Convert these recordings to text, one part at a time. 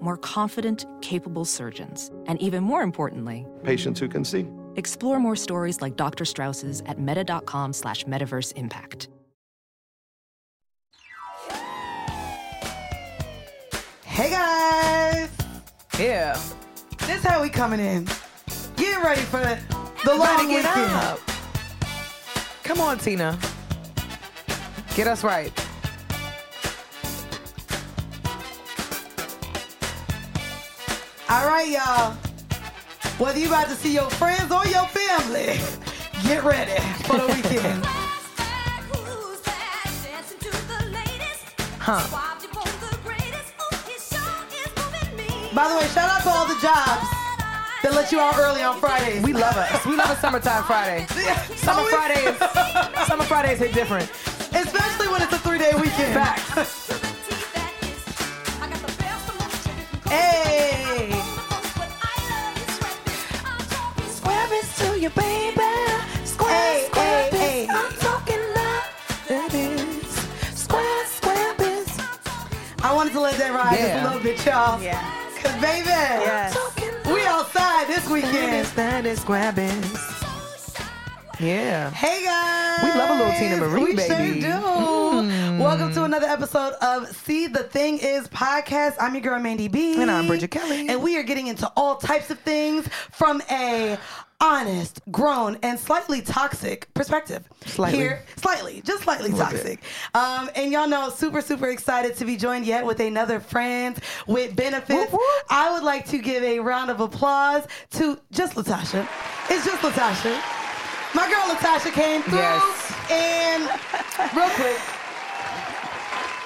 More confident, capable surgeons. And even more importantly, Patients who can see. explore more stories like Dr. Strauss's at meta.com slash metaverse impact. Hey guys! Yeah. This how we coming in. Getting ready for the, the long Ready, get weekend. up. Come on, Tina. Get us right. All right, y'all. Whether you about to see your friends or your family, get ready for the weekend. Huh. By the way, shout out to all the jobs that let you out early on Fridays. We love us. We love a summertime Friday. Summer Fridays. Summer Fridays hit different. Especially when it's a three-day weekend. Facts. Hey! to you, baby. Hey, hey, hey. I'm talking love. Babies. Square, square biz. I wanted to let that ride just a little bit, y'all. Yeah. Cause baby, Yes. we outside this weekend. That is square biz. Yeah. Hey guys! We love a little Teena Marie, we baby. sure do. Mm. Welcome to another episode of See the Thing Is podcast. I'm your girl Mandy B, And I'm Bridget Kelly. and we are getting into all types of things from a honest, grown, and slightly toxic perspective. Slightly. Here, slightly, just slightly toxic. Um, and y'all know, super, super excited to be joined yet with another friend with benefits. Whoop, whoop. I would like to give a round of applause to just Latasha. It's just Latasha. My girl Latasha came through. Yes. And real quick,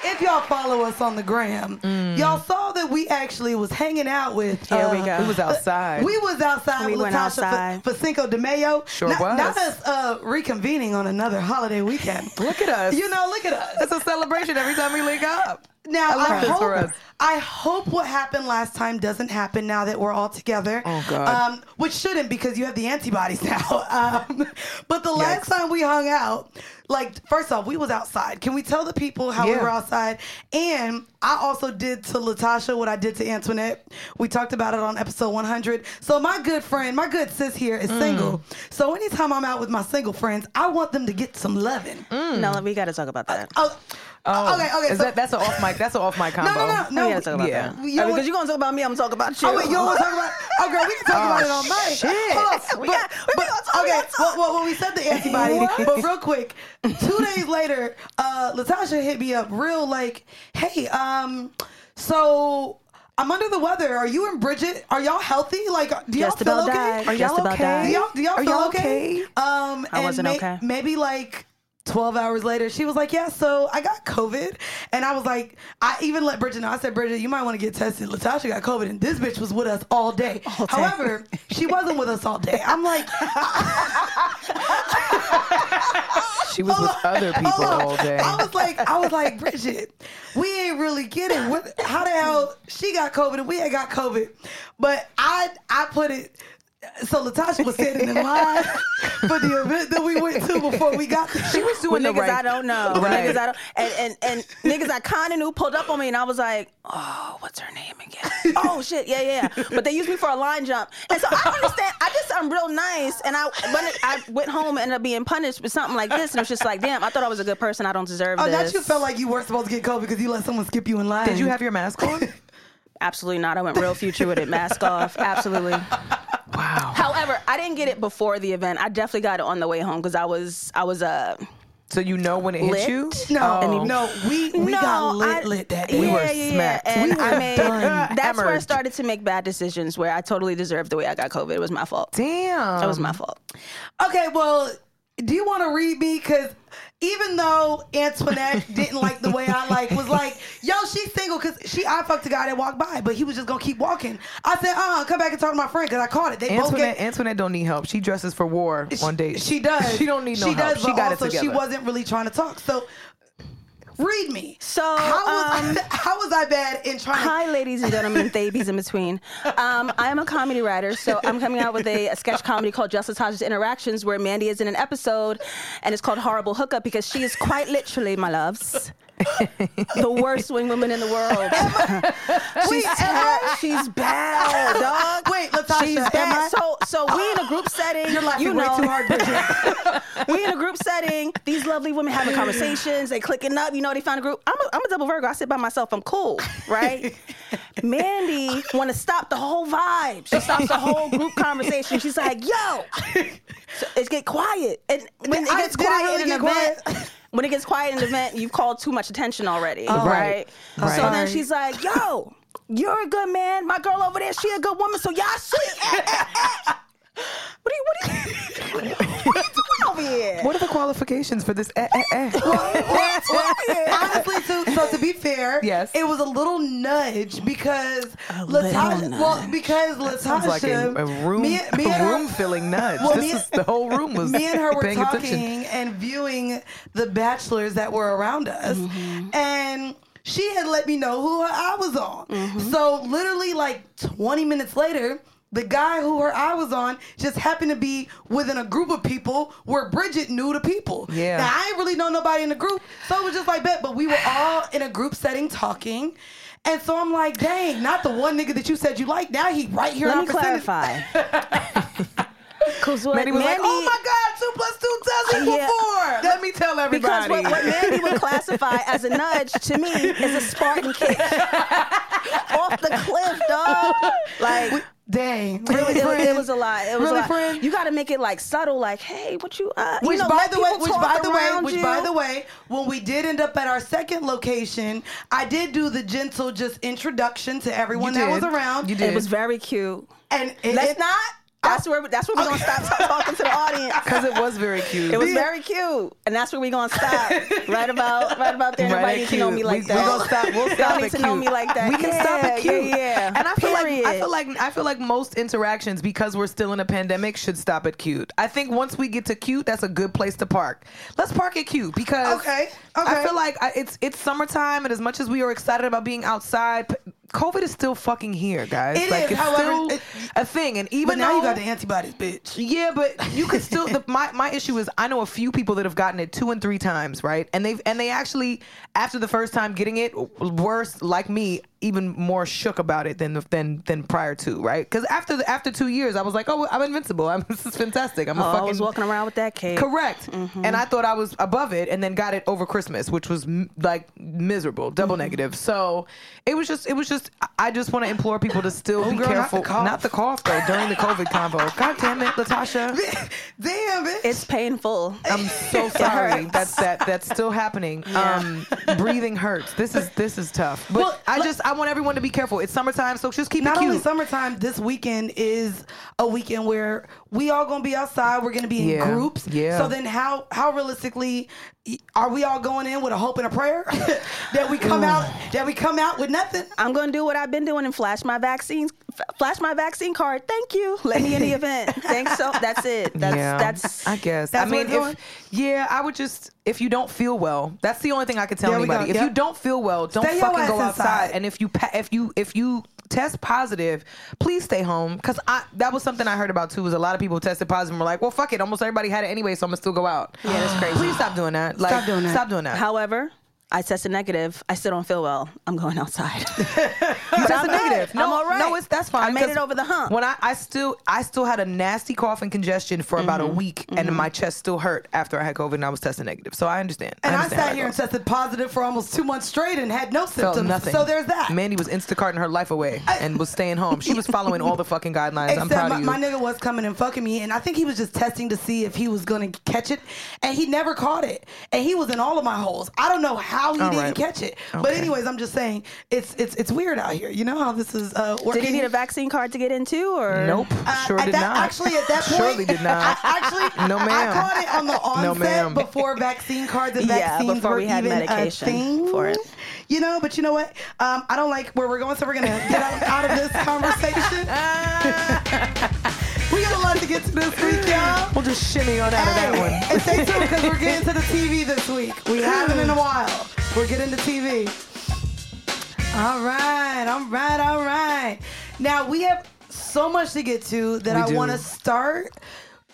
if y'all follow us on the gram, y'all saw that we actually was hanging out with. Here we uh, go. We was outside. We was outside We with went Latasha outside. For, for Cinco de Mayo. Sure not, was. Not us uh, reconvening on another holiday weekend. Look at us. You know, look at us. It's a celebration every time we link up. Now I love I, this hope for us. I hope what happened last time doesn't happen now that we're all together. Oh, God. Um, which shouldn't because you have the antibodies now. Um, but the last Yikes. time we hung out, like first off, we was outside. Can we tell the people how we were outside? And I also did to Latasha what I did to Antoinette. We talked about it on episode 100. So my good friend, my good sis here is Mm. single. So anytime I'm out with my single friends, I want them to get some loving. Now we got to talk about that. Oh, Oh, okay, okay. Is so, that that's an off mic? That's an off mic no, combo. no, no, no. we got to talk about yeah. that. You I mean, know because you're going to talk about me, I'm going to talk about you. Oh wait, you don't want to talk about? Oh girl, we can talk about it all night. shit. Hold on. We But- got- we but- gonna talk, okay, gonna well, well, well, we said the antibody, but real quick, two days later, uh, Latasha hit me up real like, hey, um, so. I'm under the weather. Are you and Bridget? Are y'all healthy? Like, do y'all Just feel okay? died. Are y'all about okay? Do y'all, do y'all Are feel y'all okay? okay? Um, I and wasn't may- okay. Maybe like 12 hours later, she was like, Yeah, so I got COVID. And I was like, I even let Bridget know. I said, Bridget, you might want to get tested. Latasha got COVID, and this bitch was with us all day. However, she wasn't with us all day. I'm like, She was with other people all day. I was like, I was like, Bridget, we ain't really getting what how the hell she got COVID and we ain't got COVID. But I I put it so Latasha was standing in line for the event that we went to before we got there. She was doing With niggas right. I don't know. Right. Niggas I don't. And, and, and niggas I kind of knew pulled up on me and I was like, oh, what's her name again? oh, shit. Yeah, yeah, yeah. But they used me for a line jump. And so I understand. I just, I'm real nice. And I went, I went home and ended up being punished with something like this. And it was just like, damn, I thought I was a good person. I don't deserve it. Oh, this. not you felt like you weren't supposed to get COVID because you let someone skip you in line. Did you have your mask on? Absolutely not. I went real future with it, mask off. Absolutely. Wow. However, I didn't get it before the event. I definitely got it on the way home because I was I was uh So you know when it hit Lit? you? No, Oh. no, we we got lit I- lit that day. We yeah, were yeah, yeah. smacked. And We were I made done. that's where I Hammered. started to make bad decisions where I totally deserved the way I got COVID. It was my fault. Damn. It was my fault. Okay, well, do you want to read me? Because even though Antoinette didn't like the way I like, was like, yo, she's single because she I fucked a guy that walked by, but he was just gonna keep walking. I said, uh, huh, come back and talk to my friend because I caught it. They both Antoinette, get. Antoinette don't need help. She dresses for war on dates. She does. She don't need no she help. Does, she got also it together. She wasn't really trying to talk. So, read me. So, how was, um, how was I bad in trying? Hi, ladies and gentlemen, babies in between. Um, I am a comedy writer, so I'm coming out with a, a sketch comedy called Just Latasha's Interactions, where Mandy is in an episode, and it's called Horrible Hookup because she is quite literally, my loves, the worst wing woman in the world. she's ter- she's bad, dog. Wait, Latasha, she's bad. So, so we in a group setting. You're laughing you know, way too hard, Bridget. we in a group setting. These lovely women having conversations. They clicking up. You know, they found a group. I'm a, I'm a double Virgo. I sit by myself. I'm cool, right? Mandy want to stop the whole vibe. She stops the whole group conversation. She's like, "Yo, so it's get quiet." And when it gets quiet really in an get event. quiet? When it gets quiet in the event, you've called too much attention already, right. right? Right. So then she's like, "Yo, you're a good man. My girl over there, she a good woman. So y'all see, eh, eh, eh. What are you, what are you, what are you doing over here? What are the qualifications for this? Eh, eh, eh? Honestly, so, so to be fair, Yes. it was a little nudge because Latasha. Well, because Latasha, like a, a room, me, me a and her- room filling nudge. Well, this me- is the whole room was me and her were talking attention. and viewing the bachelors that were around us, Mm-hmm. and she had let me know who her eye was on. Mm-hmm. So literally, like 20 minutes later. The guy who her eye was on just happened to be within a group of people where Bridget knew the people. Yeah. Now I ain't really know nobody in the group, so it was just like that. But we were all in a group setting talking, and so I'm like, dang, not the one nigga that you said you like. Now he right here. Let in me clarify. Because what Mandy was like, "Oh my God, two plus two does equal Yeah. four." Let me tell Because everybody. what, what Mandy would classify as a nudge to me is a Spartan kick off the cliff, dog. Like Dang, it, really, it- friend? it was a lot. It was Really, a lot. friend? You got to make it like subtle, like, hey, what you? Uh, Which you know, by the way, which by the way, which you. by the way, when we did end up at our second location, I did do the gentle just introduction to everyone You that was around. You did. it was very cute. and it, Let's it- not. That's where that's where we're gonna stop talking to the audience. Because it was very cute. It was very cute, and that's where we're gonna stop. right about right about there. Nobody at needs to know me like we, that. We gonna stop. We'll stop need to cute. know me like that. We can stop at Yeah, cute. yeah, yeah. And I feel like I feel like I feel like most interactions because we're still in a pandemic should stop at cute. I think once we get to cute, that's a good place to park. Let's park at cute because Okay, okay. I feel like I, it's it's summertime and as much as we are excited about being outside. COVID is still fucking here, guys. It like is, it's however, still it- a thing, and even But now you got the antibodies, bitch. yeah, but you could still. The, my my issue is I know a few people that have gotten it two and three times, right? And they've and they actually after the first time getting it, worse like me, even more shook about it than than than prior to, right? Because after the, after two years, I was like, oh, I'm invincible. I'm this is fantastic. I'm a Oh, fucking I was walking around with that cake. Correct. And I thought I was above it and then got it over Christmas, which was m- like miserable, double negative. So it was just, it was just, I- I just want to implore people to still be girl, not the careful. cough. the cough, though, during the COVID convo. God damn it, Latasha. Damn, it. It's painful. I'm so sorry. That's that. That's still happening. Um, breathing hurts. This is this is tough. But Well, I just I want everyone to be careful. It's summertime, so just keep not it cute. only summertime, this weekend is a weekend where we all gonna be outside. We're gonna be in Yeah, groups. yeah. So then, how how realistically are we all going in with a hope and a prayer that we come out that we come out with nothing? I'm gonna do what I've been doing and flash my vaccines, f- flash my vaccine card. Thank you. Let me in the event. Thanks. So that's it. That's yeah, that's. I guess. That's I mean, where it's going? if yeah, I would just if you don't feel well, that's the only thing I could tell There we go, anybody. If yep. you don't feel well, don't Stay your fucking go ass outside. inside. And if you pa- if you if you test positive, please stay home because I that was something I heard about too. Was a lot of people tested positive and were like, well, fuck it, almost everybody had it anyway, so I'm gonna still go out. Yeah, that's crazy. Please stop doing that. Like, Stop doing that. Stop doing that. However, I tested negative. I still don't feel well. I'm going outside. You tested negative. No, I'm all right. no, it's that's fine. I made it over the hump. When I, I still I still had a nasty cough and congestion for about a Mm-hmm. week, and my chest still hurt after I had COVID and I was tested negative. So I understand. And I, understand how sat here and tested positive for almost two months straight and had no Felt symptoms. nothing. So there's that. Mandy was Instacarting her life away and was staying home. She was following all the fucking guidelines. I'm proud my, of you. my nigga was coming and fucking me, and I think he was just testing to see if he was gonna catch it, and he never caught it, and he was in all of my holes. I don't know how he All didn't right. catch it, but anyways, I'm just saying it's it's it's weird out here. You know how this is uh, working. Did he need a vaccine card to get into, or nope, Uh, sure at did that- not. Actually, at that point, surely did not. I, actually, No, ma'am. I caught it on the onset No, ma'am. before vaccine cards and Yeah, vaccines before were we had even medication a thing for it. You know, but you know what? Um, I don't like where we're going, so we're gonna get out, out of this conversation. we got a lot to get to this week, y'all. We'll just shimmy on out of that one. And stay tuned because we're getting to the TV this week. We haven't in a while. We're getting to TV. All right, all right, all right. Now we have so much to get to that We I want to start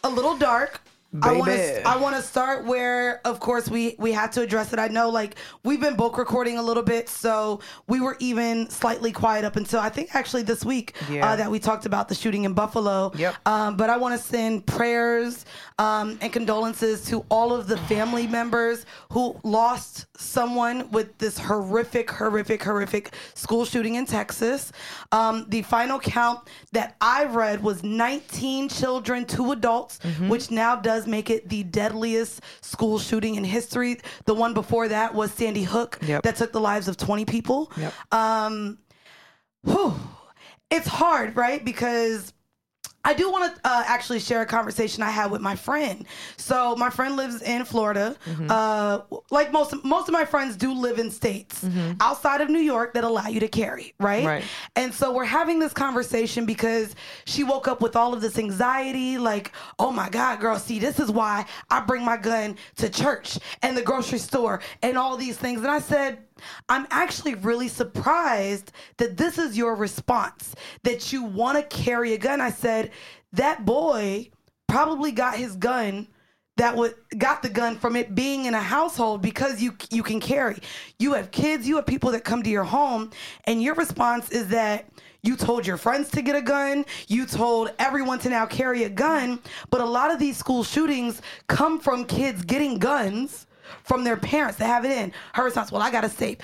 a little dark. I want to. I want to start where, of course, we we had to address it. I know, like we've been bulk recording a little bit, so we were even slightly quiet up until I think actually this week Yeah. uh, that we talked about the shooting in Buffalo. Yep. Um, but I want to send prayers um, and condolences to all of the family members who lost someone with this horrific, horrific, horrific school shooting in Texas. Um, the final count that I read was 19 children, two adults, Mm-hmm. which now does make it the deadliest school shooting in history. The one before that was Sandy Hook, Yep. that took the lives of 20 people. Yep. Um, whew, it's hard, right? Because I do want to uh, actually share a conversation I had with my friend. So my friend lives in Florida. Mm-hmm. Uh, like most most of my friends do live in states outside of New York that allow you to carry, right? Mm-hmm. Right. And so we're having this conversation because she woke up with all of this anxiety, like, oh my God, girl, see, this is why I bring my gun to church and the grocery store and all these things. And I said, I'm actually really surprised that this is your response, that you want to carry a gun. I said, that boy probably got his gun that would got the gun from it being in a household because you you can carry. You have kids, you have people that come to your home, and your response is that you told your friends to get a gun, you told everyone to now carry a gun, but a lot of these school shootings come from kids getting guns from their parents to have it in. Her response, well, I got a safe.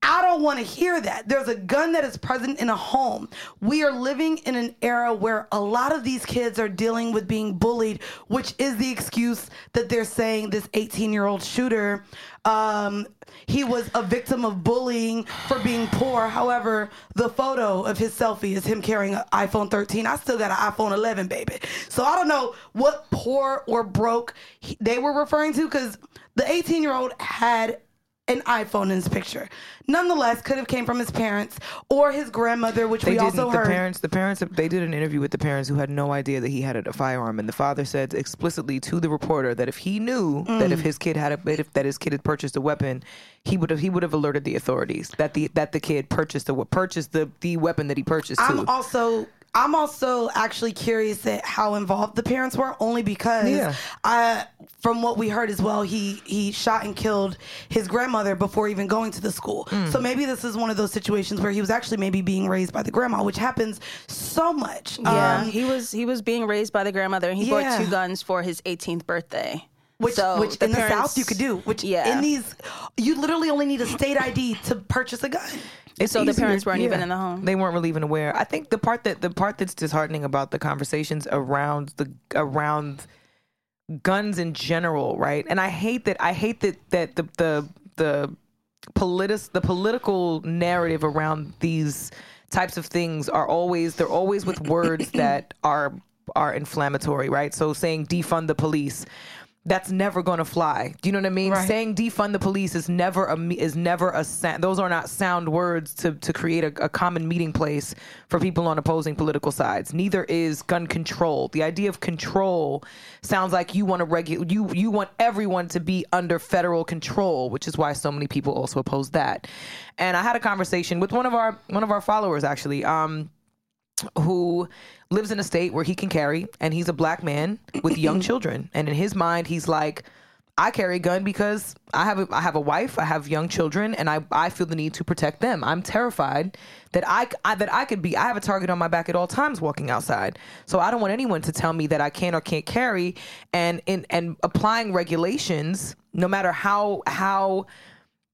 I don't want to hear that. There's a gun that is present in a home. We are living in an era where a lot of these kids are dealing with being bullied, which is the excuse that they're saying this 18 year old shooter, um, he was a victim of bullying for being poor. However, the photo of his selfie is him carrying an iPhone 13. I still got an iPhone 11, baby. So I don't know what poor or broke he, they were referring to because the 18 year old had an iPhone in his picture. Nonetheless, could have came from his parents or his grandmother, which They we didn't. also the heard. parents, the parents, they did an interview with the parents who had no idea that he had a firearm, and the father said explicitly to the reporter that if he knew that Mm. if his kid had a, if that his kid had purchased a weapon, he would have he would have alerted the authorities that the that the kid purchased the purchased the the weapon that he purchased. I'm to. also I'm also actually curious at how involved the parents were, only because Yeah. I, from what we heard as well, he he shot and killed his grandmother before even going to the school. Mm. So maybe this is one of those situations where he was actually maybe being raised by the grandma, which happens so much. Yeah, Um, he was he was being raised by the grandmother, and he Yeah. bought two guns for his 18th birthday. which, So which in the South you could do. Which yeah. in these, you literally only need a state ID to purchase a gun. It's So the parents weren't even in the home? They weren't really even aware. I think the part that the part that's disheartening about the conversations around the around guns in general, right? And I hate that I hate that that the the the politis the political narrative around these types of things are always they're always with words that are are inflammatory, right? So saying defund the police that's never going to fly. Do you know what I mean? Right. Saying defund the police is never a is never a those are not sound words to to create a, a common meeting place for people on opposing political sides. Neither is gun control. The idea of control sounds like you want to regulate you you want everyone to be under federal control, which is why so many people also oppose that. And I had a conversation with one of our one of our followers actually. Um who lives in a state where he can carry and he's a black man with young children and in his mind he's like I carry a gun because I have a, I have a wife, I have young children, and I, I feel the need to protect them. I'm terrified that I, I that I could be. I have a target on my back at all times walking outside. So I don't want anyone to tell me that I can or can't carry. And in and applying regulations, no matter how how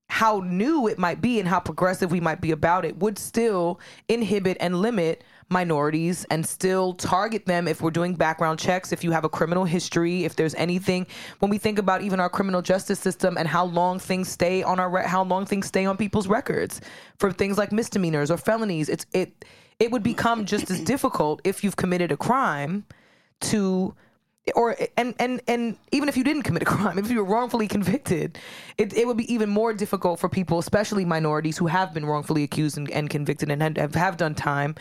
how new it might be and how progressive we might be about it, would still inhibit and limit minorities and still target them if we're doing background checks, if you have a criminal history, if there's anything. When we think about even our criminal justice system and how long things stay on our re- how long things stay on people's records for things like misdemeanors or felonies, it's it it would become just as difficult if you've committed a crime to or and and and even if you didn't commit a crime, if you were wrongfully convicted, it, it would be even more difficult for people, especially minorities who have been wrongfully accused and, and convicted and have, have done time,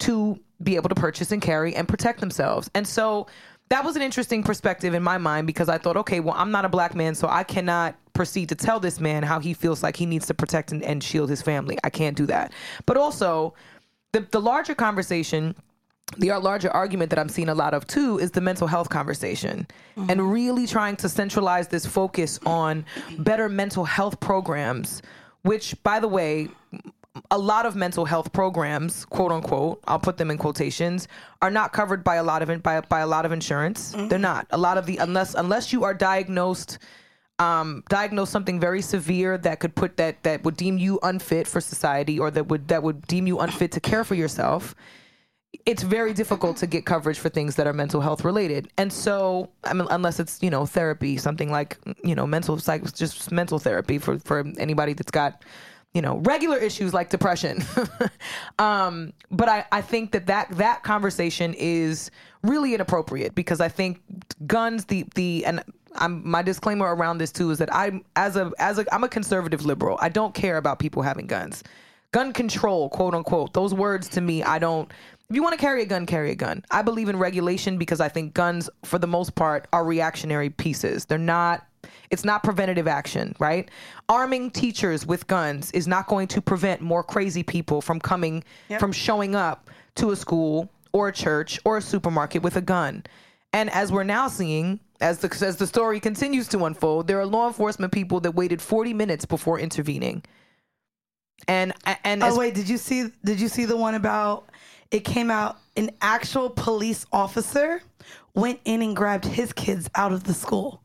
to be able to purchase and carry and protect themselves. And so that was an interesting perspective in my mind because I thought, okay, well, I'm not a black man, so I cannot proceed to tell this man how he feels like he needs to protect and, and shield his family. I can't do that. But also, the the larger conversation the larger argument that I'm seeing a lot of too is the mental health conversation mm-hmm. and really trying to centralize this focus on better mental health programs, which, by the way, a lot of mental health programs, quote unquote, I'll put them in quotations, are not covered by a lot of by by a lot of insurance. Mm-hmm. They're not. A lot of the unless unless you are diagnosed um, diagnose something very severe that could put that that would deem you unfit for society or that would that would deem you unfit to care for yourself it's very difficult to get coverage for things that are mental health related. And so, I mean, unless it's, you know, therapy, something like, you know, mental psych, just mental therapy for, for anybody that's got, you know, regular issues like depression. um, but I, I think that, that that conversation is really inappropriate because I think guns, the, the, and I'm, my disclaimer around this too is that I'm, as a, as a, I'm a conservative liberal. I don't care about people having guns. Gun control, quote unquote, those words to me, I don't, if you want to carry a gun, carry a gun. I believe in regulation because I think guns, for the most part, are reactionary pieces. They're not. It's not preventative action, right? Arming teachers with guns is not going to prevent more crazy people from coming, yep. from showing up to a school or a church or a supermarket with a gun. And as we're now seeing, as the as the story continues to unfold, there are law enforcement people that waited 40 minutes before intervening. And and oh as, wait, did you see did you see the one about it came out an actual police officer went in and grabbed his kids out of the school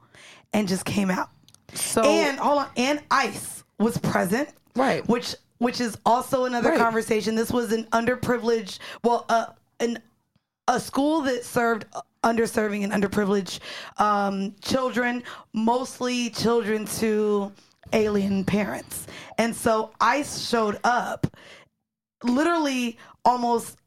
and just came out. So and hold on, and ICE was present, right? Which which is also another right. conversation. This was an underprivileged, well, uh, an a school that served underserving and underprivileged um, children, mostly children to alien parents, and so ICE showed up, literally almost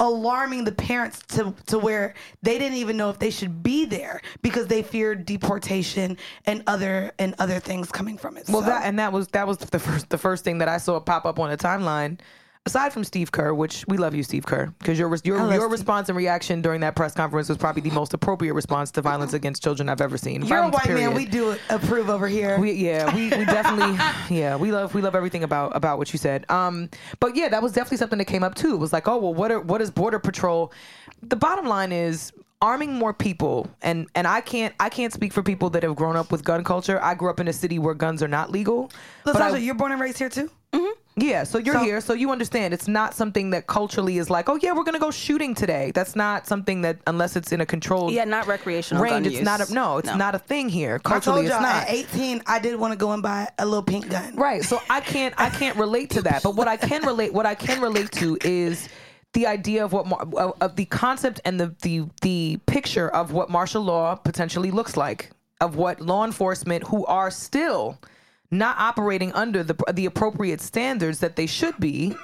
alarming the parents to to where they didn't even know if they should be there because they feared deportation and other and other things coming from it. Well, so. that and that was that was the first the first thing that I saw pop up on the timeline aside from Steve Kerr, which we love you, Steve Kerr, because your your your response and reaction during that press conference was probably the most appropriate response to violence against children I've ever seen. You're violence, a white period. man. We do approve over here. We, yeah, we, we definitely yeah we love we love everything about about what you said. Um, but yeah, that was definitely something that came up too. It was like, oh well, what are what is border patrol? The bottom line is arming more people and and I can't I can't speak for people that have grown up with gun culture. I grew up in a city where guns are not legal. Latasha, you're born and raised here too? Mm-hmm. Yeah, so you're so, here, so you understand. It's not something that culturally is like, oh yeah, we're gonna go shooting today. That's not something that, unless it's in a controlled yeah, not recreational range. it's use. not a no. It's no. not a thing here. Culturally, I told y'all, At 18, I did want to go and buy a little pink gun. Right. So I can't I can't relate to that. But what I can relate what I can relate to is the idea of what of, of the concept and the the the picture of what martial law potentially looks like of what law enforcement who are still not operating under the the appropriate standards that they should be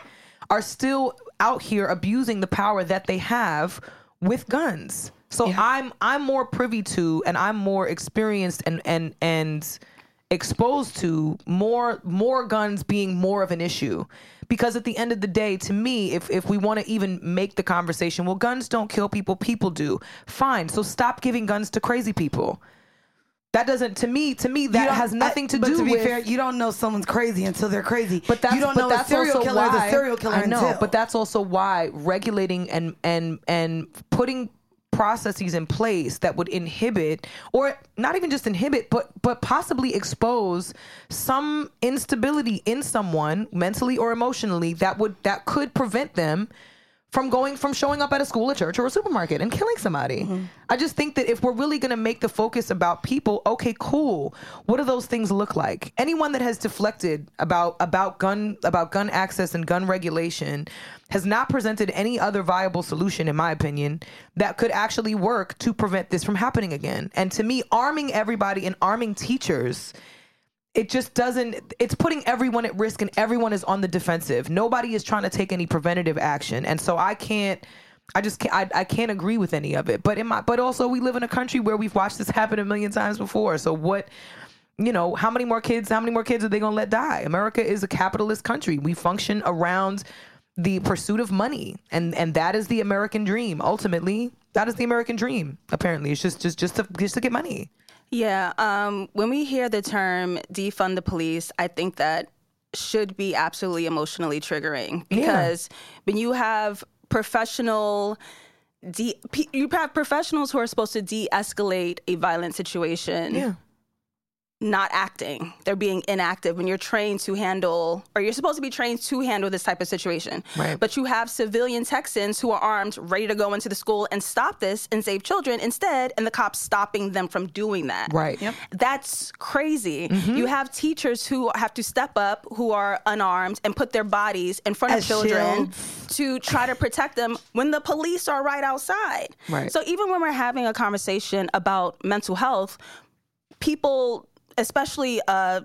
are still out here abusing the power that they have with guns. So yeah. I'm I'm more privy to and I'm more experienced and and and exposed to more more guns being more of an issue because at the end of the day to me if if we want to even make the conversation well guns don't kill people people do fine so stop giving guns to crazy people that doesn't to me to me that has nothing to I, do to be with fair you don't know someone's crazy until they're crazy but that's, you don't but know that's serial killer why, is a serial killer I know until. but that's also why regulating and and and putting processes in place that would inhibit or not even just inhibit but but possibly expose some instability in someone mentally or emotionally that would that could prevent them from going from showing up at a school, a church, or a supermarket and killing somebody. Mm-hmm. I just think that if we're really going to make the focus about people, okay, cool. What do those things look like? Anyone that has deflected about about gun about gun access and gun regulation has not presented any other viable solution, in my opinion, that could actually work to prevent this from happening again. And to me, arming everybody and arming teachers it just doesn't it's putting everyone at risk and everyone is on the defensive. Nobody is trying to take any preventative action. And so i can't i just can't I, I can't agree with any of it. But in my but also we live in a country where we've watched this happen a million times before. So what you know how many more kids how many more kids are they going to let die? America is a capitalist country. We function around the pursuit of money. And and that is the american dream. Ultimately that is the american dream apparently. It's just just just to just to get money Yeah, um, when we hear the term defund the police, I think that should be absolutely emotionally triggering because when you have professional de- you have professionals who are supposed to de-escalate a violent situation yeah not acting. They're being inactive when you're trained to handle, or you're supposed to be trained to handle this type of situation. Right. But you have civilian Texans who are armed, ready to go into the school and stop this and save children instead, and the cops stopping them from doing that. Right. Yep. That's crazy. Mm-hmm. You have teachers who have to step up, who are unarmed, and put their bodies in front As of children shields. to try to protect them when the police are right outside. Right. So even when we're having a conversation about mental health, people, especially uh,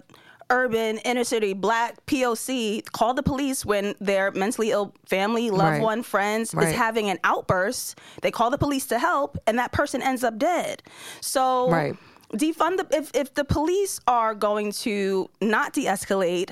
urban, inner city, black POC, call the police when their mentally ill family, loved Right. one, friends Right. is having an outburst. They call the police to help, and that person ends up dead. So Right. defund the if if the police are going to not de-escalate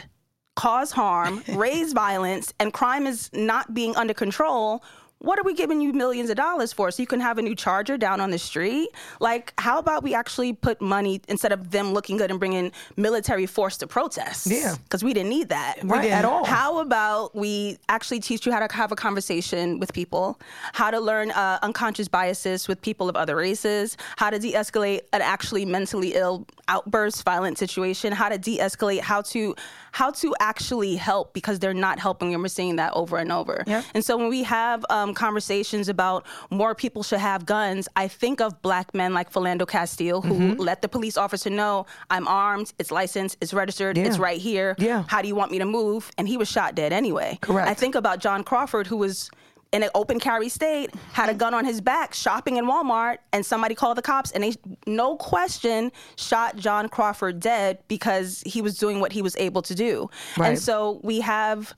cause harm raise violence and crime is not being under control what are we giving you millions of dollars for so you can have a new charger down on the street? Like how about we actually put money instead of them looking good and bringing military force to protest? Yeah. because we didn't need that. Right, at all. how about we actually teach you how to have a conversation with people, how to learn uh, unconscious biases with people of other races, how to de escalate an actually mentally ill outburst, violent situation, how to de escalate, how to how to actually help because they're not helping. And we're seeing that over and over. Yeah. And so when we have um, conversations about more people should have guns, I think of black men like Philando Castile who Mm-hmm. let the police officer know I'm armed, it's licensed, it's registered, it's right here. Yeah. How do you want me to move? And he was shot dead anyway. Correct. I think about John Crawford, who was in an open carry state, had a gun on his back, shopping in Walmart, and somebody called the cops, and they, no question, shot John Crawford dead because he was doing what he was able to do. Right. And so we have.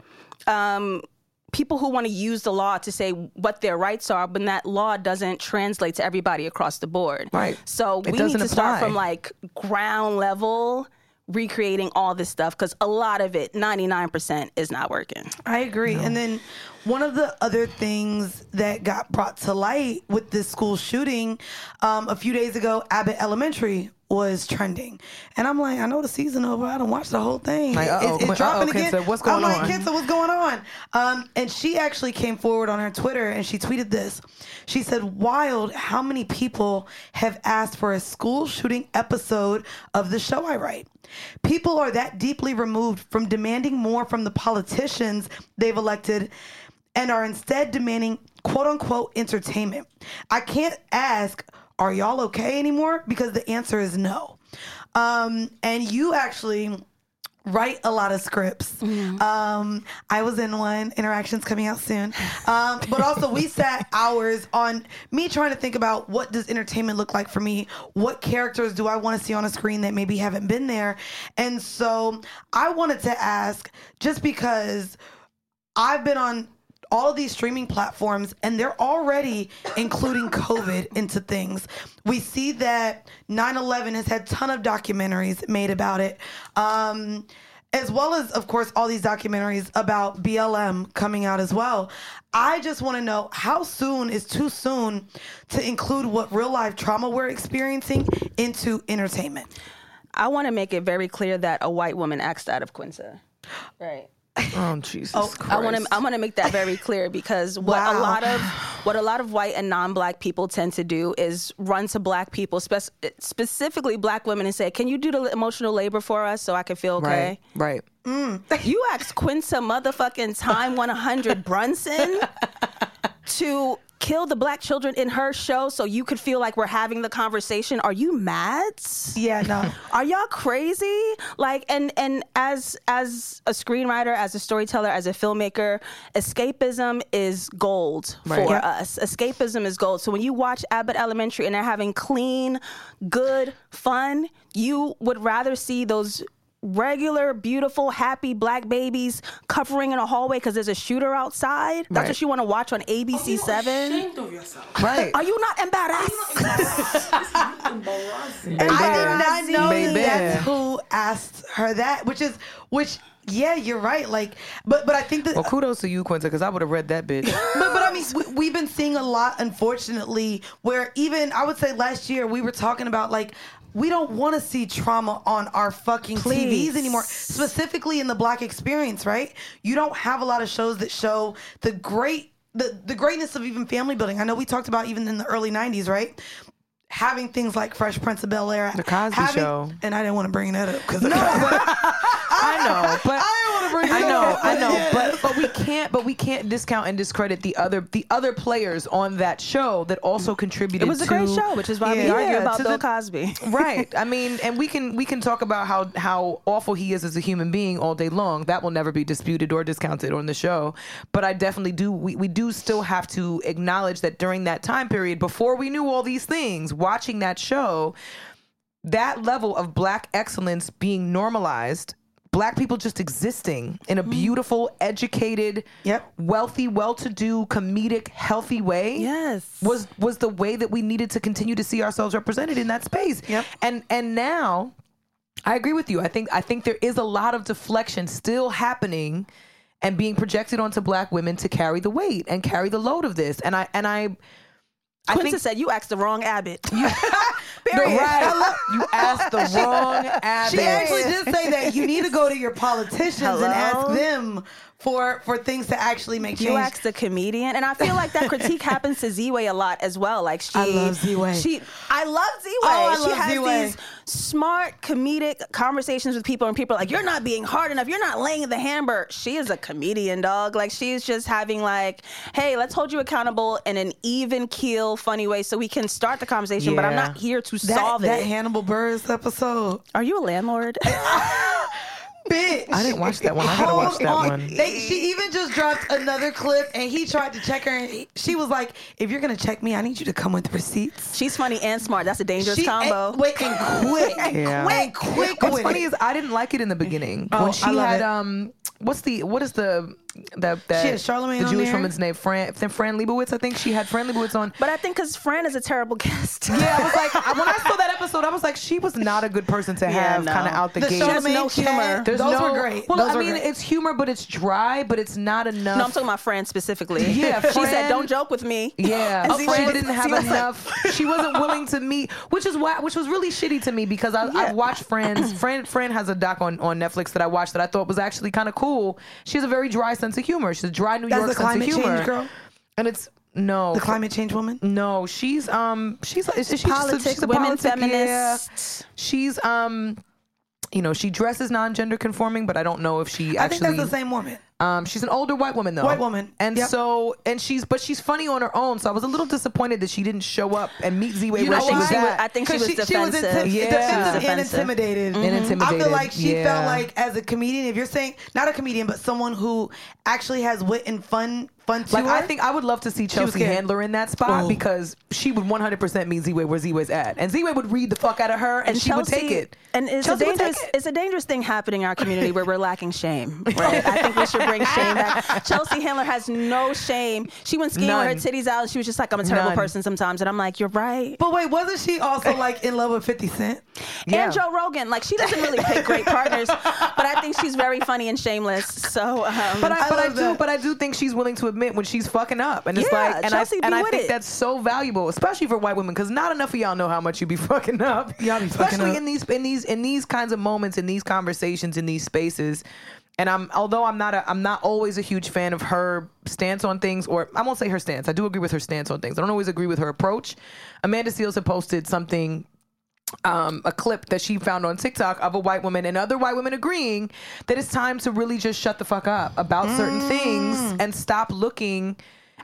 Um, People who want to use the law to say what their rights are, but that law doesn't translate to everybody across the board. Right. So It we need doesn't to start from like ground level, recreating all this stuff because a lot of it, 99%, is not working. I agree. And then one of the other things that got brought to light with this school shooting um, a few days ago, Abbott Elementary was trending. And I'm like, I know the season over. I don't watch the whole thing. Like, it's, it's dropping again. Quinta, what's going I'm like, on? Quinta, what's going on? Um, and she actually came forward on her Twitter and she tweeted this. She said, Wild, how many people have asked for a school shooting episode of the show I write? People are that deeply removed from demanding more from the politicians they've elected and are instead demanding quote unquote entertainment. I can't ask, Are y'all okay anymore? Because the answer is no. Um, and you actually write a lot of scripts. Um, I was in one. Interactions coming out soon. Um, but also, we sat hours on me trying to think about what does entertainment look like for me. What characters do I want to see on a screen that maybe haven't been there? And so I wanted to ask, just because I've been on all of these streaming platforms and they're already including COVID into things. We see that 9/11 has had a ton of documentaries made about it. Um as well as of course all these documentaries about BLM coming out as well. I just want to know how soon is too soon to include what real life trauma we're experiencing into entertainment. I want to make it very clear that a white woman asked out of Quinta. Right. Oh Jesus Oh, Christ! I want to. I want to make that very clear because what a lot of what a lot of white and non-black people tend to do is run to black people, spec- specifically black women, and say, "Can you do the emotional labor for us so I can feel okay?" Right. Right. Mm. You asked Quinta motherfucking Time 100 Brunson to kill the black children in her show so you could feel like we're having the conversation. Are you mad? Yeah, no. Are y'all crazy? Like and and as as a screenwriter, as a storyteller, as a filmmaker, escapism is gold Right. for Yep. us. Escapism is gold. So when you watch Abbott Elementary and they're having clean, good fun, you would rather see those regular, beautiful, happy black babies covering in a hallway because there's a shooter outside. That's Right. what you want to watch on ABC oh, Seven. Ashamed of yourself. Right. Are you not embarrassed? Embarrassing. I did not know Baby. that that's who asked her that, which is which. Yeah, you're right. Like, but but I think that. Well, kudos to you, Quinta, because I would have read that bitch. but, but I mean, we, we've been seeing a lot, unfortunately, where even I would say last year we were talking about like we don't want to see trauma on our fucking Please. TVs anymore, specifically in the black experience, right? You don't have a lot of shows that show the great the the greatness of even family building. I know we talked about even in the early '90s, right? Having things like Fresh Prince of Bel Air, The Cosby having- Show. and I didn't want to bring that up because no, I know, but I to bring. I know, up. I know, Yeah. but but we can't, but we can't discount and discredit the other the other players on that show that also contributed. It was a great show, which is why we Yeah, argue about Bill Cosby. right. I mean, and we can we can talk about how how awful he is as a human being all day long. That will never be disputed or discounted on the show. But I definitely do. We we do still have to acknowledge that during that time period, before we knew all these things, watching that show, that level of black excellence being normalized. Black people just existing in a mm-hmm. beautiful, educated, Yep. wealthy, well-to-do, comedic, healthy way Yes. was was the way that we needed to continue to see ourselves represented in that space. Yep. And and now I agree with you. I think I think there is a lot of deflection still happening and being projected onto black women to carry the weight and carry the load of this. And I and I I think said you asked the wrong Abbott. No, right. you asked the wrong Abbott. She actually did say that you need to go to your politicians and ask them for for things to actually make change. You asked the comedian, and I feel like that critique happens to Ziwe a lot as well. Like she, I love Ziwe. She, I love Ziwe. Oh, I she love has Ziwe. these smart comedic conversations with people, and people are like, "You're not being hard enough. You're not laying the hammer." She is a comedian, dog. Like she's just having like, "Hey, let's hold you accountable in an even keel, funny way, so we can start the conversation." But I'm not here to that, solve that it. Hannibal Buress episode. are you a landlord? Bitch. I didn't watch that one. I gotta watch that on. one. They, she even just dropped another clip and he tried to check her and he- she was like, if you're going to check me, I need you to come with receipts. She's funny and smart. That's a dangerous She, combo. and, wait, and quick. Yeah. And quick What's with funny it. is I didn't like it in the beginning Oh, when I she love had it. um what's the what is the that that She had Charlamagne the Jewish there? woman's name Fran Fran Lebowitz I think she had Fran Lebowitz on. But I think because Fran is a terrible guest. Yeah, I was like when I saw that episode, I was like, she was not a good person to Yeah, have no. kind of out the, The gate. Charlamagne no humor. There's those no, were great. Well, those I mean, great. it's humor, but it's dry, but it's not enough. No, I'm talking about Fran specifically. Yeah, she said, "Don't joke with me." Yeah, And oh, Fran was- didn't have Ziwe like- enough. she wasn't willing to meet, which is why, which was really shitty to me because I, I've watched Fran's. Fran, Fran has a doc on, on Netflix that I watched that I thought was actually kind of cool. She has a very dry sense of humor. She's a dry New That's York the sense climate of humor. change girl? And it's no The climate change woman? No, she's um she's is, is she just a- Politics, she's a women politic- yeah. feminists. She's um. You know, she dresses non-gender conforming, but I don't know if she I think actually. that's the same woman. Um, she's an older white woman though. White woman. and Yep. so and she's but she's funny on her own. So I was a little disappointed that she didn't show up and meet Ziwe You where know she why? was She was- at. I think she 'Cause was she was defensive. Yeah. defensive She was and defensive. intimidated. And I feel like she yeah. felt like as a comedian, if you're saying not a comedian, but someone who actually has wit and fun, fun to like her. I think I would love to see Chelsea scared. Handler in that spot Oh. because she would 100% meet Ziwe where Ziwe's at, and Ziwe would read the fuck out of her, and, she would take it. And it's Chelsea a would take dangerous, it. it's a dangerous thing happening in our community where we're lacking shame. Right? I think we should bring shame back. Chelsea Handler has no shame. She went skiing None. with her titties out, and she was just like, "I'm a terrible None. person sometimes," and I'm like, "You're right." But wait, wasn't she also like in love with 50 Cent? Yeah. And Joe Rogan, like she doesn't really pick great partners, but I think she's very funny and shameless. So, um, But I, I but I love do, that. but I do think she's willing to admit when she's fucking up, and it's Yeah, like, and Chelsea I and I think it. that's so valuable, especially for white women, because not enough of y'all know how much you be fucking up. Y'all be fucking especially up. in these in these in these kinds of moments, in these conversations, in these spaces. And I'm although I'm not a I'm not always a huge fan of her stance on things, or I won't say her stance. I do agree with her stance on things. I don't always agree with her approach. Amanda Seales had posted something um, a clip that she found on TikTok of a white woman and other white women agreeing that it's time to really just shut the fuck up about certain things and stop looking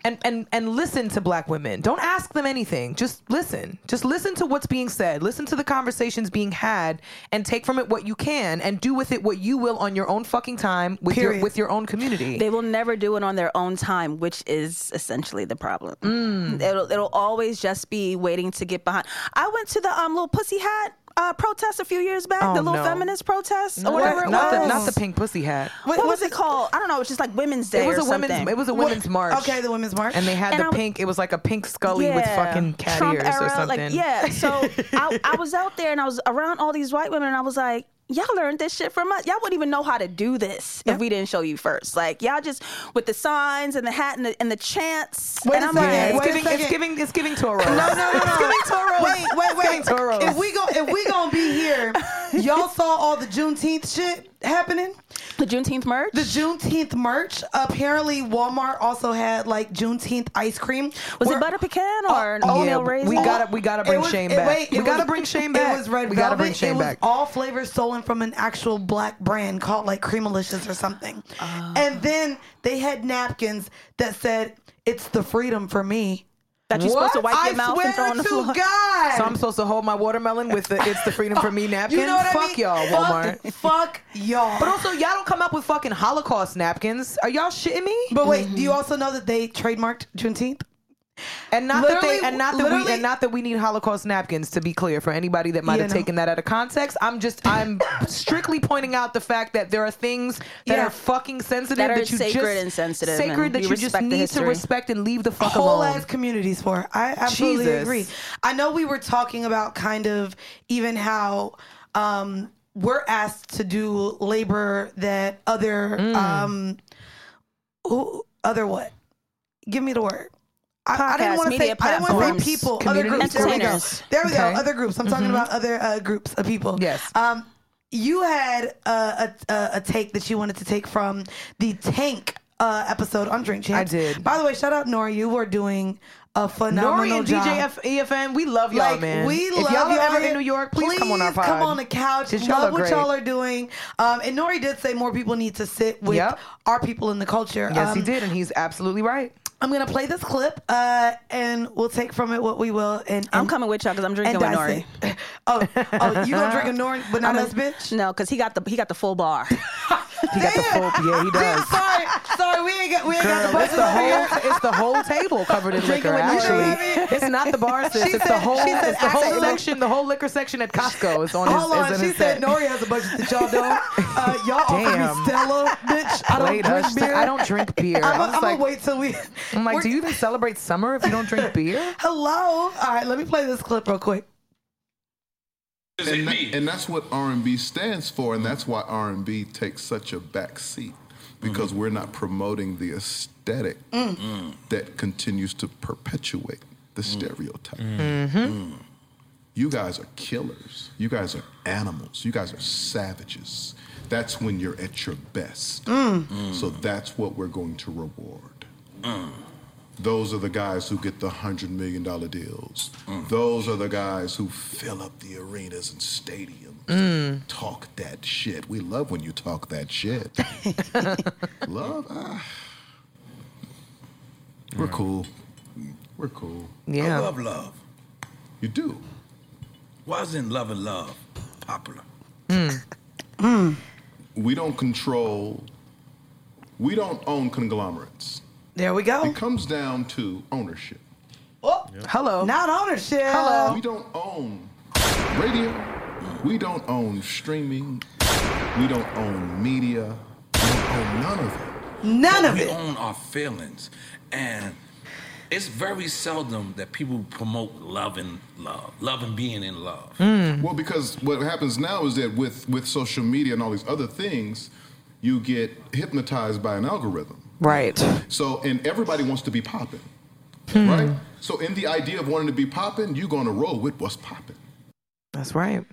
and, and and listen to black women. Don't ask them anything. Just listen. Just listen to what's being said. Listen to the conversations being had and take from it what you can and do with it what you will on your own fucking time with your with your own community. They will never do it on their own time, which is essentially the problem. Mm. It'll it'll always just be waiting to get behind. I went to the um little pussy hat uh, protest a few years back, Oh, the little no. feminist protest or What? whatever it not was. the not the pink pussy hat. what was it called? I don't know. It was just like Women's Day It was or a women's it was a women's march. Okay, the women's march. and they had And the I'm- pink. It was like a pink scully with fucking cat Trump ears era, or something. Like, yeah. So I, I was out there and I was around all these white women and I was like, y'all learned this shit from us. Y'all wouldn't even know how to do this if we didn't show you first. Like y'all just with the signs and the hat and the, and the chants. Wait and I'm second. Like, it's giving, it's giving, it's giving Toro. No, no, no, It's no. giving Toro. Wait, wait, wait. It's Toros. If we go, if we gonna be here, y'all saw all the Juneteenth shit happening. the Juneteenth merch. The Juneteenth merch. Apparently, Walmart also had like Juneteenth ice cream. was Where- it butter pecan or Oh, oatmeal yeah, raisin? we gotta- we gotta bring was- Shane it- back. wait, We gotta was- bring Shane back. It was red We gotta velvet. bring Shane it back. all flavors stolen from an actual black brand called like Creamalicious or something. Ah. and then they had napkins that said, "It's the freedom for me." that you're supposed to wipe I your mouth and throw on the floor. God. So I'm supposed to hold my watermelon with the "It's the freedom for me" napkin. You know what Fuck I mean? y'all, Walmart. Fuck y'all. But also, y'all don't come up with fucking Holocaust napkins. Are y'all shitting me? But wait, do you also know that they trademarked Juneteenth? And not that they, and not that we, and not that we need Holocaust napkins. To be clear, for anybody that might Yeah, have no. taken that out of context, I'm just, I'm strictly pointing out the fact that there are things that Yeah. are fucking sensitive That are you sacred just and sensitive, sacred that you just need to respect and leave the fuck whole alone. ass communities for. I absolutely Jesus. agree. I know we were talking about kind of even how um, we're asked to do labor that other Mm. um, who, other what? Give me the word. I, I didn't want to say. media I didn't want to say people. Other groups. There we go. There we go. Okay. Mm-hmm. Other groups. I'm talking about other uh, groups of people. Yes. Um, you had uh, a, a a take that you wanted to take from the Tank uh, episode on Drink Champs. I did. By the way, shout out Nora. You were doing a phenomenal Nori and job. DJ F- EFN, we love y'all, like man. we if love y'all are y'all ever in New York, please, come on our pod. come on the couch. 'Cause y'all Love what great. y'all are doing. Um, and Nori did say more people need to sit with Yep. our people in the culture. Yes, he Um, did, and he's absolutely right. I'm gonna play this clip, uh, and we'll take from it what we will. And, I'm and- coming with y'all because I'm drinking with Nori. oh, oh, you gonna drink a Nori, but not us, bitch? No, because he got the he got the full bar. He got the full, yeah, he does. sorry, sorry, we ain't got we ain't got the Girl, it's the over here. whole it's the whole table covered in Drinking liquor. with Nori. Actually, it's not the bar sis. She it's the said- whole she said it's the whole actually- section. The whole liquor section at Costco is on his. Hold on, is on she his said set. Nori has a budget that y'all don't. Uh, y'all offer Damn. me Stella, bitch. I don't Played drink beer. I don't drink beer. I'm, I I'm was gonna wait till we. I'm like, we're- do you even celebrate summer if you don't drink beer? Hello. All right, let me play this clip real quick. and, that- and that's what R&B stands for, and that's why R&B takes such a back seat because mm-hmm. we're not promoting the aesthetic mm. Mm. that continues to perpetuate the mm. stereotype. Mm-hmm. You guys are killers. You guys are animals. You guys are savages. That's when you're at your best. So that's what we're going to reward. Mm. Those are the guys who get the hundred million dollar deals. Mm. Those are the guys who fill up the arenas and stadiums. Mm. Talk that shit. We love when you talk that shit. love? Ah. We're cool. We're cool. Yeah. I love love. You do. Why isn't love and love popular? We don't control, we don't own conglomerates. There we go. It comes down to ownership. Oh, Hello. not ownership. Hello. We don't own radio. We don't own streaming. We don't own media. We don't own none of it. None of we it. We own our feelings. And it's very seldom that people promote love and love, love and being in love. Hmm. Well, because what happens now is that with, with social media and all these other things, you get hypnotized by an algorithm. Right. So, and everybody wants to be popping, right? So, in the idea of wanting to be popping, you're going to roll with what's popping. That's right.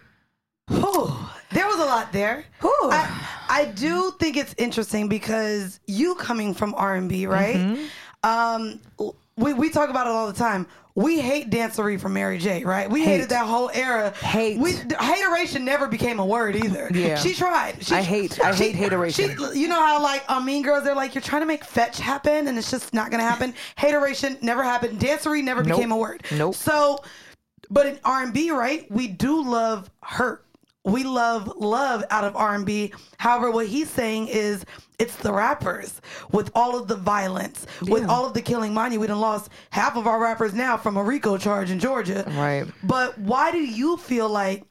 Whew. There was a lot there. Whew. I, I do think it's interesting because you coming from R and B, right? Mm-hmm. Um, we we talk about it all the time. We hate dancery from Mary J, right? We hated that whole era. Hate. We, hateration never became a word either. Yeah. She tried. She, I hate- I hate hateration. She, you know how like on Mean Girls, they're like, you're trying to make fetch happen, and it's just not gonna happen. hateration never happened. Dancery never Nope. became a word. Nope. So, but in R and B, right, we do love hurt. We love love out of R and B. However, what he's saying is it's the rappers with all of the violence, with all of the killing. Mind you, we done lost half of our rappers now from a RICO charge in Georgia. Right. But why do you feel like,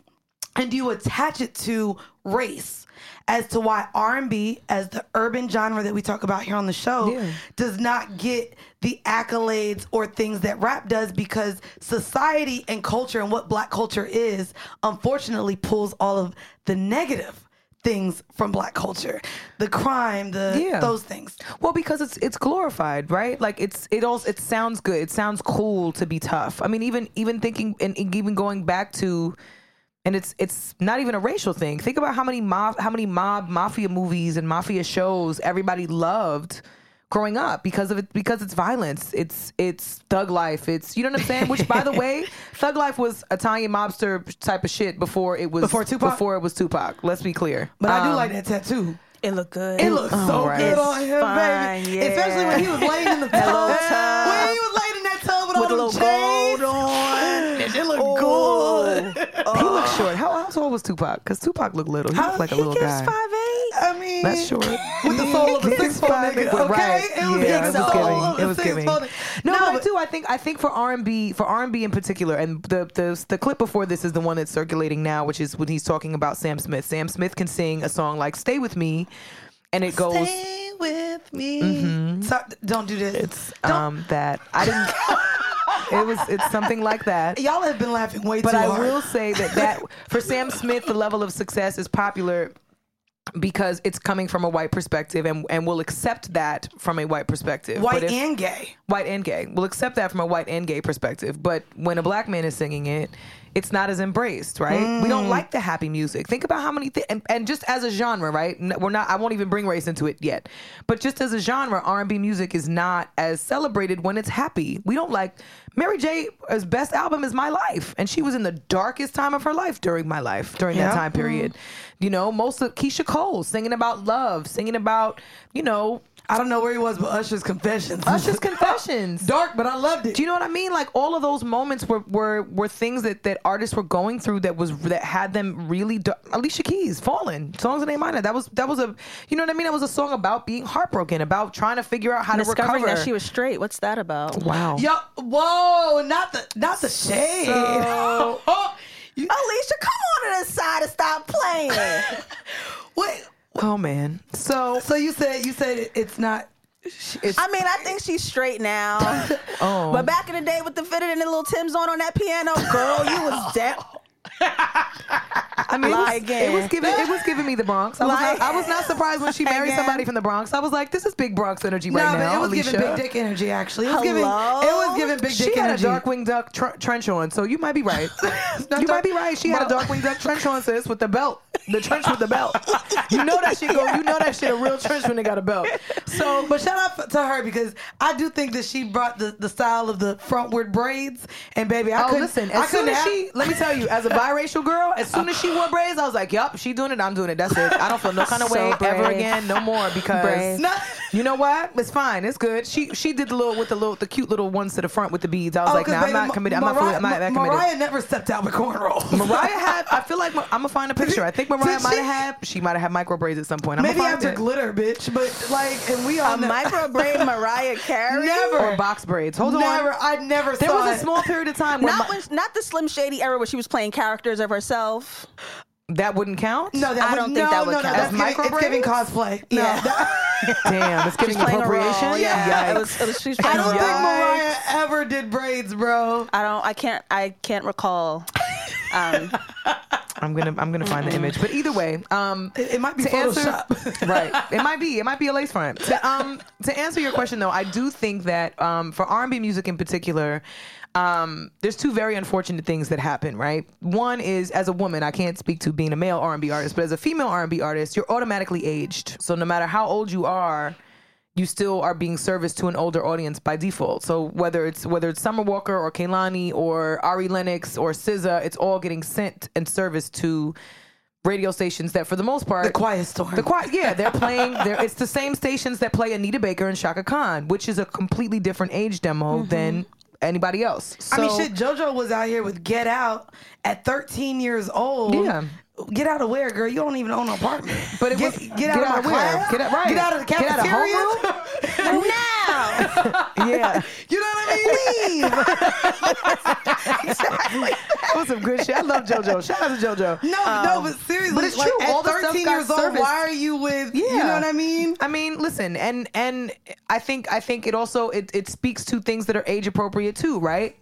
and do you attach it to race? As to why R&B, as the urban genre that we talk about here on the show, Yeah. does not get the accolades or things that rap does because society and culture and what black culture is unfortunately pulls all of the negative things from black culture the crime the Yeah. those things Well, because it's it's glorified, right? Like it's it also it sounds good. It sounds cool to be tough. I mean, even even thinking and even going back to, and it's it's not even a racial thing. Think about how many mob how many mob mafia movies and mafia shows everybody loved growing up because of it because it's violence. It's it's thug life. It's you know what I'm saying. Which by the way, thug life was Italian mobster type of shit before it was Before Tupac? Before it was Tupac. Let's be clear. but i do Um, like that tattoo It looked good. It looks so right. good It's on him, fine, baby. yeah. Especially when he was laying in the tub. tub. When he was laying in that tub with, with a all little chains. gold on. It looked good. He looked oh. short. How, how tall was Tupac? Because Tupac looked little. He looked like a little guy. five eight. I mean, That's short. With the soul of a six foot nigga. Okay, right. it was yeah, the it was soul giving. of It a was six giving. foot- No, No, but, but- too, I think I think for R and B, for R and B in particular, and the, the the clip before this is the one that's circulating now, which is when he's talking about Sam Smith. Sam Smith can sing a song like "Stay with Me," and it goes. Stay with me. So, don't do this. It's um that I didn't. it was it's something like that. Y'all have been laughing way But too I hard. But I will say that that for Sam Smith, the level of success is popular because it's coming from a white perspective, and and we'll accept that from a white perspective. White if- and gay. white and gay. We'll accept that from a white and gay perspective. But when a black man is singing it, it's not as embraced, right? We don't mm. like the happy music. Think about how many thi- and, and just as a genre, right? We're not. I won't even bring race into it yet. But just as a genre, R and B music is not as celebrated when it's happy. We don't like Mary J's best album is My Life, and she was in the darkest time of her life during my life during Yeah. that time period. Mm. You know, most of Keyshia Cole singing about love, singing about you know I don't know where he was, but Usher's confessions. Usher's confessions. Dark, but I loved it. Do you know what I mean? Like all of those moments were were, were things that, that artists were going through that was that had them really. dar- Alicia Keys, "Fallen," songs in A minor. That was that was a you know what I mean. That was a song about being heartbroken, about trying to figure out how to Discovering recover. that she was straight. What's that about? wow. Yo, whoa, not the not the shade. So- You- Alicia, come on to the side and stop playing. wait. Oh man. So So you said you said it's not. it's I mean, I think she's straight now. oh. But back in the day with the fitted and the little Tim's on on that piano, girl, you was down. I mean, it was, again. it was giving it was giving me the Bronx. I was, Lie not, I was not surprised when she married again. somebody from the Bronx. I was like, this is big Bronx energy right no, now. but it was Alicia. giving big dick energy. Actually, it was giving. It was giving big She dick energy. She had energy. a Darkwing Duck tr- trench on, so you might be right. not you dark- might be right. She had a dark Darkwing Duck trench on, sis, with the belt, the trench with the belt. You know that shit go. You know that shit a real trench when they got a belt. So, but shout out to her because I do think that she brought the, the style of the frontward braids. And baby, I oh, couldn't. listen. I As soon couldn't as have- she, let me tell you, as a biracial girl, as soon as she wore braids, I was like, "Yup, she doing it. I'm doing it. That's it. I don't feel no kind of So way ever again, no more." Because Brave. You know what? It's fine. It's good. She she did the little with the little the cute little ones to the front with the beads. I was Oh, like, 'cause "Nah, I'm not Ma- committed. I'm not, fully, I'm not that committed." Mariah never stepped out with cornrows. Mariah had. I feel like I'm gonna find a picture. I think Mariah might have had. She might have had micro braids at some point. I'm Maybe find after it. glitter, bitch. But like, and we all A know- micro braid Mariah Carey? Never. or box braids. Hold never. on. I never There saw was it. a small period of time where Not my- when, not the Slim Shady era where she was playing characters of herself. That wouldn't count. No, that I would, don't no, think that would no, no, count. That's As giving, micro it's giving cosplay. No, Yeah. that- Damn, it's giving She's playing a appropriation. role. Yeah, Yikes. it was, it was, she I playing a don't role. think Mariah ever did braids, bro. I don't. I can't. I can't recall. Um, I'm gonna I'm gonna find the image. But either way, um, It, it might be to answer- right. It might be. It might be a lace front. To, um, to answer your question though, I do think that um, for R&B music in particular, um, there's two very unfortunate things that happen. Right. One is as a woman, I can't speak to being a male R&B artist, but as a female R&B artist, you're automatically aged. So no matter how old you are. You still are being serviced to an older audience by default. So whether it's whether it's Summer Walker or Kehlani or Ari Lennox or SZA, it's all getting sent and serviced to radio stations that, for the most part, The Quiet Storm. the quiet, yeah, they're playing. They're, it's the same stations that play Anita Baker and Chaka Khan, which is a completely different age demo than anybody else. I mean, shit. JoJo was out here with Get Out at 13 years old. Yeah. Get out of where, girl? You don't even own an apartment. But it get, was- get out get of out of where? class. Get out- right. Get out of the Get out of cafeteria. now. yeah, you know what I mean? that was some good shit. I love JoJo. Shout out to JoJo. No, no, but um, seriously, but it's like, true. At All the stuff 13 got years old, why are you with? Yeah. You know what I mean? I mean, listen, and and I think I think it also it, it speaks to things that are age appropriate too, right?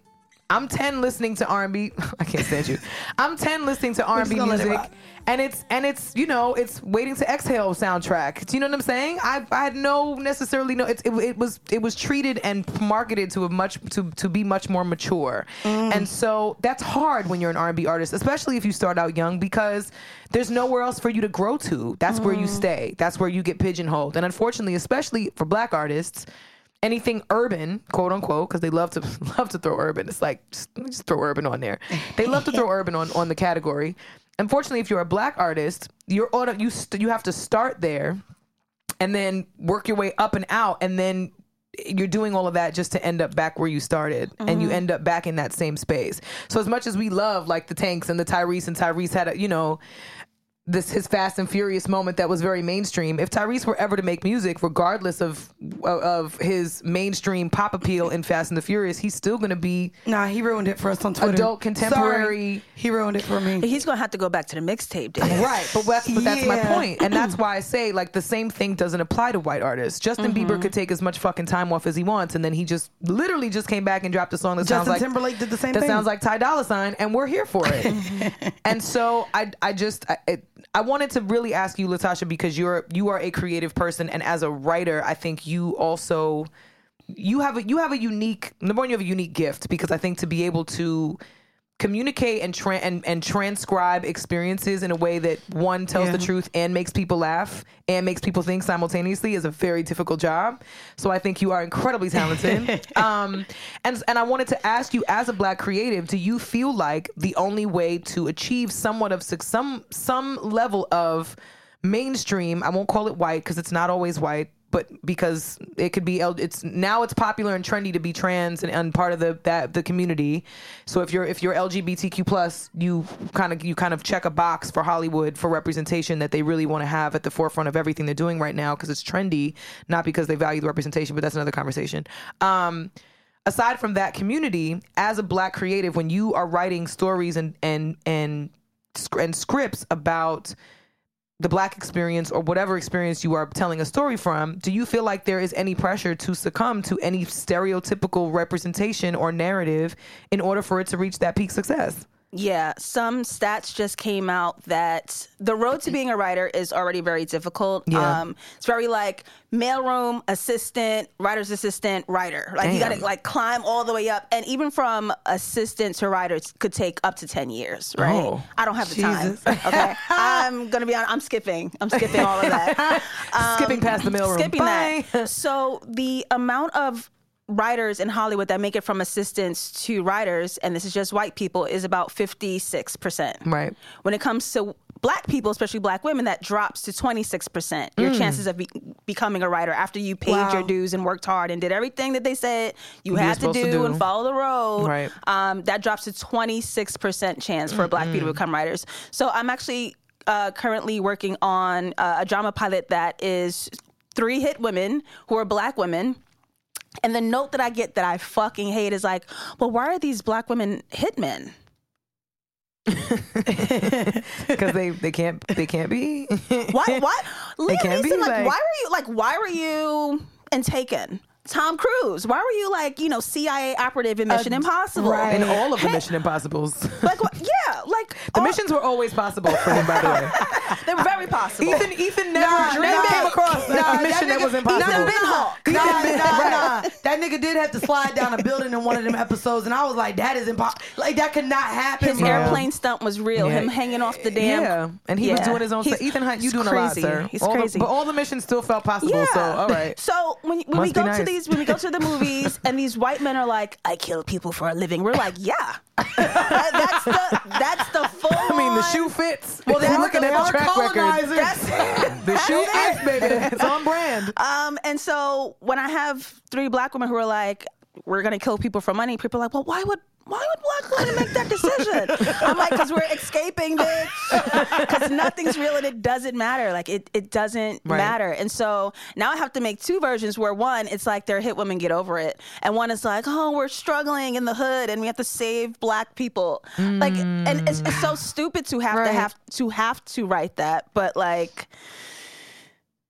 I'm 10 listening to R&B. I can't stand you. I'm 10 listening to R&B gonna let it music, and it's and it's you know it's waiting to exhale soundtrack. Do you know what I'm saying? I I had no necessarily no. It, it, it was it was treated and marketed to a much to to be much more mature, mm. and so that's hard when you're an R&B artist, especially if you start out young because there's nowhere else for you to grow to. That's where you mm. stay. That's where you get pigeonholed, and unfortunately, especially for Black artists anything urban, quote unquote, because they love to love to throw urban. It's like just, just throw urban on there. They love to throw urban on on the category. Unfortunately, if you're a black artist, you're auto, you st- you have to start there, and then work your way up and out, and then you're doing all of that just to end up back where you started and you mm-hmm. end up back in that same space. So as much as we love like the tanks and the Tyrese and Tyrese had a, you know, this his Fast and Furious moment that was very mainstream. If Tyrese were ever to make music, regardless of of his mainstream pop appeal in Fast and the Furious, he's still going to be Nah, he ruined it for us on Twitter. Adult contemporary- Sorry. He ruined it for me. He's gonna have to go back to the mixtape days. right. But that's but that's my point, and that's why I say like the same thing doesn't apply to white artists. Justin Mm-hmm. Bieber could take as much fucking time off as he wants, and then he just literally just came back and dropped a song that sounds Justin like Timberlake did the same that thing. sounds like Ty Dolla Sign, and we're here for it. and so I I just I, it, I wanted to really ask you, Latasha, because you're you are a creative person, and as a writer, I think you also you have a you have a unique number one you have a unique gift because I think to be able to communicate and tra- and and transcribe experiences in a way that one tells the truth and makes people laugh and makes people think simultaneously is a very difficult job. So I think you are incredibly talented. um, and and I wanted to ask you, as a black creative, do you feel like the only way to achieve somewhat of some some level of mainstream? I won't call it white because it's not always white. But because it could be, it's now it's popular and trendy to be trans and, and part of the that the community. So if you're if you're LGBTQ plus, you kind of you kind of check a box for Hollywood for representation that they really want to have at the forefront of everything they're doing right now because it's trendy, not because they value the representation. But that's another conversation. Um, aside from that community, as a black creative, when you are writing stories and and and and scripts about the black experience or whatever experience you are telling a story from, do you feel like there is any pressure to succumb to any stereotypical representation or narrative in order for it to reach that peak success? Yeah, some stats just came out that the road to being a writer is already very difficult. Yeah. Um, it's very like mailroom assistant, writer's assistant, writer. Like you got to like climb all the way up, and even from assistant to writer could take up to ten years. Right? Oh. I don't have the Jesus. time. Okay, I'm gonna be on. I'm skipping. I'm skipping all of that. Skipping past the mailroom. Skipping Bye. that. So the amount of writers in Hollywood that make it from assistants to writers, and this is just white people, is about 56%. Right. When it comes to black people, especially black women, that drops to 26%. Your Mm. chances of be- becoming a writer after you paid Wow. your dues and worked hard and did everything that they said you were had to do, to do. and follow the road. Right. Um, that drops to 26% chance for black people to become writers. So I'm actually uh, currently working on uh, a drama pilot that is three hit women who are black women. And the note that I get that I fucking hate is like, well, why are these black women hitmen? Because they, they can't they can't be. Why? Why? Be, like, like- why were you like? Why were you in Taken? Tom Cruise. Why were you like, you know, CIA operative in Mission uh, Impossible? And all of the Mission Impossibles. Like, what- yeah, like The missions were always possible for him, by the way. they were very possible. Ethan, Ethan never Nah, dreamed nah, came across nah, a that mission that, nigga- was impossible. Ethan been Hawk. Nah, Ethan- nah, right. nah. That nigga did have to slide down a building in one of them episodes, and I was like, that is impossible. Like, that could not happen. His bro. airplane stunt was real. Yeah. Him hanging off the damn. Yeah, and he was Yeah. doing his own He's- stuff. Ethan Hunt, you he's doing a lot, crazy. sir. He's All the- crazy. but all the missions still felt possible. So all right. So when, when we Must be go to nice. These when we go to the movies and these white men are like, I kill people for a living. We're like, yeah. That's the that's the full. I mean, the shoe fits. Well, they If you're looking at the track record. The shoe fits, baby. It's on brand. Um, and so when I have three black women who are like, we're gonna kill people for money, people are like, well, why would why would black women make that decision? I'm like, because we're escaping, bitch. Because nothing's real and it doesn't matter. Like it, it doesn't Right. matter. And so now I have to make two versions where one, it's like they're hit women, get over it, and one is like, oh, we're struggling in the hood and we have to save black people. Like, and it's, it's so stupid to have Right. to have to have to write that, but like.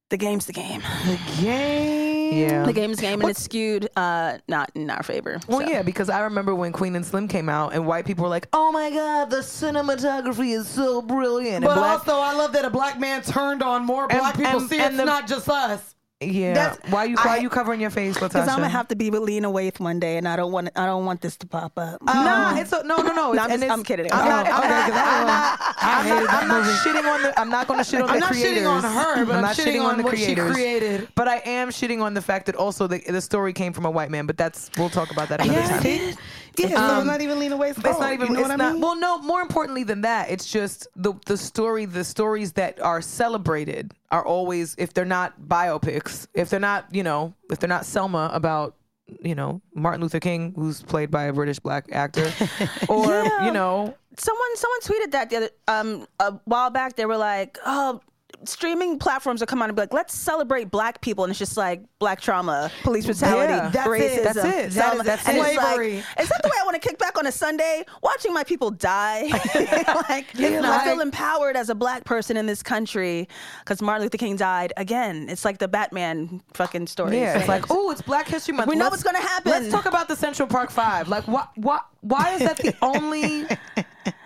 The game's the game. the game. Yeah. The game's game, and it's skewed uh, not in our favor. Well, so. yeah, because I remember when Queen and Slim came out, and white people were like, "Oh my God, the cinematography is so brilliant." And But black, also, I love that a black man turned on more And- black people. and- See, and it's the- not just us. Yeah. that's- why you why I- you covering your face, Latasha? Because I'm gonna have to be with Lena Waithe one day, and I don't want I don't want this to pop up. Nah, it's a, no, no, no. It's, I'm just- it's, I'm kidding. I'm not. I'm okay, not. 'cause I I'm not. I'm hated not, that I'm not movie. shitting on the. I'm not going to shit on I'm the not shitting on her, but I'm not shitting on the what she created. But I am shitting on the fact that also the the story came from a white man. But that's we'll talk about that another time. Yeah, so Um, it's not even Lena Waithe's It's not even. You know it's what I not. mean? Well, no. More importantly than that, it's just the the story. The stories that are celebrated are always, if they're not biopics, if they're not, you know, if they're not Selma about, you know, Martin Luther King, who's played by a British black actor, or Yeah. you know, someone someone tweeted that the other um a while back. They were like, oh. Streaming platforms are coming out and be like, let's celebrate black people, and it's just like black trauma, police brutality, Yeah, that's it. racism. That's it. That is- that's and it. it's like, Slavery. is that the way I want to kick back on a Sunday? Watching my people die, like Yeah, I feel empowered as a black person in this country because Martin Luther King died again. It's like the Batman fucking story. yeah, it's like, oh, it's Black History Month. We know Let's- what's gonna happen. Let's talk about the Central Park Five. Like, what, what, why is that the only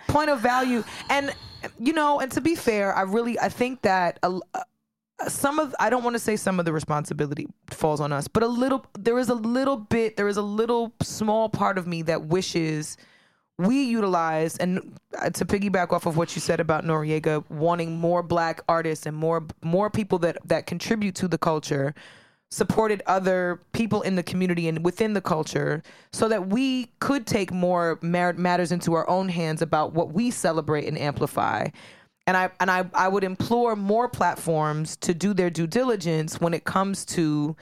point of value? And you know, and to be fair, I really, I think that a, a- some of, I don't want to say some of the responsibility falls on us, but a little, there is a little bit, there is a little small part of me that wishes we utilize and uh, to piggyback off of what you said about Noreaga wanting more black artists and more more people that that contribute to the culture supported other people in the community and within the culture so that we could take more matters into our own hands about what we celebrate and amplify. And I and I, I would implore more platforms to do their due diligence when it comes to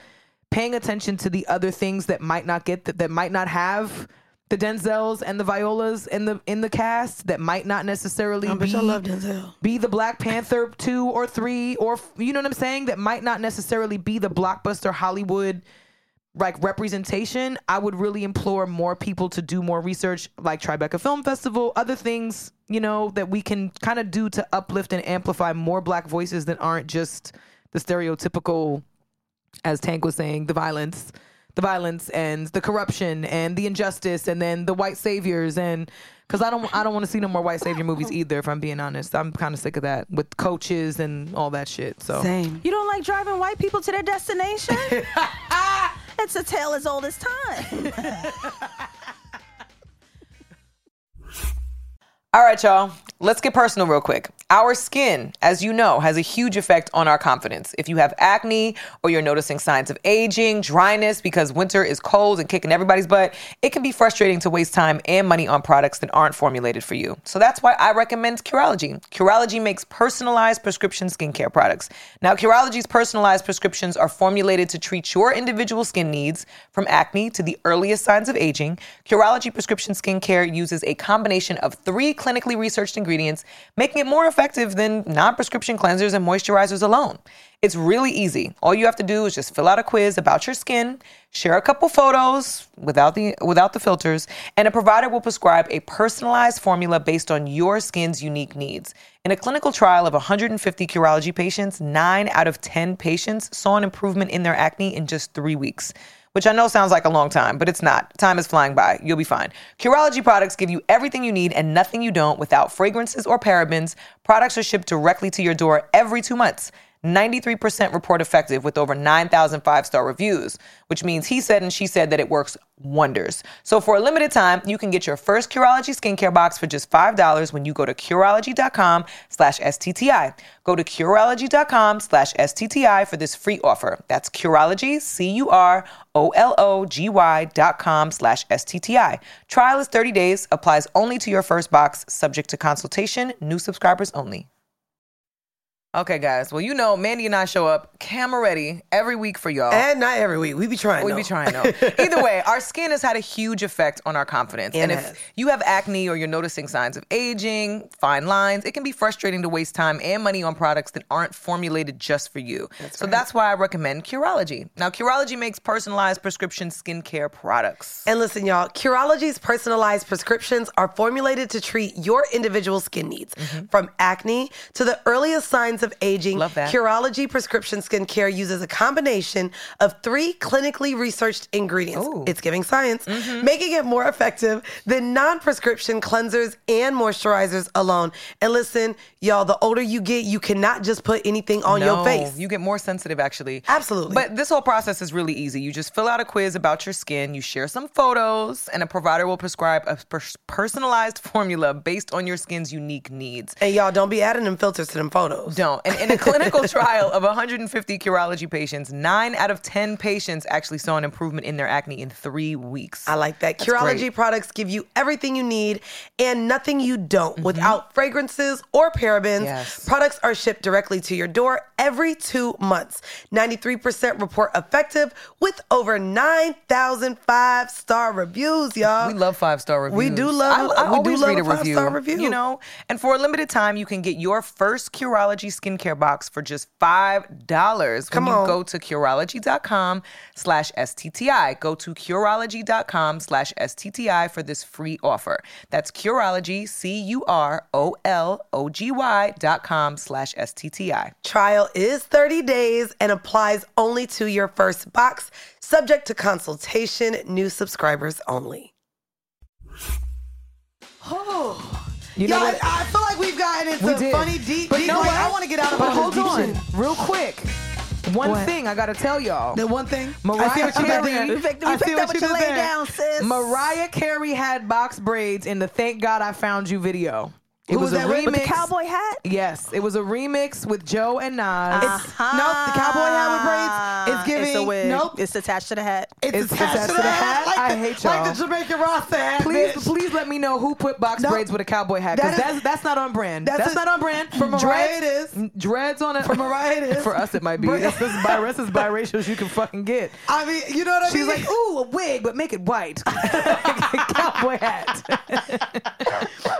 paying attention to the other things that might not get that might not have the Denzels and the Violas in the in the cast that might not necessarily Oh, be I love Denzel. be the Black Panther two or three or you know what I'm saying that might not necessarily be the blockbuster Hollywood like representation. I would really implore more people to do more research, like Tribeca Film Festival, other things you know that we can kind of do to uplift and amplify more Black voices that aren't just the stereotypical, as Tank was saying, the violence. The violence and the corruption and the injustice and then the white saviors and because I don't I don't want to see no more white savior movies either if I'm being honest I'm kind of sick of that with coaches and all that shit so Same. You don't like driving white people to their destination? it's a tale as old as time. All right, y'all. Let's get personal real quick. Our skin, as you know, has a huge effect on our confidence. If you have acne or you're noticing signs of aging, dryness because winter is cold and kicking everybody's butt, it can be frustrating to waste time and money on products that aren't formulated for you. So that's why I recommend Curology. Curology makes personalized prescription skincare products. Now, Curology's personalized prescriptions are formulated to treat your individual skin needs from acne to the earliest signs of aging. Curology prescription skincare uses a combination of three clinically researched ingredients, making it more effective than non prescription cleansers and moisturizers alone. It's really easy. All you have to do is just fill out a quiz about your skin, share a couple photos without the without the filters, and a provider will prescribe a personalized formula based on your skin's unique needs. In a clinical trial of 150 Curology patients, 9 out of 10 patients saw an improvement in their acne in just 3 weeks. Which I know sounds like a long time, but it's not. Time is flying by. You'll be fine. Curology products give you everything you need and nothing you don't without fragrances or parabens. Products are shipped directly to your door every two months. 93% report effective with over 9,000 five star reviews, which means he said and she said that it works wonders. So for a limited time, you can get your first Curology skincare box for just $5 when you go to Curology.com slash STTI. Go to Curology.com slash STTI for this free offer. That's Curology, C-U-R-O-L-O-G-Y dot com slash STTI. Trial is 30 days, applies only to your first box, subject to consultation, new subscribers only. Okay, guys. Well, you know, Mandy and I show up camera ready every week for y'all. And not every week. We be trying. We though. be trying though. Either way, our skin has had a huge effect on our confidence. It and has. if you have acne or you're noticing signs of aging, fine lines, it can be frustrating to waste time and money on products that aren't formulated just for you. so that's why I recommend Curology. Now, Curology makes personalized prescription skincare products. And listen, y'all, Curology's personalized prescriptions are formulated to treat your individual skin needs. Mm-hmm. From acne to the earliest signs of aging. Love that. Curology prescription skincare uses a combination of three clinically researched ingredients. Ooh. It's giving science, Mm-hmm. making it more effective than non prescription cleansers and moisturizers alone. And listen, y'all, the older you get, you cannot just put anything on your face. You get more sensitive, actually. Absolutely. But this whole process is really easy. You just fill out a quiz about your skin, you share some photos, and a provider will prescribe a pers- personalized formula based on your skin's unique needs. and y'all, don't be adding them filters to them photos. Don't. And in a clinical trial of 150 Curology patients, nine out of 10 patients actually saw an improvement in their acne in three weeks. I like that. That's Curology great. products give you everything you need and nothing you don't without fragrances or parabens. Mm-hmm. Yes. Products are shipped directly to your door every two months. 93% report effective with over 9,000 five star reviews, y'all. We love five star reviews. We do love- I, I we do love a five-star review, review. You know, and for a limited time, you can get your first Curology skincare box for just five dollars when Come you on. go to Curology.com/slash STTI. Go to Curology.com/slash STTI for this free offer. That's Curology, C U R O L O G Y dot com slash STTI. Trial is 30 days and applies only to your first box, subject to consultation, new subscribers only. Oh. You know Y'all, what? I feel like we've gotten into We did. funny, deep, But deep. you know like, what? I want to get out of But hold on, shit. real quick. One What? thing I gotta tell y'all. The one thing. Mariah I see what you did Carey-. We picked, I we see picked what up what you you laid down, sis. Mariah Carey had box braids in the "Thank God I Found You" video. It Who was, was a that remix. With the cowboy hat? Yes, it was a remix with Joe and Nas. Uh-huh. Nope, the cowboy hat with braids. It's giving. It's a wig. Nope. It's attached to the hat. It's, It's attached, to the hat. Like I the, hate y'all. Like the Jamaican Rasta hat. Please, bitch. please let me know who put box No. braids with a cowboy hat because is- that's that's not on brand. that's That's, a- not on brand. For Mariah it is. Dreads on it. For Mariah it is. For us it might be. Bra- This, this is bi- this is biracial as you can fucking get. I mean, you know what I She's mean? She's like, ooh, a wig, but make it white. cowboy hat.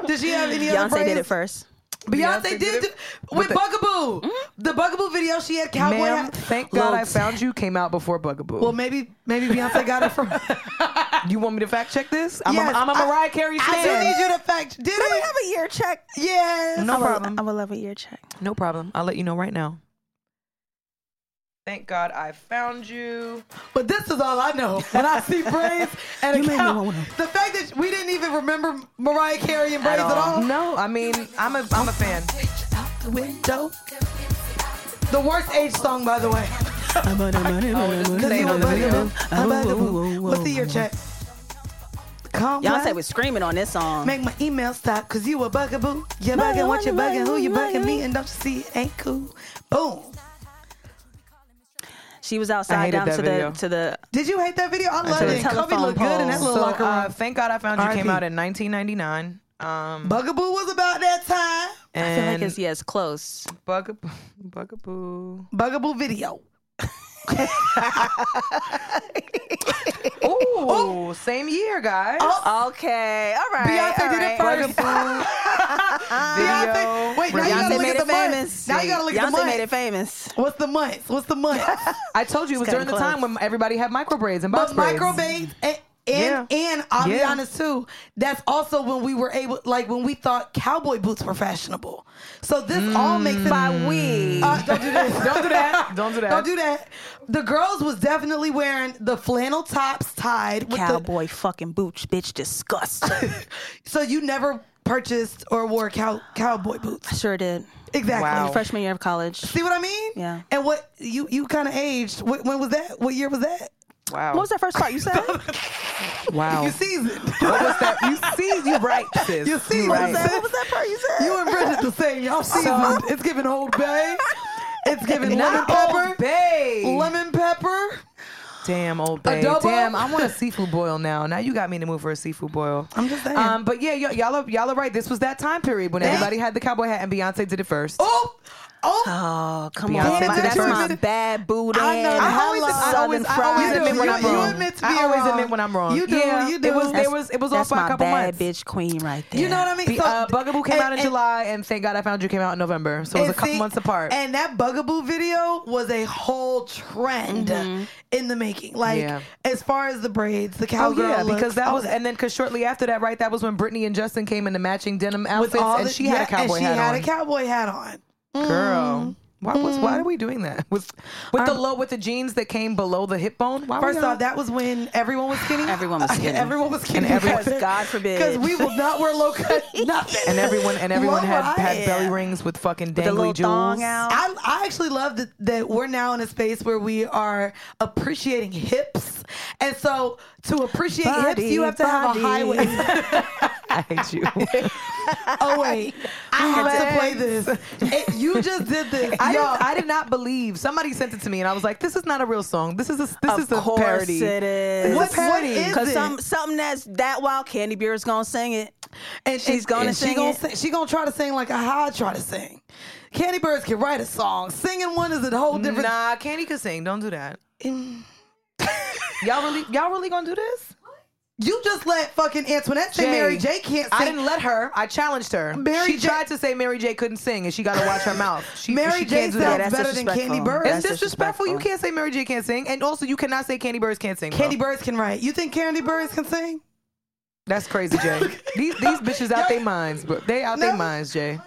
Does she have any other Beyonce did it first. Beyonce, Beyonce did, did it with with the- Bugaboo. Mm-hmm. The Bugaboo video, she had cowboy Ma'am, hat. thank God I found you came out before Bugaboo. Well, maybe maybe Beyonce got it from. you want me to fact check this? I'm, Yes, a, I'm a I- Mariah Carey fan. I do need you to fact. Did Let me it? have a year check. Yes. No I would- problem. I would love a year check. No problem. I'll let you know right now. Thank God I found you. But this is all I know. When I see braids and You a made me cow, the fact that we didn't even remember Mariah Carey and braids at all. No, I mean I'm a I'm a fan. The window. The worst age song, by the way. Cause Say you no a to the video. bugaboo, a bugaboo. What's the year check? Come Beyonce was screaming on this song. Make my email stop, cause you a bugaboo. You Bugga, bugging what you bugga, bugging, who you bugga. bugging me, and don't you see it ain't cool. Boom. She was outside down to video. the to the. Did you hate that video? I loved the it. Kobe telephone looked good in that pole. little So locker room. uh, thank God I found you came out in 1999. Um, Bugaboo was about that time. I feel like and it's yes, close. Bugaboo, Bugaboo. Bugaboo video. Ooh, same year, guys. Oh. Okay, all right. Beyonce all did it right. first. Video. Beyonce. Wait, now you gotta look made at it the months. famous. Now you gotta look at the Beyonce months. made it famous. What's the month? What's the month? I told you it was It's during the time when everybody had micro braids and but box braids. micro braids. And and and I'll be honest too. That's also when we were able, like when we thought cowboy boots were fashionable. So this all makes sense. By we. Uh, don't do this. Don't do that. Don't do that. Don't do that. The girls was definitely wearing the flannel tops tied with Cowboy fucking boots, bitch, disgust. So you never purchased or wore cow, cowboy boots. I sure did. Exactly. Wow. Freshman year of college. See what I mean? Yeah. And what you you kind of aged. When, when was that? What year was that? Wow. What was that first part you said? Wow. You seasoned. what was that? You see, you right, sis. You see You what right. I'm what was that part you said? You and Bridget the same. Y'all seasoned. it's giving Old Bay. It's giving lemon pepper. Old Bay. Lemon pepper. Damn, Old Bay. Adobo? Damn, I want a seafood boil now. Now you got me in the mood for a seafood boil. I'm just saying. Um, but yeah, y- y'all are, y'all are right. This was that time period when Thank- everybody had the cowboy hat and Beyonce did it first. oh, oh. Oh, come Beyonce on. did That's my first. bad booty. I know. I always, I always, I always admit when I'm wrong. you wrong. admit to I always wrong. admit when I'm wrong. You do, Yeah, you It was, it was, it was off That's by a my bad bitch queen right there. You know what I mean? Be- So- uh, Bugaboo came and- out in and- July, and Thank God I Found You came out in November. So it was a couple see, months apart. And that Bugaboo video was a whole trend in the making. Like Yeah. as far as the braids, the cowgirl. Oh yeah, looks, because that all was, and then because shortly after that, right, that was when Britney and Justin came in the matching denim outfits, and she had a cowboy and she had a cowboy hat on. Girl, mm-hmm. why was why are we doing that? With with the um, low with the jeans that came below the hip bone? Why First off, that was when everyone was skinny. Everyone was skinny. everyone was skinny. And everyone- Because God forbid. Because we will not wear low cut nothing. and everyone and everyone had, Lower had belly rings with fucking the little dangly jewels. thong out. I, I actually love that, that we're now in a space where we are appreciating hips. And so to appreciate hips, you have to have a high waist. I hate you. oh, wait. I have to play this. It- you just did this. I, Y'all, didn't, I did not believe somebody sent it to me, and I was like, "This is not a real song. This is a this of is a course parody." it is. What- is Because some, something that's that wild, Kandi Burruss is gonna sing it. and she's gonna and sing she gonna it. sing- she gonna try to sing like how I try to sing. Kandi Burruss can write a song. Singing one is a whole different. Nah, Candy can sing. Don't do that. y'all really y'all really gonna do this? You just let fucking Antoinette say Jay, Mary J can't sing. I didn't let her. I challenged her. Mary she J- tried to say Mary J couldn't sing, and she got to watch her mouth. She, Mary she J can't do sounds that. better than Kandi disrespectful. Bird. It's That's disrespectful. You can't say Mary J can't sing, and also you cannot say Kandi Burruss can't sing. bro. Kandi Burruss can write. You think Kandi Burruss can sing? That's crazy, Jay. these these bitches out their minds, but they out their minds, Jay.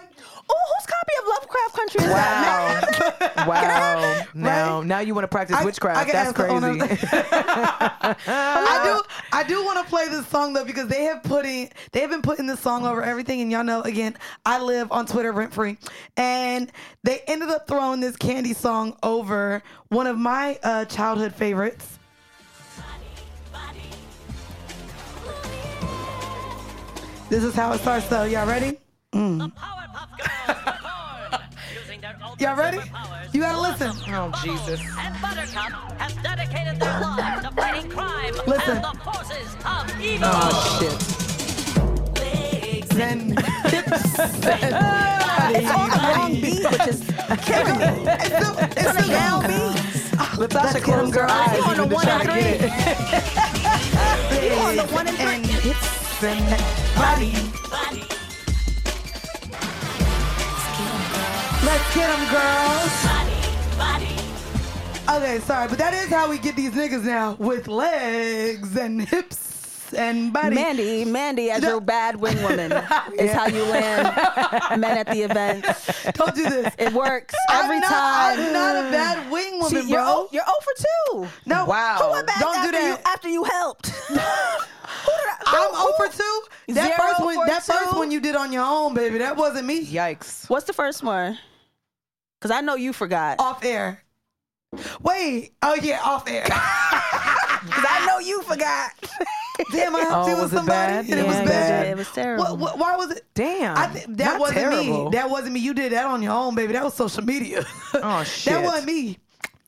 Whose copy of Lovecraft Country is that? Wow, wow. Now, now you want to practice I- witchcraft? I can That's crazy. I do. I do want to play this song though because they have putting they have been putting this song over everything, and y'all know again I live on Twitter rent free, and they ended up throwing this Kandi song over one of my uh, childhood favorites. This is how it starts though. Y'all ready? Mm. Y'all ready? You gotta listen. oh Jesus! And Buttercup has dedicated their lives to fighting crime Listen. and the forces of evil. Oh shit! Then It's on a long beat, which is killing me. it's still, it's still Down down. beat. Latasha closed her eyes You on the one and three? You on the one and And three? hips and body. Let's get them, girls. Okay, sorry, but that is how we get these niggas now with legs and hips and body. Mandy, Mandy, as No. your bad wing woman, is how you land men at the event. Don't do this. It works every I'm not, time. I'm not a bad wing See, woman, you're, bro. o- you're over two. no, Wow. Who went back Don't do after that. you after you helped? Who did I, I'm who- over two. That Zero first one, for that first one you did on your own, baby. That wasn't me. Yikes! What's the first one? Because I know you forgot. Off air. Wait. Oh yeah, off air. Because I know you forgot. Damn, I helped Oh, you with was somebody, bad? and it was Yeah, bad. It was terrible. What, what, why was it? Damn. I th- that Not wasn't terrible. me. That wasn't me. You did that on your own, baby. That was social media. Oh, shit. That wasn't me.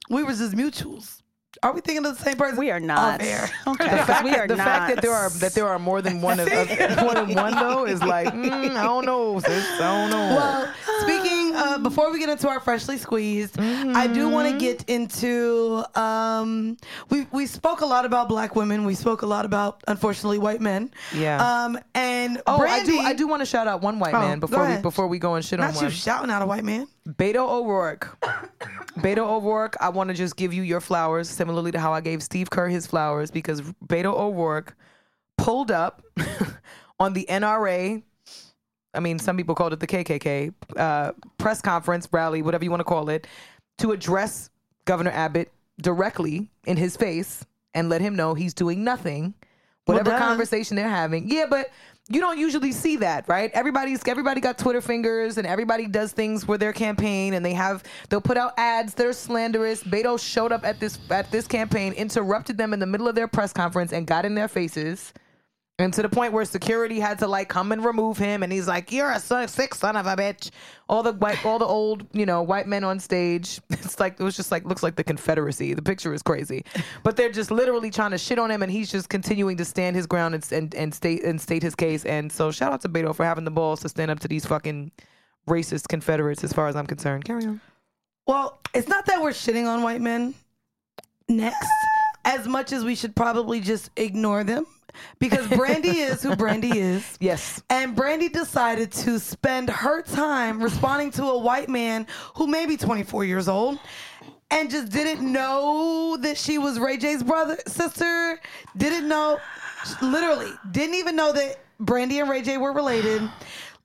We was just mutuals. Are we thinking of the same person? we are not. Okay, the fact, we are the not. fact that there are that there are more than one of, of more than one though is like mm, I don't know, sis. I don't know. Well, speaking of before we get into our freshly squeezed, I do want Mm-hmm. to get into. Um, we we spoke a lot about black women. We spoke a lot about, unfortunately, white men. Yeah. Um, and Oh, Brandy, I do. I do want to shout out one white Oh, man before we before we go and shit on Not one. you shouting out a white man. Beto O'Rourke. Beto O'Rourke, I want to just give you your flowers, similarly to how I gave Steve Kerr his flowers, because Beto O'Rourke pulled up on the NRA. I mean, some people called it the KKK uh, press conference, rally, whatever you want to call it, to address Governor Abbott directly in his face and let him know he's doing nothing. Whatever done. conversation they're having. Yeah, but you don't usually see that, right? Everybody's everybody got Twitter fingers and everybody does things for their campaign and they have they'll put out ads that are slanderous. Beto showed up at this at this campaign, interrupted them in the middle of their press conference and got in their faces. And to the point where security had to like come and remove him, and he's like, "You're a son, sick son of a bitch." All the white, all the old, you know, white men on stage. It's like it was just like looks like the Confederacy. The picture is crazy, but they're just literally trying to shit on him, and he's just continuing to stand his ground and and, and state and state his case. And so, shout out to Beto for having the balls to stand up to these fucking racist Confederates, as far as I'm concerned. Carry on. Well, it's not that we're shitting on white men next, as much as we should probably just ignore them. Because Brandy is who Brandy is. Yes. And Brandy decided to spend her time responding to a white man who may be 24 years old and just didn't know that she was Ray J's brother, sister, didn't know, literally, didn't even know that Brandy and Ray J were related.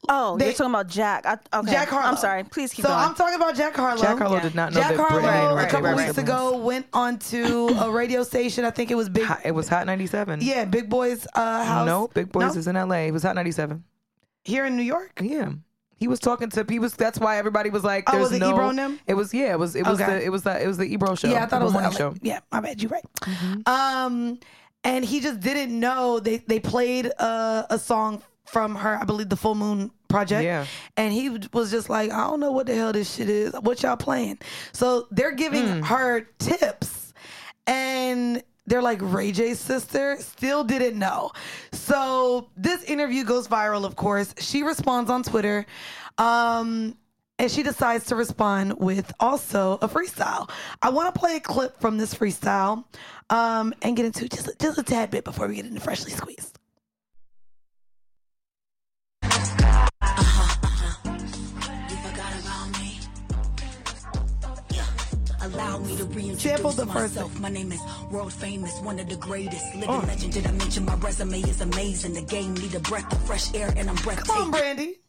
Oh, They- you're talking about Jack. I, okay. Jack Harlow. I'm sorry. Please keep so going. So I'm talking about Jack Harlow. Jack Harlow Yeah. did not know Jack that Harlow Brandy and Right, a couple were weeks siblings. ago went onto a radio station. I think it was Big. Hot- It was Hot 97. Yeah, Big Boy's uh, house. No, Big Boys No? is in LA. It was Hot 97. here in New York. Yeah. He was talking to he was that's why everybody was like Oh, there's was it no Ebro and them? It was yeah, it was it was Okay. the it was the it was the Ebro show. Yeah, I thought it was morning LA. show. Yeah, my bad. You're right. Um, and he just didn't know they they played uh, a song from her. I believe the Full Moon Project. Yeah. And he was just like, I don't know what the hell this shit is. What y'all playing? So they're giving Hmm. her tips, and. They're like Ray J's sister, still didn't know. So this interview goes viral, of course. She responds on Twitter. Um, and she decides to respond with also a freestyle. I want to play a clip from this freestyle um, and get into just just a tad bit before we get into freshly squeezed. Allow me to reintroduce the first myself. My name is world famous, one of the greatest. Living oh. legend. Did I mention my resume is amazing? The game need a breath of fresh air, and I'm breathtaking. Come on, Brandy.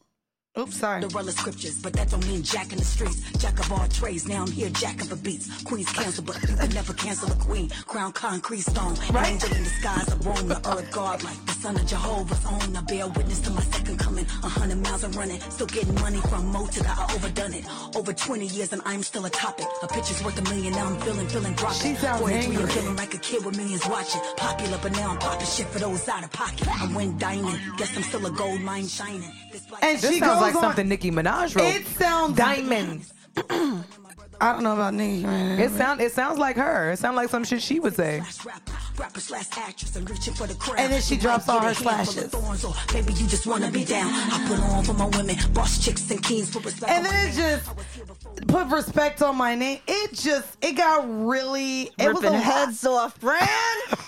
Oops, sorry. The relic scriptures, but that don't mean jack in the streets. Jack of all trades, now I'm here jacking for beats. Queen's cancel, but you can never cancel a queen. Crown concrete stone, Right. angel in disguise, a roam the earth god like the son of Jehovah's own. I bear witness to my second coming. A hundred miles I'm running, still getting money from Mo to the I overdone it. Over 20 years and I'm still a topic. A picture's worth a million, now I'm feeling, feeling dropping. She sounds 43 angry. feeling like a kid with millions watching. Popular, but now I'm popping shit for those out of pocket. I went diamond, guess I'm still a gold mine shining. And she goes like on- something Nicki Minaj wrote. It sounds Diamond. I don't know about Nicki. man. It sound it sounds like her. It sounds like some shit she would say. Slash rapper, rapper slash actress, I'm reaching for the crown. And then she You drops all her a slashes. of thorns, or maybe you just wanna be down. I put on for my women, boss chicks and kings for respect. And then it just put respect on my name. It just it got really it was a Ripping heads off, Brand.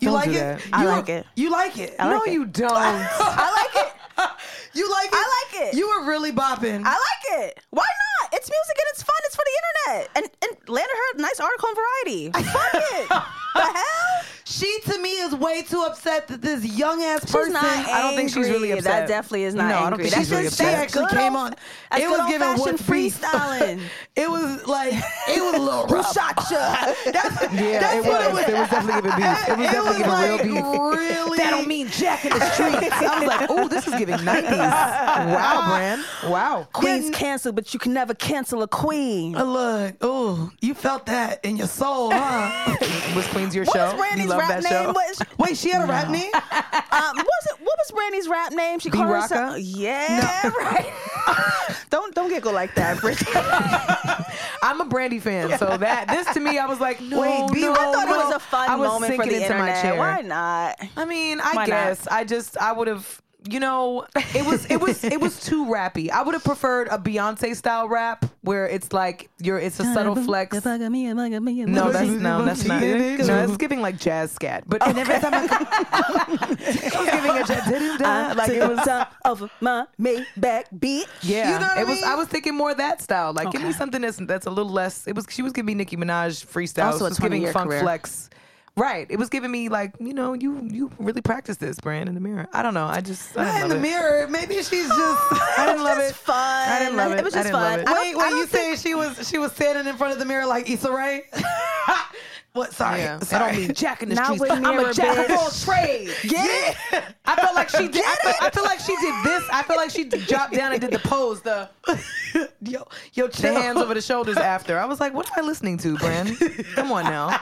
You Don't like do it? that. I You- like it. You like it? I no, it. you don't. I like it. You like it? I like it. You were really bopping. I like it. Why not? It's music and it's fun. It's for the internet. And and Lana heard a nice article in Variety. I fuck it. the hell? she to me is way too upset that this young ass She's person. not I don't think she's really upset. That definitely is not No, I don't angry. think That's she's really just- she upset. that's actually good came on. That's it was good giving what old-fashioned freestyling. it was like it was a little Who rough. shot you? That's, Yeah, that's it what was. It was definitely giving beef. It was It definitely was giving like real beef. really. That don't mean Jack in the streets. I was like, oh, this is giving 90s. Wow, Brand. Wow. Queen's canceled, but you can never cancel a queen. Uh, Look, oh, you felt that in your soul, huh? Was Queens your What show? was Brandy's you love rap that name? show? Was, Wait, she had a rap name? um, what was it? What was Brandy's rap name? She called Rocka? herself. Yeah, right. don't don't giggle like that, Brit. I'm a Brandy fan, so that this to me, I was like, no, Wait, B. no, I thought no. it was a fun I was moment for the into my internet. chair. Why not? I mean, I Why not? guess I just I would have you know, it was it was it was too rappy. I would have preferred a Beyonce style rap where it's like you're it's a subtle flex. No, that's no, that's not. No, it's giving like jazz scat. But And every time I I was giving a jazz like it was time over my Maybach beat. Yeah, You know what I it was. I was thinking more of that style. Like, give me something that's that's a little less. It was. She was giving me Nicki Minaj freestyle. Also a it was giving funk career. flex. Right. It was giving me like, you know, you you really practice this, brand in the mirror. I don't know. I just I Not didn't in love the it. mirror. Maybe she's just. I didn't love Just it. fun. I didn't love it. It was just fun. it. I don't- Wait, wait, you saying she was she was standing in front of the mirror like Issa Rae? what? Sorry, Yeah. I don't mean jack in the Not streets. I'm a mirror, jack of all trades. Get it? I felt like she did. I feel, I feel like she did this. I feel like she dropped down and did the pose, the yo, yo, the hands over the shoulders after. I was like, what am I listening to, Bran? Come on now.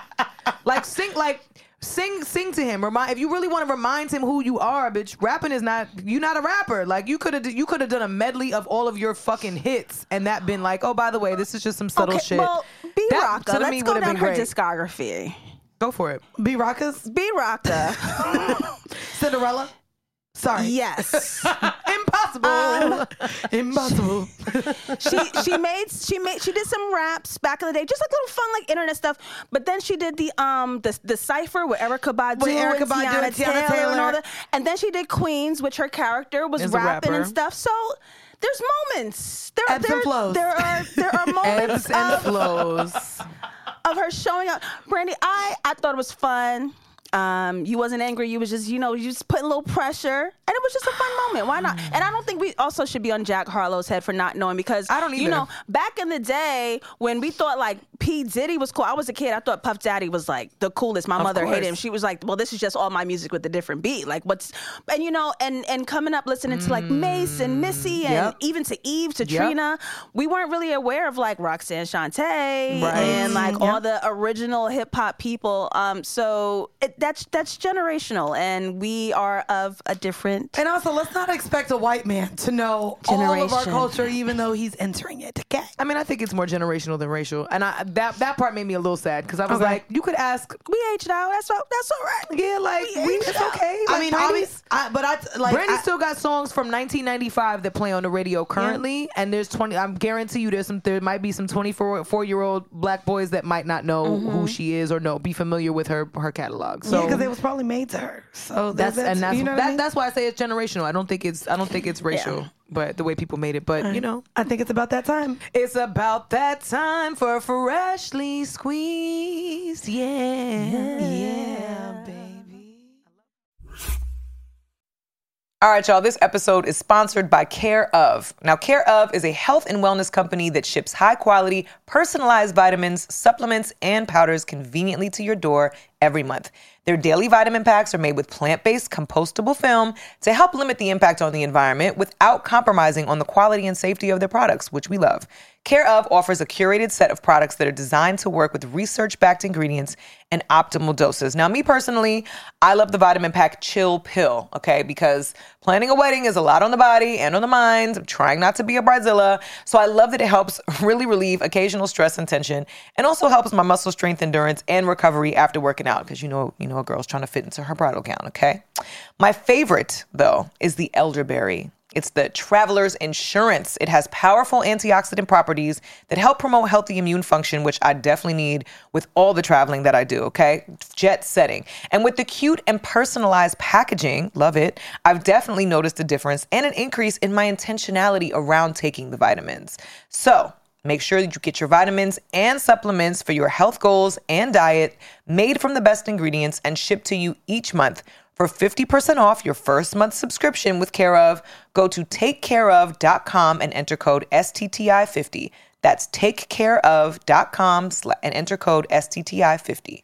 Like sing like sing sing to him. Remind if you really want to remind him who you are, bitch. Rapping is not you're not a rapper. Like you could have you could have done a medley of all of your fucking hits and that been like, oh by the way, this is just some subtle Okay, shit. well, B That, Rocka. Let's me, go down her great. discography. Go for it. B Rockas, B Rocka. Cinderella. Sorry, yes. Impossible. Um, impossible. she she made she made she did some raps back in the day, just like little fun like internet stuff. But then she did the um the the cipher with Erykah Badu, With Erykah and Badu Teyana, and Teyana Taylor, and all that. And then she did Queens, which her character was Is a rapping and stuff. So there's moments. There, Ebbs and there, flows. There are there are moments Ebbs and of, flows. of her showing up. Brandy, I I thought it was fun. Um, you wasn't angry. You was just, you know, you just putting a little pressure, and it was just a fun moment. Why not? And I don't think we also should be on Jack Harlow's head for not knowing because I don't You know, back in the day when we thought like P Diddy was cool. I was a kid. I thought Puff Daddy was like the coolest. My mother hated him. She was like, "Well, this is just all my music with a different beat." Like, what's and you know, and and coming up listening to like Mase and Missy and Yep. even to Eve, to Yep. Trina, we weren't really aware of like Roxanne Shante Right. and like all the original hip hop people. Um, so it, that's that's generational, and we are of a different. And also, let's not expect a white man to know all of our culture, even though he's entering it. Okay. I mean, I think it's more generational than racial, and I that that part made me a little sad because I was Okay. like, you could ask, We aged out. That's all, that's all right. yeah, like We we, it's out. okay. I mean, obviously, I, but I like. Brandy I- still got songs from 1995 that play on the radio currently, and there's 20. I'm guarantee you, there's some. There might be some 24 four year old black boys that might not know mm-hmm. who she is or know be familiar with her her catalog. So yeah, because it was probably made to her. So that's and that's you know that, I mean? that's why I say it's generational. I don't think it's I don't think it's racial, but the way people made it. But you know, I think it's about that time. it's about that time for freshly squeezed. Yeah, yeah, baby. All right, y'all. This episode is sponsored by Care of. Now, Care of is a health and wellness company that ships high quality, personalized vitamins, supplements, and powders conveniently to your door every month. Their daily vitamin packs are made with plant based compostable film to help limit the impact on the environment without compromising on the quality and safety of their products, which we love. Care of offers a curated set of products that are designed to work with research backed ingredients and optimal doses. Now, me personally, I love the vitamin pack chill pill, okay, because planning a wedding is a lot on the body and on the mind. I'm trying not to be a bridezilla. So I love that it helps really relieve occasional stress and tension and also helps my muscle strength, endurance, and recovery after working out because you know, you know, a girl's trying to fit into her bridal gown, okay? My favorite, though, is the elderberry. It's the Traveler's Insurance. It has powerful antioxidant properties that help promote healthy immune function, which I definitely need with all the traveling that I do, okay? Jet setting. And with the cute and personalized packaging, love it, I've definitely noticed a difference and an increase in my intentionality around taking the vitamins. So, Make sure that you get your vitamins and supplements for your health goals and diet made from the best ingredients and shipped to you each month. For 50% off your first month subscription with Care of, go to takecareof.com and enter code STTI50. That's takecareof.com and enter code STTI50.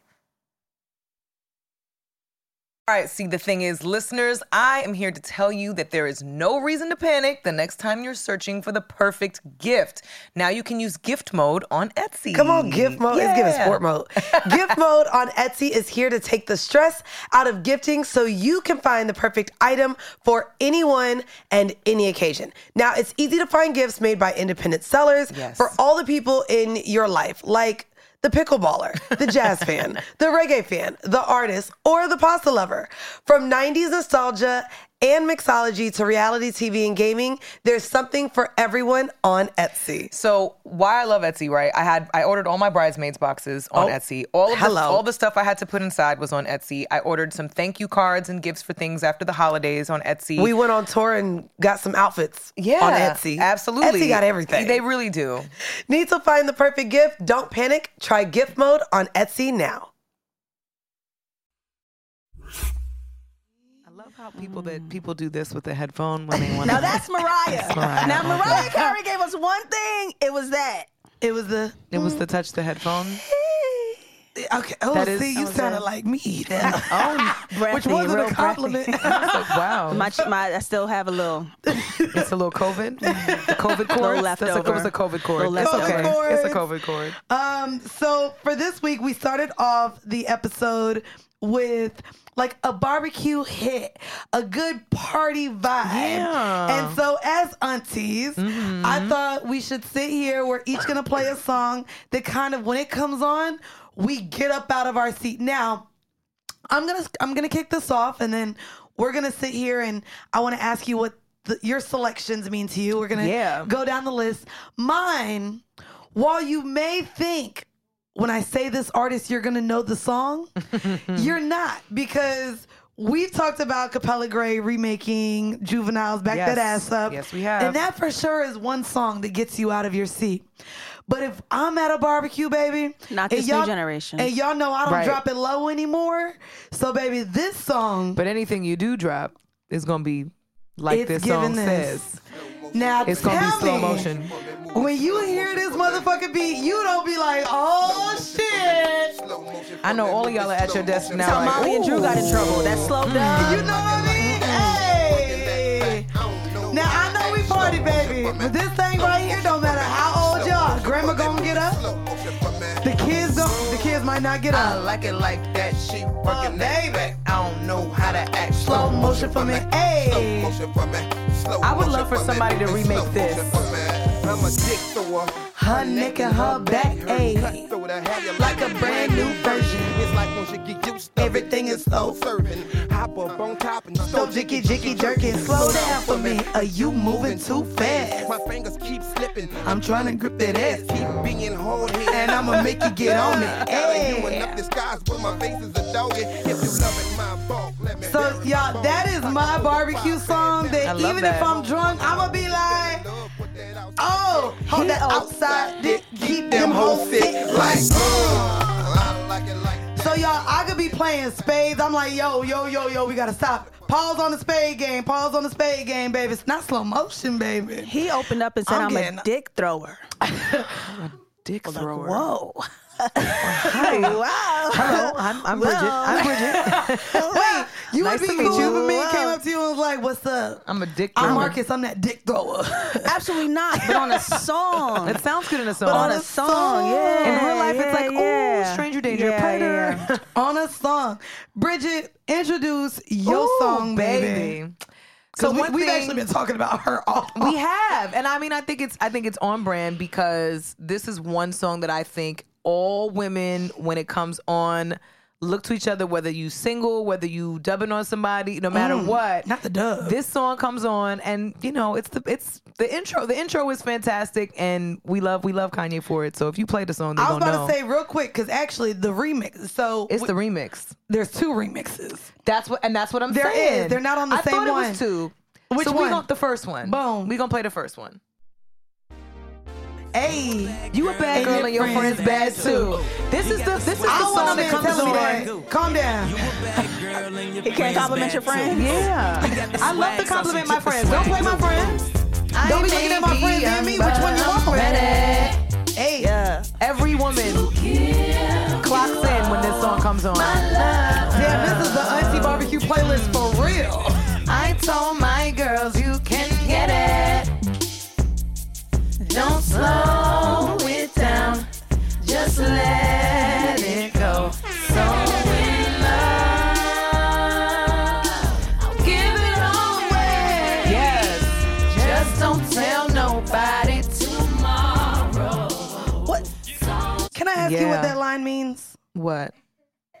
All right, see, the thing is, listeners, I am here to tell you that there is no reason to panic the next time you're searching for the perfect gift. Now you can use gift mode on Etsy. Come on, gift mode. It's giving Yeah. sport mode. gift mode on Etsy is here to take the stress out of gifting so you can find the perfect item for anyone and any occasion. Now, it's easy to find gifts made by independent sellers Yes. for all the people in your life, like the pickleballer, the jazz fan, the reggae fan, the artist, or the pasta lover. From 90s nostalgia and mixology to reality TV and gaming, there's something for everyone on Etsy. So why I love Etsy, right? I had I ordered all my bridesmaids boxes on Oh, Etsy. All of the, hello. all the stuff I had to put inside was on Etsy. I ordered some thank you cards and gifts for things after the holidays on Etsy. We went on tour and got some outfits yeah, on Etsy. Absolutely. Etsy got everything. They really do. Need to find the perfect gift? Don't panic. Try gift mode on Etsy now. I love how people that people do this with the headphone when they want to. Now that's Mariah. Mariah. Now Mariah Carey gave us one thing. It was that. It was the It was the touch the headphone. okay. Oh, That is- see, you sounded it. like me. Then. Oh, Which Breathy, wasn't real a compliment. wow. My, my, I still have a little. It's a little COVID. The COVID cord. That's a, it leftover. was a COVID cord. Little It's okay. COVID It's a. COVID cord. Um, so for this week, we started off the episode with like a barbecue hit, a good party vibe. Yeah. And so as aunties, mm-hmm. I thought we should sit here. We're each gonna play a song that kind of when it comes on, we get up out of our seat. Now, I'm gonna I'm gonna kick this off, and then we're gonna sit here, and I want to ask you what the, your selections mean to you. We're gonna Yeah. go down the list. Mine, while you may think when I say this artist, you're gonna know the song, you're not because. We've talked about Capella Grey remaking Juveniles Back Yes. That Ass Up. Yes, we have. And that for sure is one song that gets you out of your seat. But if I'm at a barbecue, baby, Not and this new generation. And y'all know I don't Right. drop it low anymore. So, baby, this song, But anything you do drop is gonna be like it's this song this. says. Now, It's gonna be slow motion. When you hear this motherfucking beat, you don't be like, oh shit. I know all of y'all are at your desk now. How like, Molly and Drew got in trouble. That slowed mm. down. You know what I mean? Hey. Now, I know we party, baby, but this thing right here don't matter how old y'all. Grandma gonna get up. The kids don't. Kids might not get I like it like that. She working that back. I don't know how to act. Slow motion for me. Hey. Slow motion for me. Slow I would love for me. somebody to Slow remake this. I'm a dick thrower. Her neck and her back, ayy. Cut through the hair, you Like a brand new version. It's like once you get used to Everything is so serving. Hop up on top and So jicky jicky jerking, slow down for me. Are you moving too fast? My fingers keep slipping. I'm trying to grip that ass, Keep being hard headed. and I'ma make you get on it. You Hey. enough disguise with my face is a doggy. If you love it, my bulk, let me So y'all, that is my barbecue song. That even that. if I'm drunk, I'ma be like, oh, hold that outside dick, keep them hoes sick like. Uh, I like it like So y'all, I could be playing spades. I'm like, yo, yo, yo, yo, we gotta stop. Pause on the spade game. Pause on the spade game, baby. It's not slow motion, baby. He opened up and said, I'm I'm, a dick thrower. A dick thrower. Whoa. Hey, wow. Hello, I'm, I'm Bridget. I'm Bridget. Wait, you Nice would to be meet cool you. if me Wow. came up to you and was like, what's up? I'm a dick thrower. I'm Marcus. I'm that dick thrower. Absolutely not, but on a song. It sounds good in a song. on a a song, song. yeah. In real life, it's yeah, like, ooh, stranger danger, Yeah, predator. yeah. on a song. Bridget, introduce your Ooh, song, baby. So we, we've thing- actually been talking about her all. We have, and I mean, I think it's I think it's on brand because this is one song that I think all women, when it comes on, look to each other. Whether you single, whether you dubbing on somebody, no matter what, Mm, not the dub. This song comes on, and you know, it's the it's the intro. The intro is fantastic, and we love we love Kanye for it. So if you play the song, I was about know. to say real quick because actually the remix. So it's w- the remix. there's two remixes. That's what, and that's what I'm There saying. is. They're not on the I same one. I thought it was two. Which so one? we gon' the first one. Boom. We gonna play the first one. Hey, You a bad And girl your and your friends friends bad too. This is the this is the I don't want song a that comes on. that. Calm down. He can't compliment your friends. Yeah, I love to compliment my friends. Don't play my friends. Don't be looking at my friends and me. Which one you want with? Hey, Yeah. Every woman clocks in when this song comes on. damn, this is the auntie barbecue playlist for real. I told my girls you can Don't slow it down. Just let it go. So in love, I'll give it all away. Yes. Just don't tell nobody tomorrow. What? Can I ask you what that line means? What?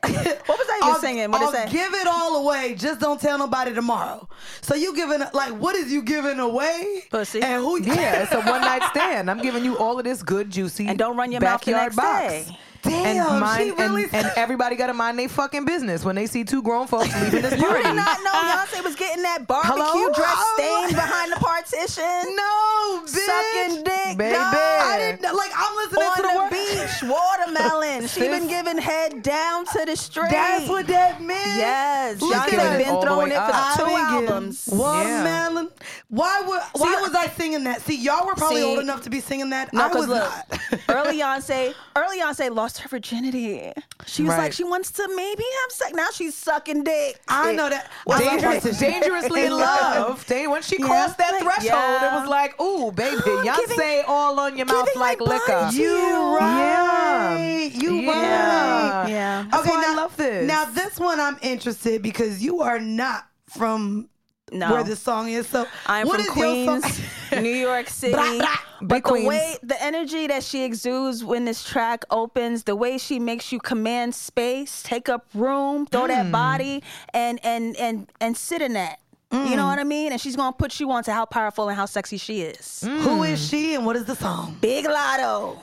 What was I even I'll, singing? What I'll is that? give it all away. Just don't tell nobody tomorrow. So you giving like what is you giving away? Pussy. And who? Yeah, it's a one night stand. I'm giving you all of this good, juicy, And don't run your mouth the backyard next box. day. Damn, and, mind, she really and, and everybody got to mind their fucking business when they see two grown folks leaving this You party. did not know Beyonce was getting that barbecue Hello? dress Oh, stained behind the partition. No, bitch. Sucking dick, Baby. dog. I didn't know- like. I'm listening On to the, the beach, watermelon. she been giving head down to the street. That's what that meant. Yes, Look Beyonce at been throwing it for two I getting albums. Watermelon. Why would? Why See, was I singing that? See, y'all were probably See, old enough to be singing that. No, I was look, not. early Beyonce, early Beyonce lost her virginity. She was Right. like, she wants to maybe have sex. Now she's sucking dick. I know that. Love Dangerous, dangerously in love. They, when she crossed that Like, threshold, yeah. it was like, ooh, baby, Giving- Beyonce all on your mouth like liquor. to You right. Yeah. You Yeah. right. Yeah. Okay, why I now, love this. Now this one I'm interested because you are not from No. where this song is. So I'm from Queens. New York City. Blah, blah. But the way the energy that she exudes when this track opens, the way she makes you command space, take up room, throw Mm. that body, and and and and sit in that. You Mm. know what I mean? And she's gonna put you on to how powerful and how sexy she is. Who is she and what is the song? Big Latto.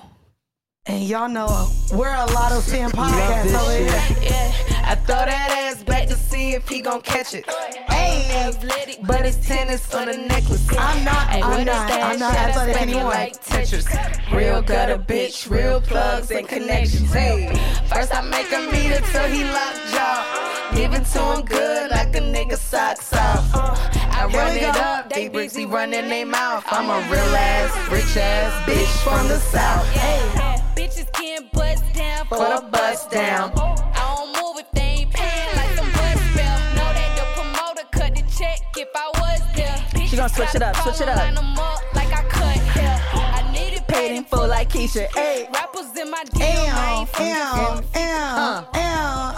And y'all know we're a Latto Stand podcast this over shit. here. I throw that ass back to see if he gon' catch it. Hey, but it's tennis on the necklace. I'm not. I'm not. I'm not athletic anymore. Tetris. Real gutter bitch, real plugs and connections. Hey, first I make him meet it till he lock jaw. Give it to him good like a nigga socks off. I run we it go. up, they busy running their mouth. I'm a real ass, rich ass bitch from the south. Bitches can't bust down For the bust down. I don't move if they ain't paying like some bus bill. Know that the promoter cut the check if I was there. She gonna switch it up, switch it up. Paid in full like Keisha. Hey. Rappers in my DM, I ain't ow.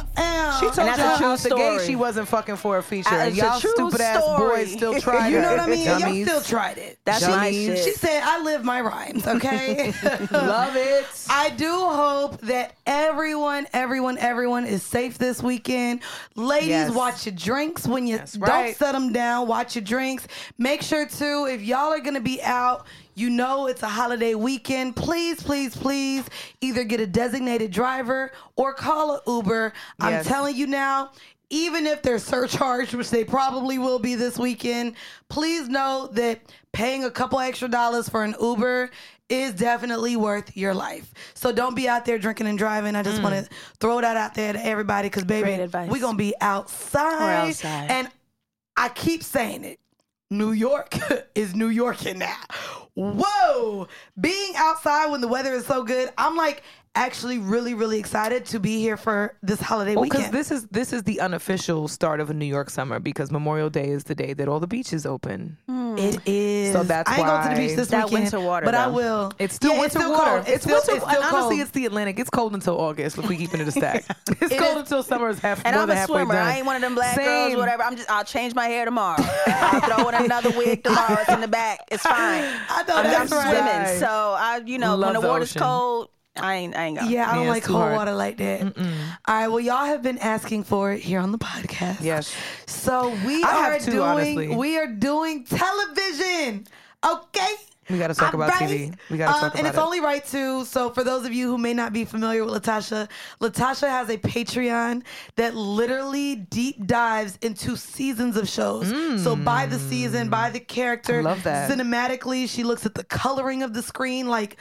She told And that's y'all a true out the gate story. she wasn't fucking for a feature. Uh, and y'all true stupid ass story. boys still tried it. You it. know what I mean? Y'all still tried it. That's my shit. She said, I live my rhymes, okay? Love it. I do hope that everyone, everyone, everyone is safe this weekend. Ladies, Yes. watch your drinks when you That's don't right. set them down. Watch your drinks. Make sure too, if y'all are gonna be out, you know it's a holiday weekend. Please, please, please, either get a designated driver or call a Uber. I'm telling you now. Even if they're surcharged, which they probably will be this weekend, please know that paying a couple extra dollars for an Uber is definitely worth your life. So don't be out there drinking and driving. I just mm. want to throw that out there to everybody because, baby, we're going to be outside. We're outside. And I keep saying it. New York is New Yorking now. Whoa! Being outside when the weather is so good, I'm like actually really, really excited to be here for this holiday Well, because this is this is the unofficial start of a New York summer because Memorial Day is the day that all the beaches open. Hmm. It is. So that's why I ain't going to the beach this That weekend, winter water, but I will. It's still Yeah, winter still water. Cold. It's, still, winter. it's still and honestly, it's the Atlantic. It's cold until August. If we keeping it a stack, it's It cold is- until summer is half And I'm a swimmer. done. I ain't one of them black girls, Same. whatever. I'm just I'll change my hair tomorrow. I'll throw in another wig tomorrow. It's in the back. It's fine. I know I'm, I'm that's right. swimming. So I you know, Love when the, the water's ocean. cold, I ain't I ain't going. Yeah, I don't Yeah, like cold hard. water like that. All right, well, y'all have been asking for it here on the podcast. Yes. So we I are have too, doing honestly. we are doing television. Okay. We gotta talk All about TV. We gotta Um, talk about And it's it. only right too. So for those of you who may not be familiar with Latasha, Latasha has a Patreon that literally deep dives into seasons of shows. So by the season, by the character, I love that. cinematically, she looks at the coloring of the screen, like.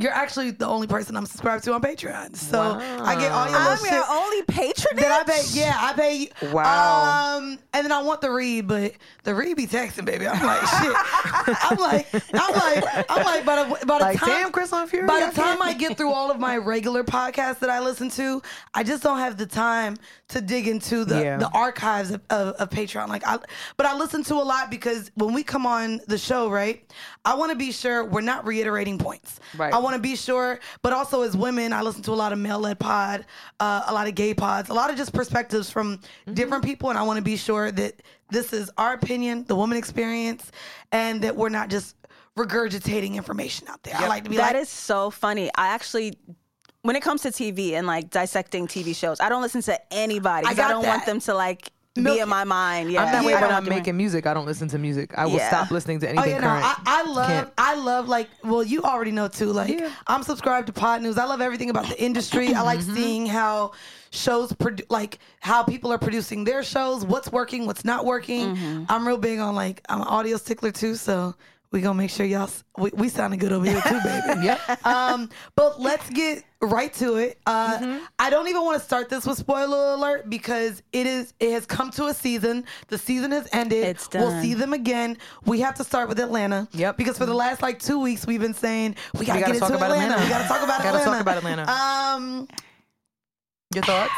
You're actually the only person I'm subscribed to on Patreon. So I get all your little I'm shit. your only patronage. That I pay, yeah, I pay. Wow. Um, and then I want the read, but the read be texting, baby. I'm like, shit. I'm like, I'm like, I'm like, by the, by the Like, time, damn, Chris on Fury, by I the time I get through all of my regular podcasts that I listen to, I just don't have the time to dig into the, Yeah. the archives of, of, of Patreon. Like, I, but I listen to a lot because when we come on the show, right, I want to be sure we're not reiterating points. Right. I want to be sure, but also as women, I listen to a lot of male-led pod, uh, a lot of gay pods, a lot of just perspectives from Mm-hmm. different people, and I want to be sure that this is our opinion, the woman experience, and that we're not just regurgitating information out there. I like to be That like, is so funny. I actually when it comes to TV and like dissecting TV shows, I don't listen to anybody. I, got don't want them to like be in my mind. Yeah, I'm that way I when don't I'm making music. I don't listen to music. I will Yeah. stop listening to Oh anything yeah, no, current. I, I love, Can't. I love like, well, you already know too. Like, I'm subscribed to Podnews. I love everything about the industry. I like mm-hmm. seeing how shows, produ- like how people are producing their shows, what's working, what's not working. Mm-hmm. I'm real big on like, I'm an audio stickler too, so we gonna make sure y'all, we, we sounding good over here too, baby. yeah. Um, but let's get right to it. Uh, I don't even want to start this with spoiler alert because it is it has come to a season. The season has ended. It's done. We'll see them again. We have to start with Atlanta. Yep. Because for the last like two weeks we've been saying we gotta, gotta get talk into about Atlanta. Atlanta. We gotta talk about Atlanta. Gotta talk about Atlanta. Um, Your thoughts?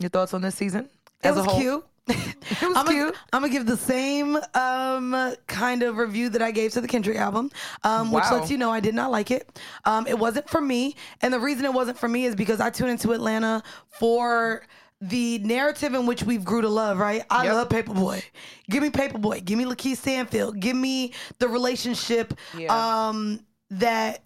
Your thoughts on this season it as was a whole? cute. It was I'm cute. Gonna, I'm gonna give the same um, kind of review that I gave to the Kendrick album, um, which lets you know I did not like it. Um, it wasn't for me, and the reason it wasn't for me is because I tuned into Atlanta for the narrative in which we've grew to love. Right? I Yep. love Paper Boi. Give me Paper Boi. Give me Lakeith Stanfield. Give me the relationship Yeah. um, that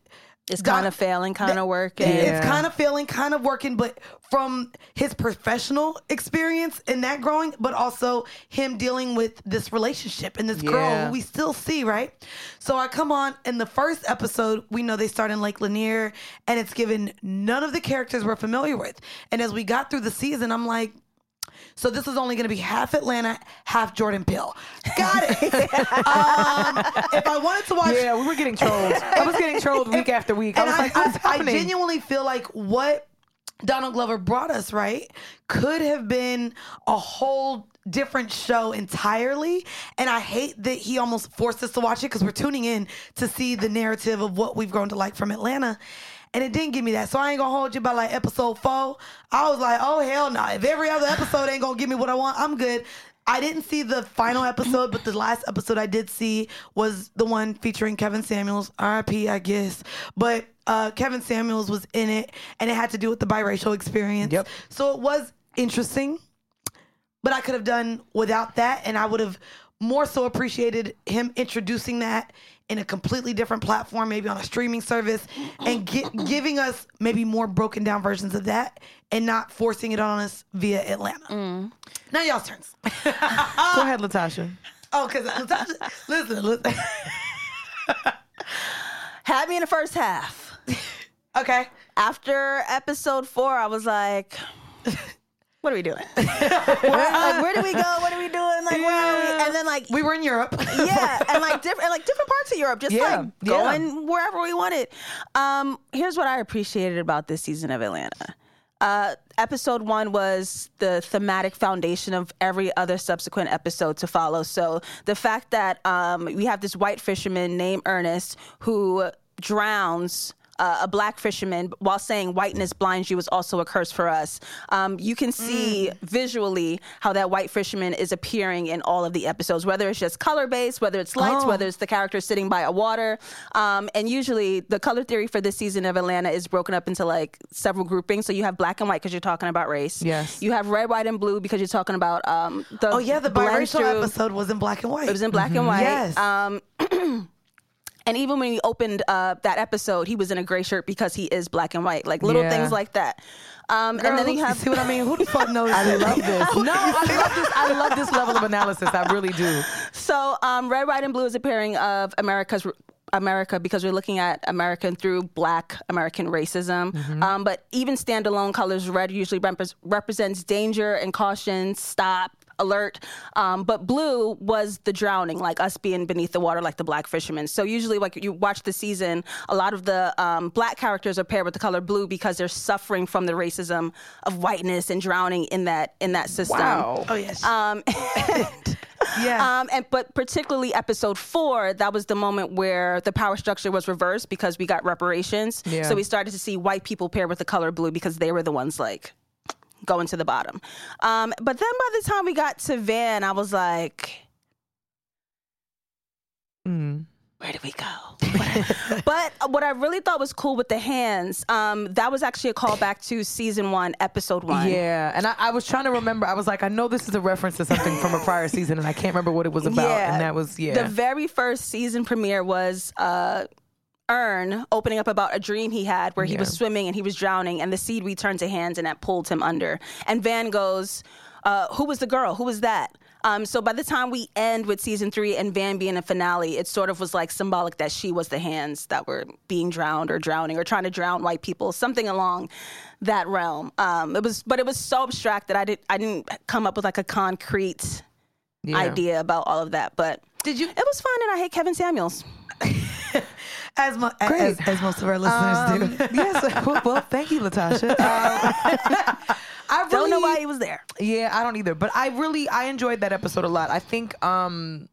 It's kind of failing, kind of working. it's kind of failing, kind of working, but from his professional experience in that growing, but also him dealing with this relationship and this girl who we still see, right? So I come on in the first episode, we know they start in Lake Lanier, and it's given none of the characters we're familiar with. And as we got through the season, I'm like, so this is only going to be half Atlanta, half Jordan Peele. Got it. um, if I wanted to watch, Yeah, we were getting trolled. I was getting trolled week after week. I was I, like, what's I, I genuinely feel like what Donald Glover brought us, right, could have been a whole different show entirely. And I hate that he almost forced us to watch it because we're tuning in to see the narrative of what we've grown to like from Atlanta. And it didn't give me that. So I ain't gonna hold you by like episode four. I was like, oh hell no. If every other episode ain't gonna give me what I want, I'm good. I didn't see the final episode, but the last episode I did see was the one featuring Kevin Samuels, RIP, I guess. But uh, Kevin Samuels was in it, and it had to do with the biracial experience. Yep. So it was interesting, but I could have done without that, and I would have more so appreciated him introducing that in a completely different platform, maybe on a streaming service, and gi- giving us maybe more broken down versions of that, and not forcing it on us via Atlanta. Mm. Now y'all's turns. Go ahead, Latasha. Oh, because Latasha, listen, listen. Had me in the first half. Okay. After episode four, I was like, what are we doing? where, like, where do we go? What are we doing? Like, where are we? And then like we were in Europe. yeah, and like different, like different parts of Europe, just Yeah, like yeah. going wherever we wanted. Um, here's what I appreciated about this season of Atlanta. Uh, episode one was the thematic foundation of every other subsequent episode to follow. So the fact that um, we have this white fisherman named Ernest who drowns. Uh, a black fisherman, while saying whiteness blinds you, is also a curse for us. Um, you can see visually how that white fisherman is appearing in all of the episodes, whether it's just color based, whether it's lights, Oh. whether it's the character sitting by a water. Um, and usually, the color theory for this season of Atlanta is broken up into like several groupings. So you have black and white because you're talking about race. Yes. You have red, white, and blue because you're talking about um, the. Oh yeah, the biracial through- episode was in black and white. It was in black and white. Yes. And even when he opened uh, that episode, he was in a gray shirt because he is black and white. Like little Yeah. things like that. Um, Girl, and then you you have see what I mean? Who the fuck knows? I love this. No, I love this. I love this level of analysis. I really do. So, um, red, white, and blue is a pairing of America's America because we're looking at American through Black American racism. Mm-hmm. Um, but even standalone colors, red usually repres represents danger and caution, stop, alert. Um, but blue was the drowning, like us being beneath the water, like the black fishermen. So usually, like you watch the season, a lot of the um, black characters are paired with the color blue because they're suffering from the racism of whiteness and drowning in that in that system. Wow. Oh yes. Um, yeah. um, and but particularly episode four, that was the moment where the power structure was reversed because we got reparations. Yeah. So we started to see white people paired with the color blue because they were the ones like going to the bottom. Um, but then by the time we got to Van, I was like, Mm. where did we go? but what I really thought was cool with the hands, um, that was actually a callback to season one, episode one. Yeah, and I, I was trying to remember. I was like, I know this is a reference to something from a prior season, and I can't remember what it was about. Yeah. And that was yeah. The very first season premiere was uh, Earn opening up about a dream he had where he was swimming and he was drowning and the seed returned to hands and that pulled him under. And Van goes, uh, "Who was the girl? Who was that?" Um, so by the time we end with season three and Van being a finale, it sort of was like symbolic that she was the hands that were being drowned or drowning or trying to drown white people, something along that realm. Um, it was, but it was so abstract that I didn't, I didn't come up with like a concrete Yeah. idea about all of that. But did you? It was fun, and I hate Kevin Samuels. As, mo- as, as most of our listeners do. Um, yes. Well, thank you, Latasha. Uh, I Don't know why he was there. Yeah, I don't either. But I really I enjoyed that episode a lot. I think um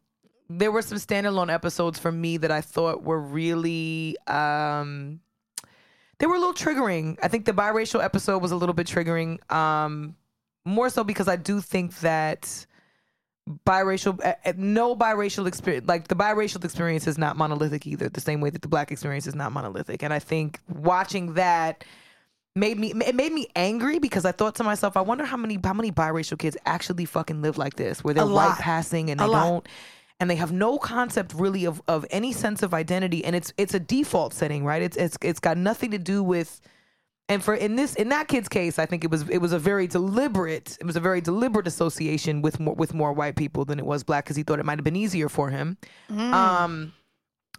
there were some standalone episodes for me that I thought were really um they were a little triggering. I think the biracial episode was a little bit triggering. Um more so because I do think that biracial uh, uh, no biracial experience like the biracial experience is not monolithic either the same way that the black experience is not monolithic. And i think watching that made me it made me angry because i thought to myself i wonder how many how many biracial kids actually fucking live like this where they're white passing and they don't and they have no concept really of of any sense of identity. And it's it's a default setting right? It's it's it's got nothing to do with and for in this in that kid's case, I think it was it was a very deliberate it was a very deliberate association with more with more white people than it was black because he thought it might have been easier for him. Mm. Um,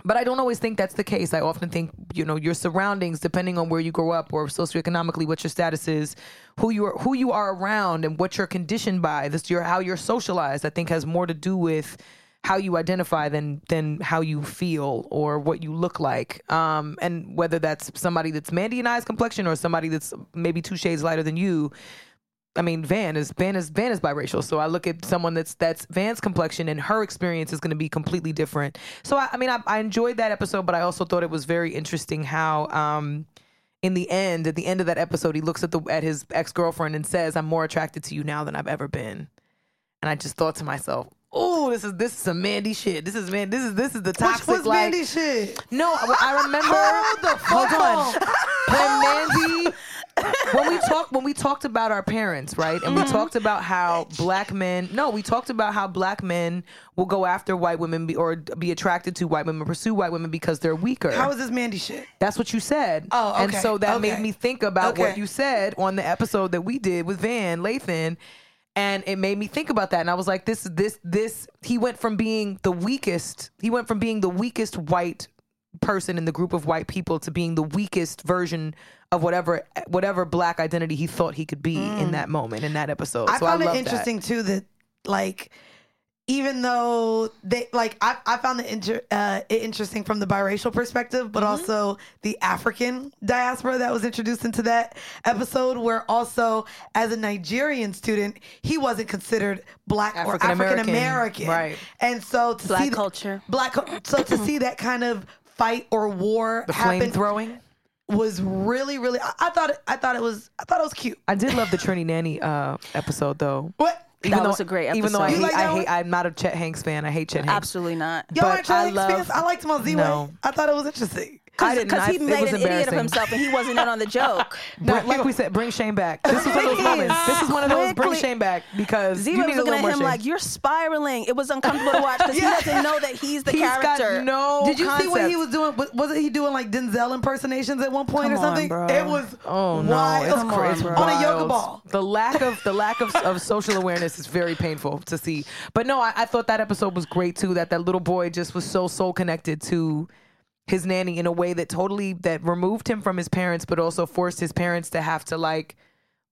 but I don't always think that's the case. I often think you know your surroundings, depending on where you grow up or socioeconomically, what your status is, who you are who you are around, and what you're conditioned by. This your how you're socialized. I think has more to do with how you identify than than how you feel or what you look like. Um, and whether that's somebody that's Mandy and I's complexion or somebody that's maybe two shades lighter than you. I mean, Van is Van is Van is biracial, so I look at someone that's that's Van's complexion, and her experience is going to be completely different. So I, I mean, I, I enjoyed that episode, but I also thought it was very interesting how, um, in the end, at the end of that episode, he looks at the at his ex girlfriend and says, "I'm more attracted to you now than I've ever been," and I just thought to myself, "Oh, this is this is some Mandy shit. This is man. This is this is the toxic Which was like." Mandy shit? No, I, I remember. Hold the fuck Hold on. When Mandy, when we talked, when we talked about our parents, right, and we Mm-hmm. talked about how black men. No, we talked about how black men will go after white women be, or be attracted to white women, pursue white women because they're weaker. How is this Mandy shit? That's what you said. Oh, okay. And so that made me think about what you said on the episode that we did with Van Lathan. And it made me think about that. And I was like, this, this, this, he went from being the weakest, he went from being the weakest white person in the group of white people to being the weakest version of whatever whatever black identity he thought he could be in that moment in that episode. Mm. I so found I it interesting too that like even though they like I, I found it inter, uh, it interesting from the biracial perspective but Mm-hmm. also the african diaspora that was introduced into that episode where also as a nigerian student he wasn't considered black or African african American, right. and so to Black see the- culture. black so to see that kind of fight or war The flame happen throwing. was really really I, I thought it, I thought it was I thought it was cute I did love the Trini Nanny uh, episode though. what That was a great Even though I episode. hate, You like that I hate, I'm not a Chet Hanks fan. I hate Chet Hanks. Absolutely not. Y'all But like Charlie I love- Experience? I liked him on Ziwe. No. I thought it was interesting. I didn't. Because he made an idiot of himself and he wasn't in on the joke. Bring- like we said, bring shame back. This is one of those moments. This is one of those bring Quickly. shame back because Z you was need looking at him shame. like, you're spiraling. It was uncomfortable to watch because Yeah. he doesn't know that he's the He's got character. no Did you see what he was doing? Wasn't he doing like Denzel impersonations at one point Come or on, something? bro. It was Oh no! wild. It's, Come on, bro. On a yoga ball. The lack of the lack of, of social awareness is very painful to see. But no, I, I thought that episode was great too. That that little boy just was so soul connected to his nanny in a way that totally that removed him from his parents, but also forced his parents to have to like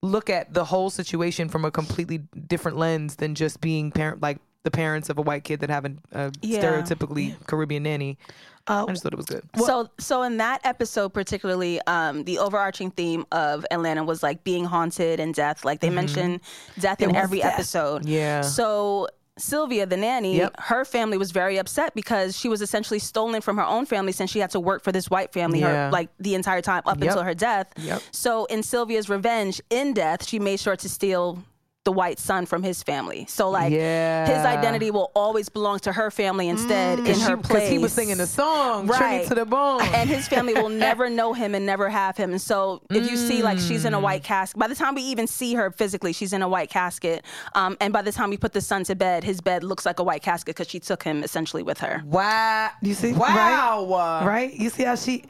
look at the whole situation from a completely different lens than just being parent like the parents of a white kid that have a, a Yeah. stereotypically Caribbean nanny. Uh, I just thought it was good. so so in that episode particularly um the overarching theme of atlanta was like being haunted and death like they mentioned death in every death. episode Yeah. so Sylvia, the nanny, Yep. her family was very upset because she was essentially stolen from her own family since she had to work for this white family Yeah. her like the entire time up Yep. until her death. Yep. So in Sylvia's revenge in death, she made sure to steal the white son from his family. So like Yeah. his identity will always belong to her family instead in her she- place. he was singing the song, right to the bone. and his family will never know him and never have him. And so if you see like she's in a Mm. white casket, by the time we even see her physically, she's in a white casket. Um, and by the time we put the son to bed, his bed looks like a white casket because she took him essentially with her. Wow. You see? Wow. Right? right? You see how she,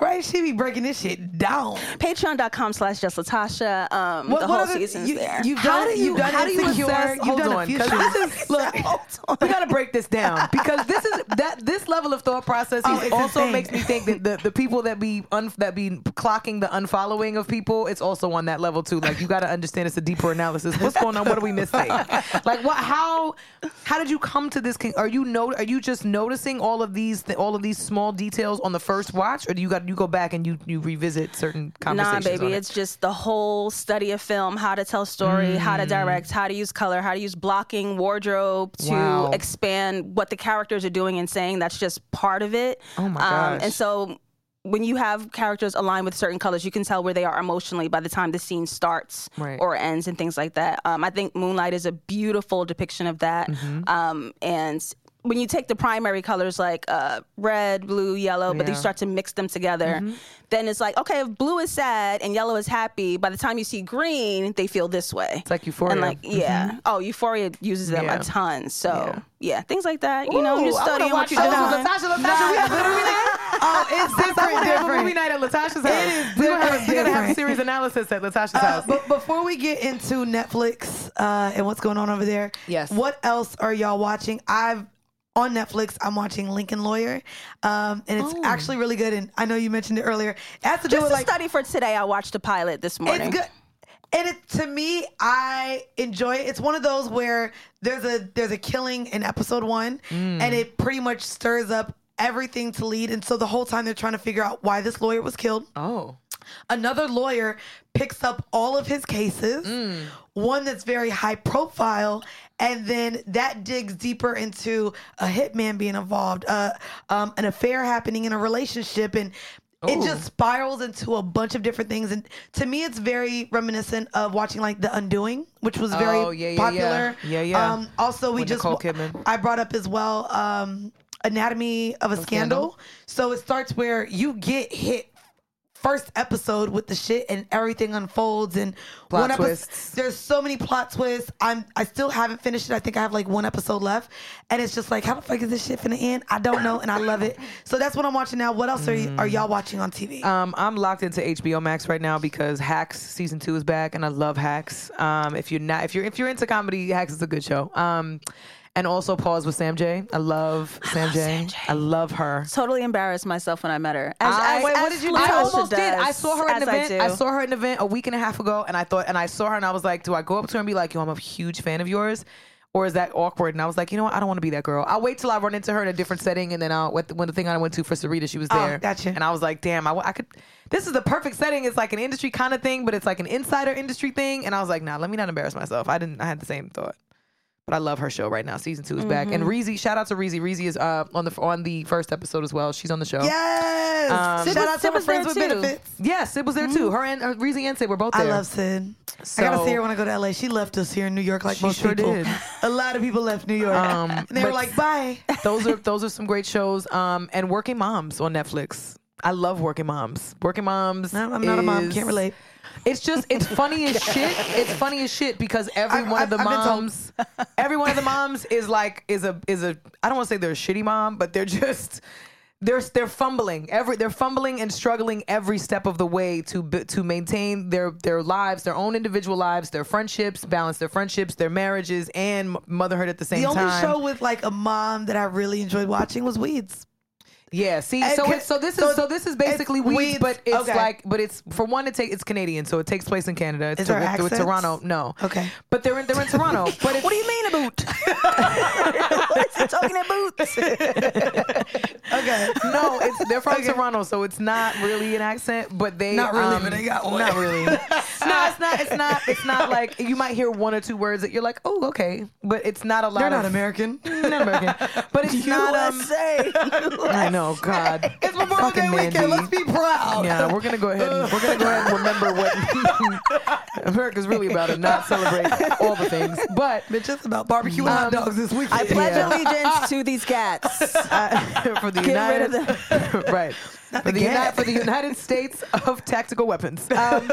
right? She be breaking this shit down. Patreon.com slash just Latasha. Um, What- the what whole season's you- there. you've How done do you, You've done how do you Insecure. assess? You've Hold done on, few 'cause shows. this is look. we gotta break this down because this is that this level of thought process Oh, also makes me think that the, the people that be un, that be clocking the unfollowing of people, it's also on that level too. Like you got to understand it's a deeper analysis. What's going on? What are we missing? like what? How how did you come to this? Are you know? Are you just noticing all of these all of these small details on the first watch, or do you got you go back and you you revisit certain Nah, conversations? baby, on it? it's just the whole study of film, how to tell story, how Mm. to direct, how to use color, how to use blocking, wardrobe to Wow. expand what the characters are doing and saying. That's just part of it. Oh my Um, gosh. and so when you have characters aligned with certain colors, you can tell where they are emotionally by the time the scene starts Right. or ends and things like that. Um, I think Moonlight is a beautiful depiction of that. Mm-hmm. Um, and when you take the primary colors like uh, red, blue, yellow, but you Yeah. Mm-hmm. start to mix them together, then it's like, okay, if blue is sad and yellow is happy, by the time you see green, they feel this way. It's like Euphoria. And like, yeah. Oh, Euphoria uses them Yeah. a ton. So, yeah. things like that. You know, Ooh, just I wanna studying what you're doing. Latasha, Latasha, we have a movie night. Oh, it's I different. want to have a different. movie night at Latasha's house. It is We're gonna have, different, we're gonna have different. series analysis at Latasha's Uh, house. but before we get into Netflix uh, and what's going on over there, Yes. what else are y'all watching? I've on Netflix. I'm watching Lincoln Lawyer, um, and it's Oh. actually really good. And I know you mentioned it earlier. It has to do Just with like study for today, I watched the pilot this morning. it's good. And it to me, I enjoy it. It's one of those where there's a there's a killing in episode one, Mm. and it pretty much stirs up everything to lead. And so the whole time they're trying to figure out why this lawyer was killed. oh, Another lawyer picks up all of his cases, Mm. one that's very high profile, and then that digs deeper into a hitman being involved, uh, um, an affair happening in a relationship, and it Ooh. just spirals into a bunch of different things. And to me, it's very reminiscent of watching like The Undoing, which was very Oh, yeah, yeah, popular. yeah. Yeah, yeah. Um, also, we With just Nicole Kidman. I brought up as well um, Anatomy of a Scandal. Scandal. So it starts where you get hit first episode with the shit and everything unfolds and Plot one episode there's so many plot twists. I'm i still haven't finished it. I think i have like one episode left. And it's just like how the fuck is this shit finna end? I don't know and i love it. So that's what i'm watching now. What else are, you, are y'all watching on tv Um, I'm locked into HBO Max right now because Hacks season two is back, and I love Hacks. Um, if you're not, if you're if you're into comedy, Hacks is a good show. Um, and also Pause with Sam Jay. I love Sam Jay. I love her. Totally embarrassed myself when I met her. As, I, as- wait, what did you? I Latasha almost did. I saw her at an as I event. I, saw her at an event a week and a half ago, and I thought, and I saw her, and I was like, do I go up to her and be like, yo, I'm a huge fan of yours? Or is that awkward? And I was like, you know what? I don't want to be that girl. I'll wait till I run into her in a different setting, and then I'll. What when the thing I went to for Sarita, she was Oh, there. gotcha. And I was like, damn, I, I could. This is the perfect setting. It's like an industry kind of thing, but it's like an insider industry thing. And I was like, nah, let me not embarrass myself. I didn't. I had the same thought. But I love her show right now. Season two is back, and Mm-hmm. Reezy. Shout out to Reezy. Reezy is uh on the on the first episode as well. She's on the show. yes Um, shout Sid out was- to Sid my friends with too. benefits Yes, Sid was there too. Her and uh, Reezy and Sid were both there. I love Sid. I gotta see her when I go to LA. She left us here in New York like She most sure people. did. A lot of people left New York. Um, and they were like, bye. those are those are some great shows. Um, and Working Moms on Netflix. I love Working Moms. Working Moms. No, I'm not a mom. Can't relate. It's just it's funny as shit. It's funny as shit because every I- one of the I've- I've been told. moms, every one of the moms is like is a is a I don't want to say they're a shitty mom, but they're just they're they're fumbling every they're fumbling and struggling every step of the way to b- to maintain their their lives, their own individual lives, their friendships, balance their friendships, their marriages, and motherhood at the same time. The only time. show with like a mom that I really enjoyed watching was Weeds. Yeah, see, so so this so is so this is basically weeds, Weeds, but it's okay. like, but it's for one, it take it's Canadian, so it takes place in Canada. It's Is Tor- accents? Toronto, no, Okay. but they're in they're in Toronto. But it's, What do you mean about? What's he talking about? Okay. Okay. No, it's they're from Okay. Toronto, so it's not really an accent, but they Not really, um, but they got one. Not really. no, it's not. It's not. It's not like you might hear one or two words that you're like, oh, okay, but it's not a lot. They're of, not American. Not American, but it's not. Um, USA. I know, God. It's Memorial Fucking Day weekend. Mandy. Let's be proud. Yeah, we're gonna go ahead and we're gonna go ahead and remember what America's really about and not celebrate all the things. But Bitch, it's about barbecue and hot dogs this weekend. I pledge Yeah. allegiance to these cats. uh, for the Get United rid of right for the, Uni- for the United States of tactical weapons. Um,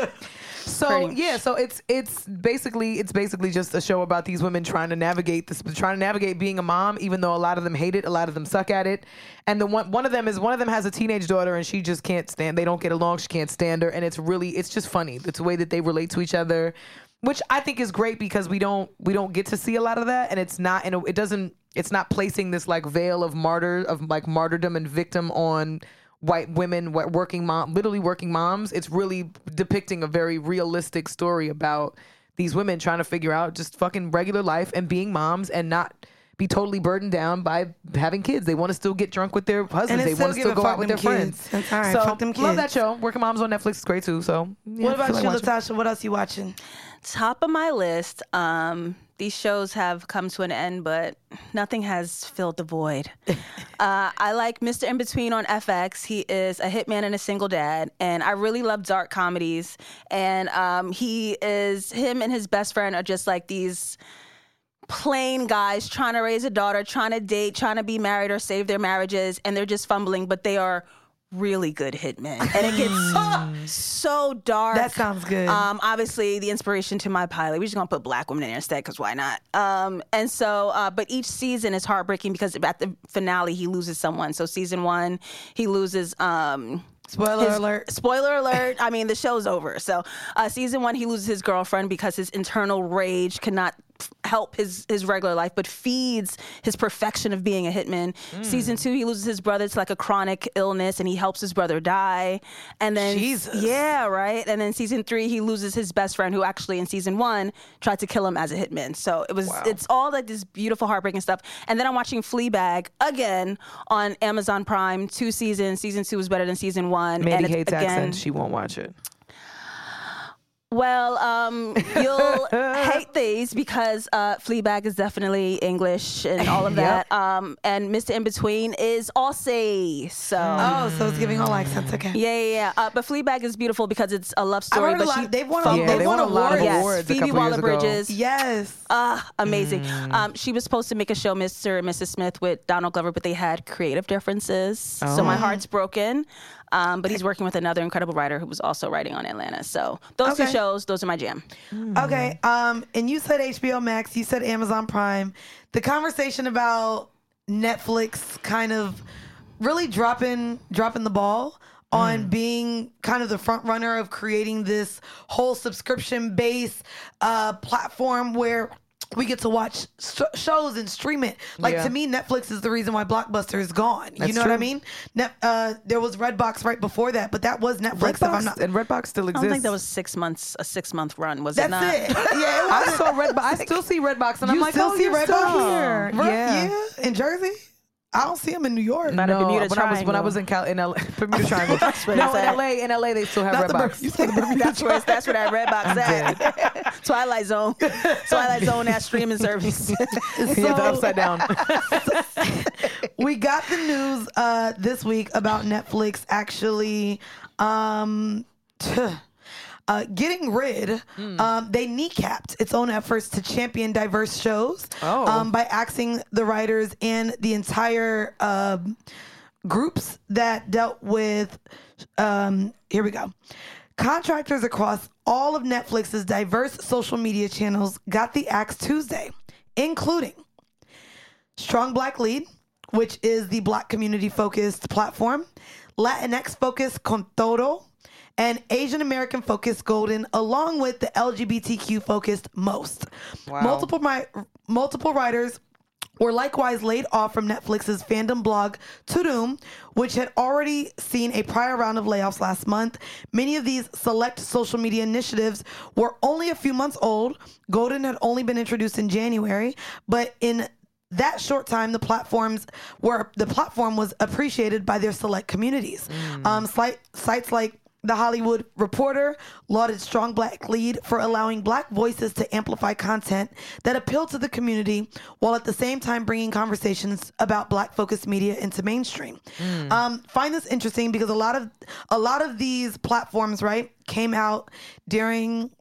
so yeah, so it's it's basically it's basically just a show about these women trying to navigate this, trying to navigate being a mom, even though a lot of them hate it, a lot of them suck at it, and the one one of them is one of them has a teenage daughter and she just can't stand. They don't get along. She can't stand her, and it's really it's just funny. It's the way that they relate to each other, which I think is great because we don't we don't get to see a lot of that, and it's not and it doesn't it's not placing this like veil of martyr of like martyrdom and victim on white women working mom literally working moms it's really depicting a very realistic story about these women trying to figure out just fucking regular life and being moms and not be totally burdened down by having kids. They want to still get drunk with their husbands. They want to still go out with their kids. friends. That's all right. So Fuck them love that show. Working Moms on Netflix is great too. So yeah, what about feel you, like. Latasha? What else you watching? Top of my list. Um, these shows have come to an end, but nothing has filled the void. uh, I like Mr. In Between on FX. He is a hitman and a single dad, and I really love dark comedies. And um, he is him and his best friend are just like these plain guys trying to raise a daughter, trying to date, trying to be married or save their marriages, and they're just fumbling, but they are really good hitmen. And it gets so dark. That sounds good. Um, obviously, the inspiration to my pilot, we're just gonna put black women in there instead, because why not? Um, and so, uh, but each season is heartbreaking because at the finale, he loses someone. So, season one, he loses. Um, Spoiler his- alert. Spoiler alert. I mean, the show's over. So, uh, season one, he loses his girlfriend because his internal rage cannot help his his regular life, but feeds his perfection of being a hitman. Mm. Season two, he loses his brother to like a chronic illness, and he helps his brother die. And then, Jesus. yeah, right. And then season three, he loses his best friend, who actually in season one tried to kill him as a hitman. So it was, it's all like this beautiful, heartbreaking stuff. And then I'm watching Fleabag again on Amazon Prime, two seasons. Season two was better than season one. Mandy and hates again, accents. She won't watch it. Well, um, you'll hate these because uh, Fleabag is definitely English and all of Yep. that. Um, and Mr. In Between is Aussie. So. Oh, so it's giving all accents. Okay. Yeah, yeah, yeah. Uh, but Fleabag is beautiful because it's a love I've story. heard a but lot- she they've won a- fumbled. Yeah, they won a lot of Yes, awards a Phoebe Waller-Bridges. Yes. Ah, amazing. Mm. Um, she was supposed to make a show, Mr. and Mrs. Smith, with Donald Glover, but they had creative differences. So my Oh. heart's broken. Um, but he's working with another incredible writer who was also writing on Atlanta. So those two shows, those are my jam. Okay. Um, and you said HBO Max, you said Amazon Prime. The conversation about Netflix kind of really dropping dropping the ball on being kind of the front runner of creating this whole subscription based uh, platform where we get to watch sh- shows and stream it. Like Yeah. to me, Netflix is the reason why Blockbuster is gone. you That's know what I mean? Net, uh, there was Redbox right before that, but that was Netflix. if I'm Redbox not, and Redbox still I exists. don't think that was six months, a six month run, was it not? it. Yeah, it I saw Redbox. I still see Redbox, and I'm you like, still oh, see you're Redbox still here. Right? Yeah. yeah, in Jersey. I don't see them in New York. Not at no, Bermuda when I was when I was in Cal in L- Bermuda Triangle. what no, I in said. LA, in LA they still have Not the Redbox. Ber- you said the Bermuda That's where that's where that Redbox at. Twilight Zone, Twilight Zone, that streaming service. yeah, the upside down. we got the news uh, this week about Netflix actually um, uh, getting rid. Hmm. Um, they kneecapped its own efforts to champion diverse shows Oh. um, by axing the writers and the entire um groups that dealt with. Um, here we go. Contractors across all of Netflix's diverse social media channels got the axe Tuesday, including Strong Black Lead, which is the black community focused platform, Latinx focused Con Todo, and Asian American focused Golden, along with the LGBTQ focused Most. Multiple, mi- multiple writers were likewise laid off from Netflix's fandom blog Tudum, which had already seen a prior round of layoffs last month. Many of these select social media initiatives were only a few months old. Golden had only been introduced in January, but in that short time, the platforms were the platform was appreciated by their select communities. Um, site, sites like the Hollywood Reporter lauded Strong Black Lead for allowing black voices to amplify content that appealed to the community while at the same time bringing conversations about black focused media into mainstream. Um, find this interesting because a lot of a lot of these platforms, right, came out during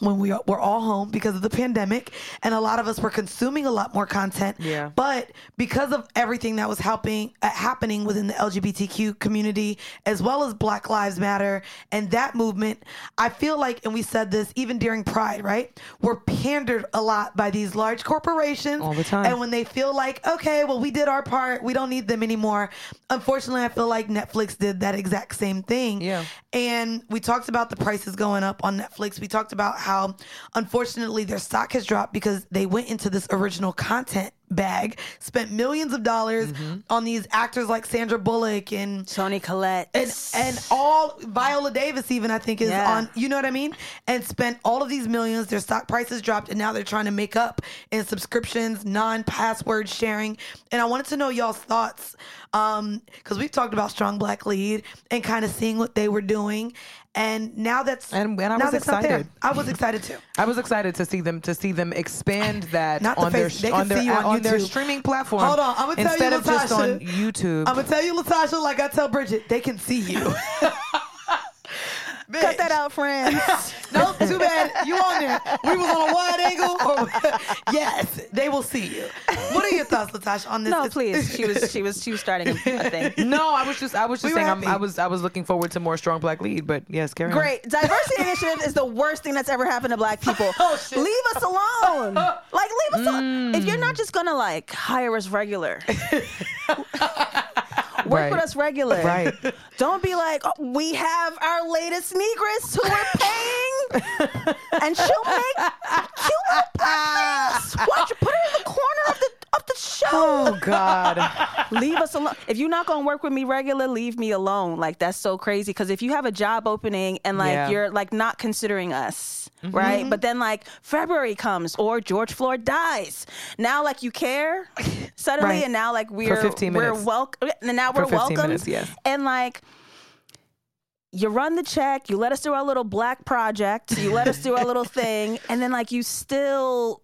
when we were all home because of the pandemic and a lot of us were consuming a lot more content Yeah. but because of everything that was helping uh, happening within the lgbtq community as well as black lives matter and that movement i feel like and we said this even during pride right we're pandered a lot by these large corporations All the time. and when they feel like okay well we did our part we don't need them anymore unfortunately i feel like netflix did that exact same thing Yeah. and we talked about the prices going up on Netflix. We talked about how, unfortunately, their stock has dropped because they went into this original content bag, spent millions of dollars on these actors like Sandra Bullock and Toni Collette. and and all Viola Davis even I think is Yeah. on you know what I mean and spent all of these millions their stock prices dropped and now they're trying to make up in subscriptions non-password sharing and I wanted to know y'all's thoughts um cuz we've talked about strong black lead and kind of seeing what they were doing and now that's And- and I was excited. I was excited too I was excited to see them to see them expand that on their face- can on their on on their streaming platform. Hold on, I'ma tell you, instead of just Latasha. on YouTube. I'm gonna tell you Latasha like I tell Bridget they can see you Cut that out, friends. No, too bad. You on there. We was on a wide angle. Or, yes, they will see you. What are your thoughts, Latasha, on this? no, please. She was she was she was starting a thing. no, I was just I was just We saying. I was I was looking forward to more strong black lead, but yes, carry on. Great. Diversity initiative is the worst thing that's ever happened to black people. Oh, shit. Leave us alone. Like leave us alone. If you're not mm. just gonna like hire us regular. Work Right. with us regular. Right. Don't be like, oh, we have our latest negress who we're paying, and she'll make she'll make blackface. Watch, put her in the corner the show. Oh God. leave us alone. If you're not gonna work with me regular, leave me alone. Like that's so crazy. Because if you have a job opening and like Yeah. you're like not considering us, right? But then like February comes or George Floyd dies. Now like you care suddenly, Right. and now like we're 15 we're welcome. And now we're welcome. yes. And like. You run the check, you let us do our little black project, you let us do our little thing, and then like you still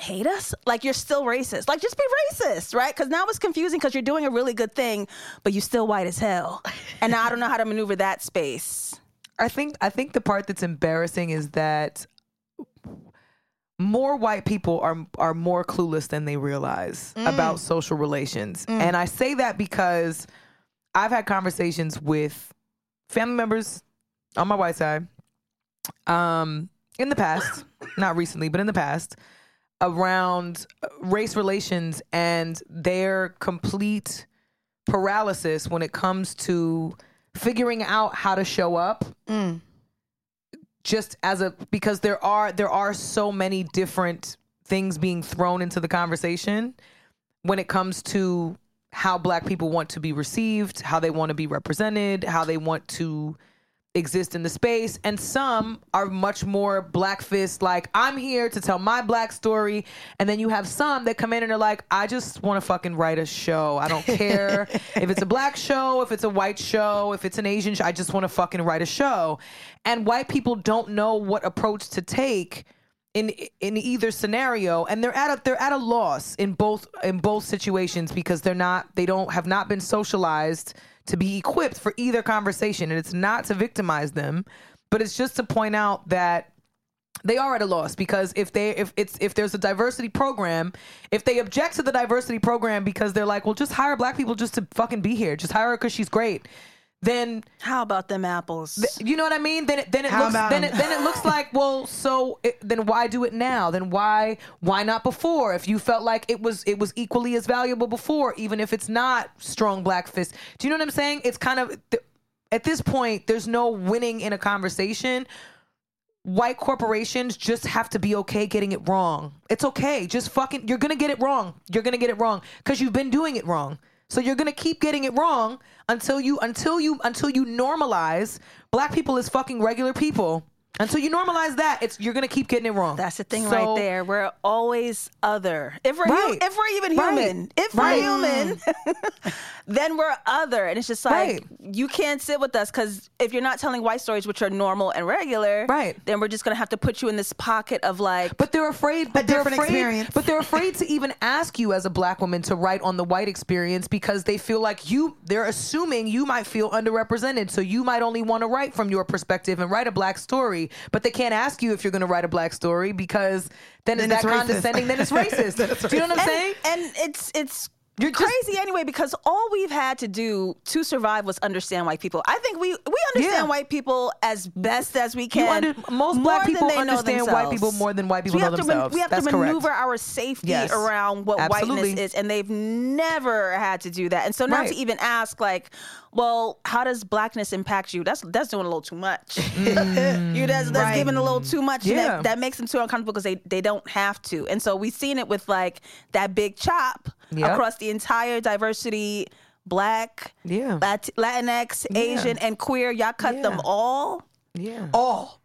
hate us? Like you're still racist. Like just be racist, right? Because now it's confusing because you're doing a really good thing, but you're still white as hell. And now I don't know how to maneuver that space. I think I think the part that's embarrassing is that more white people are are more clueless than they realize about social relations. And I say that because I've had conversations with family members on my white side um in the past, not recently, but in the past around uh, race relations and their complete paralysis when it comes to figuring out how to show up. Mm. Just as a because there are there are so many different things being thrown into the conversation when it comes to how black people want to be received, how they want to be represented, how they want to exist in the space and some are much more black fist like i'm here to tell my black story and then you have some that come in and are like i just want to fucking write a show. I don't care if it's a black show if it's a white show if it's an asian show i just want to fucking write a show. And white people don't know what approach to take in in either scenario and they're at a they're at a loss in both in both situations because they're not they don't have not been socialized to be equipped for either conversation. And it's not to victimize them but it's just to point out that they are at a loss because if they if it's if there's a diversity program if they object to the diversity program because they're like well just hire black people just to fucking be here. Just hire her because she's great then How about them apples? you know what I mean? Then it then it How looks about then 'em? it then it looks like well, so it, then why do it now? Then why why not before? If you felt like it was it was equally as valuable before, even if it's not strong black fist. Do you know what I'm saying? It's kind of th- at this point, there's no winning in a conversation. White corporations just have to be okay getting it wrong. It's okay. Just fucking, you're gonna get it wrong. You're gonna get it wrong because you've been doing it wrong. So you're gonna keep getting it wrong until you until you until you normalize black people as fucking regular people. Until you normalize that, it's you're gonna keep getting it wrong. That's the thing So- right there. We're always other. If we're Right. if we're even Right. human, if we're human, mm. then we're other. And it's just like Right. you can't sit with us because if you're not telling white stories, which are normal and regular, Right. then we're just gonna have to put you in this pocket of like. But they're afraid. But they're different afraid, experience. But they're afraid to even ask you as a black woman to write on the white experience because they feel like you. They're assuming you might feel underrepresented, so you might only want to write from your perspective and write a black story. But they can't ask you if you're going to write a black story because then, Then it's it's that racist. condescending. Then it's racist. Do you know what I'm and, saying? and it's it's You're just- crazy anyway because all we've had to do to survive was understand white people. I think we we understand Yeah. white people as best as we can. Under- most black people understand white people more than white people we know have to man- themselves. we have That's to correct. maneuver our safety Yes. around what Absolutely. whiteness is, and they've never had to do that. And so now Right. to even ask like, well, how does blackness impact you? That's that's doing a little too much. you that's, that's Right. giving a little too much. and Yeah. that, that makes them too uncomfortable because they they don't have to. And so we've seen it with like that big chop Yep. across the entire diversity. Black, Yeah. Lat- Latinx, Yeah. Asian, and queer. Y'all cut Yeah. them all. Yeah. All,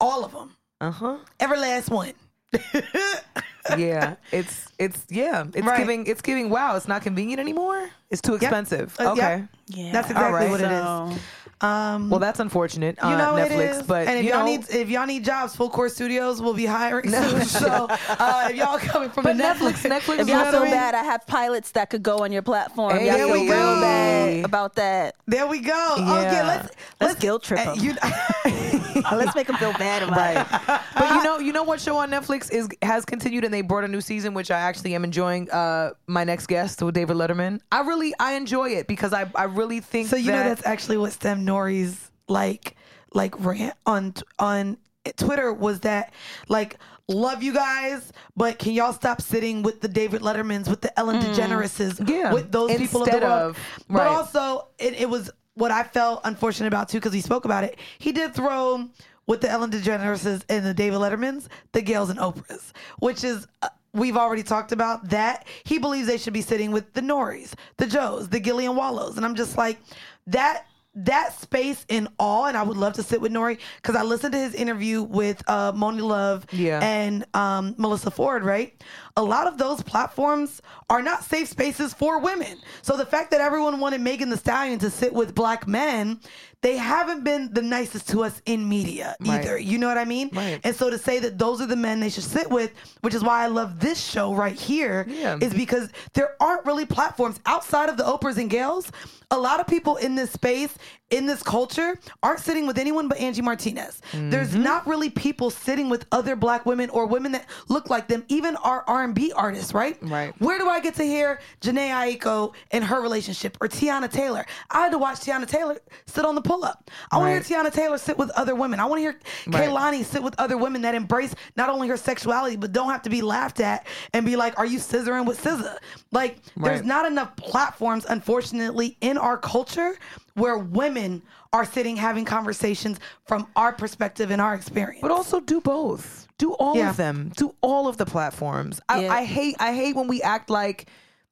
all of them, Uh huh. every last one. yeah, it's it's yeah, it's Right. giving it's giving. Wow, it's not convenient anymore. It's too expensive. Uh, okay. Yeah, That's exactly right. what it is. Um, Well, that's unfortunate. you uh, know Netflix, it is. but and if you y'all know, need if y'all need jobs, Full Court Studios will be hiring soon. So uh, if y'all coming from but the Netflix, Netflix, If you know y'all what feel bad, I have pilots that could go on your platform. Hey, y'all there feel we real go. bad about that. there we go. Oh Yeah. yeah, let's Let's guilt trip uh, them. you- Let's make them feel bad about Right. it. but you know, you know what show on Netflix is has continued, and they brought a new season, which I actually am enjoying. Uh, my next guest with David Letterman. I really I enjoy it because I I really think So you that, know that's actually what Stem Nori's like like rant on on Twitter was that like love you guys, but can y'all stop sitting with the David Lettermans, with the Ellen DeGenereses, Mm. Yeah. with those people of the world? of- but also it, it was what I felt unfortunate about too because he spoke about it. He did throw with the Ellen DeGenereses and the David Lettermans, the Gayles and Oprahs, which is. Uh, We've already talked about that. He believes they should be sitting with the Norries, the Joes, the Gillie and Wallos. And I'm just like, that that space in all, and I would love to sit with Nori because I listened to his interview with uh, Monie Love Yeah. and um, Melyssa Ford, right? A lot of those platforms are not safe spaces for women. So the fact that everyone wanted Megan Thee Stallion to sit with black men, they haven't been the nicest to us in media Right. either. You know what I mean? Right. And so to say that those are the men they should sit with, which is why I love this show right here, is Yeah. because there aren't really platforms outside of the Oprahs and Gayles. A lot of people in this space, in this culture, aren't sitting with anyone but Angie Martinez. There's Mm-hmm. not really people sitting with other black women or women that look like them, even our R&B artists, right? Right. Where do I get to hear Jhené Aiko and her relationship or Teyana Taylor? I had to watch Teyana Taylor sit on the pull-up. I want Right. to hear Teyana Taylor sit with other women. I want to hear Right. Kehlani sit with other women that embrace not only her sexuality but don't have to be laughed at and be like, "Are you scissoring with SZA?" Like, there's not enough platforms, unfortunately, in our culture where women are sitting having conversations from our perspective and our experience. But also do both. Do all Yeah. of them. Do all of the platforms. I, Yeah. I hate I hate when we act like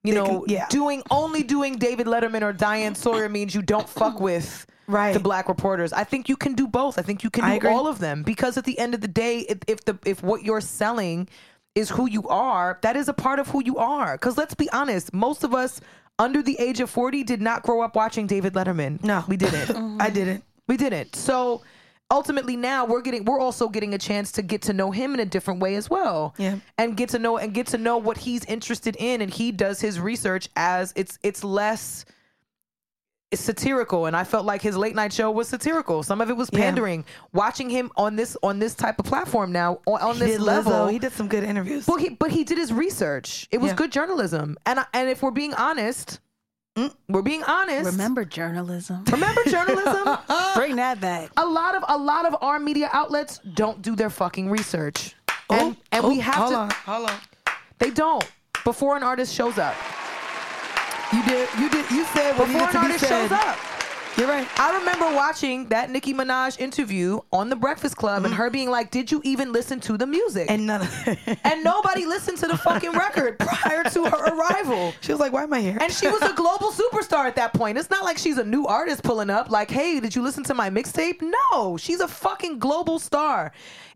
you They know can- yeah. doing only doing David Letterman or Diane Sawyer means you don't fuck with Right. the black reporters. I think you can do both. I think you can I do agree. all of them because at the end of the day, if, if the if what you're selling is who you are, that is a part of who you are. Because let's be honest, most of us under the age of 40 did not grow up watching David Letterman. No. we didn't. Oh. I didn't. We didn't. So ultimately now we're getting we're also getting a chance to get to know him in a different way as well. Yeah. And get to know and get to know what he's interested in and he does his research as it's it's less satirical and I felt like his late night show was satirical. Some of it was Yeah. pandering. Watching him on this on this type of platform now on, on this level. Lizzo. He did some good interviews. Well, he, but he did his research. It was Yeah. good journalism. And I, and if we're being honest, Mm. we're being honest. Remember journalism. Remember journalism? Bring that back. a lot of a lot of our media outlets don't do their fucking research, and Oh, and oh, we have hold to. on, hold on. They don't before an artist shows up. You did. You did. You said what Before needed an be artist said. shows up. You're right. I remember watching that Nicki Minaj interview on the Breakfast Club and mm. her being like, "Did you even listen to the music?" And none of and nobody listened to the fucking record prior to her arrival. She was like, "Why am I here?" And she was a global superstar at that point. It's not like she's a new artist pulling up. Like, hey, did you listen to my mixtape? No, she's a fucking global star.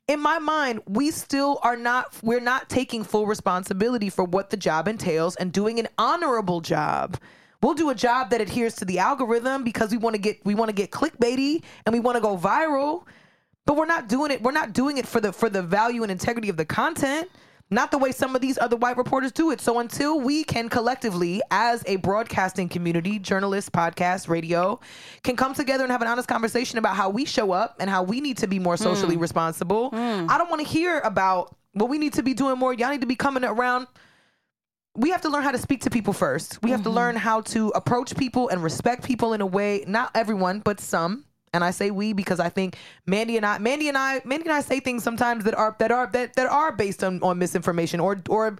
In my mind, we still are not. We're not taking full responsibility for what the job entails and doing an honorable job. We'll do a job that adheres to the algorithm because we want to get we want to get clickbaity and we want to go viral. But we're not doing it. We're not doing it for the for the value and integrity of the content. Not the way some of these other white reporters do it. So until we can collectively, as a broadcasting community, journalists, podcast, radio, can come together and have an honest conversation about how we show up and how we need to be more hmm. socially responsible. Hmm. I don't want to hear about what we need to be doing more. Y'all need to be coming around we have to learn how to speak to people first. We have to mm-hmm. learn how to approach people and respect people in a way, not everyone, but some. And I say we because I think Mandy and I, Mandy and I, Mandy and I say things sometimes that are that are that, that are based on, on misinformation or or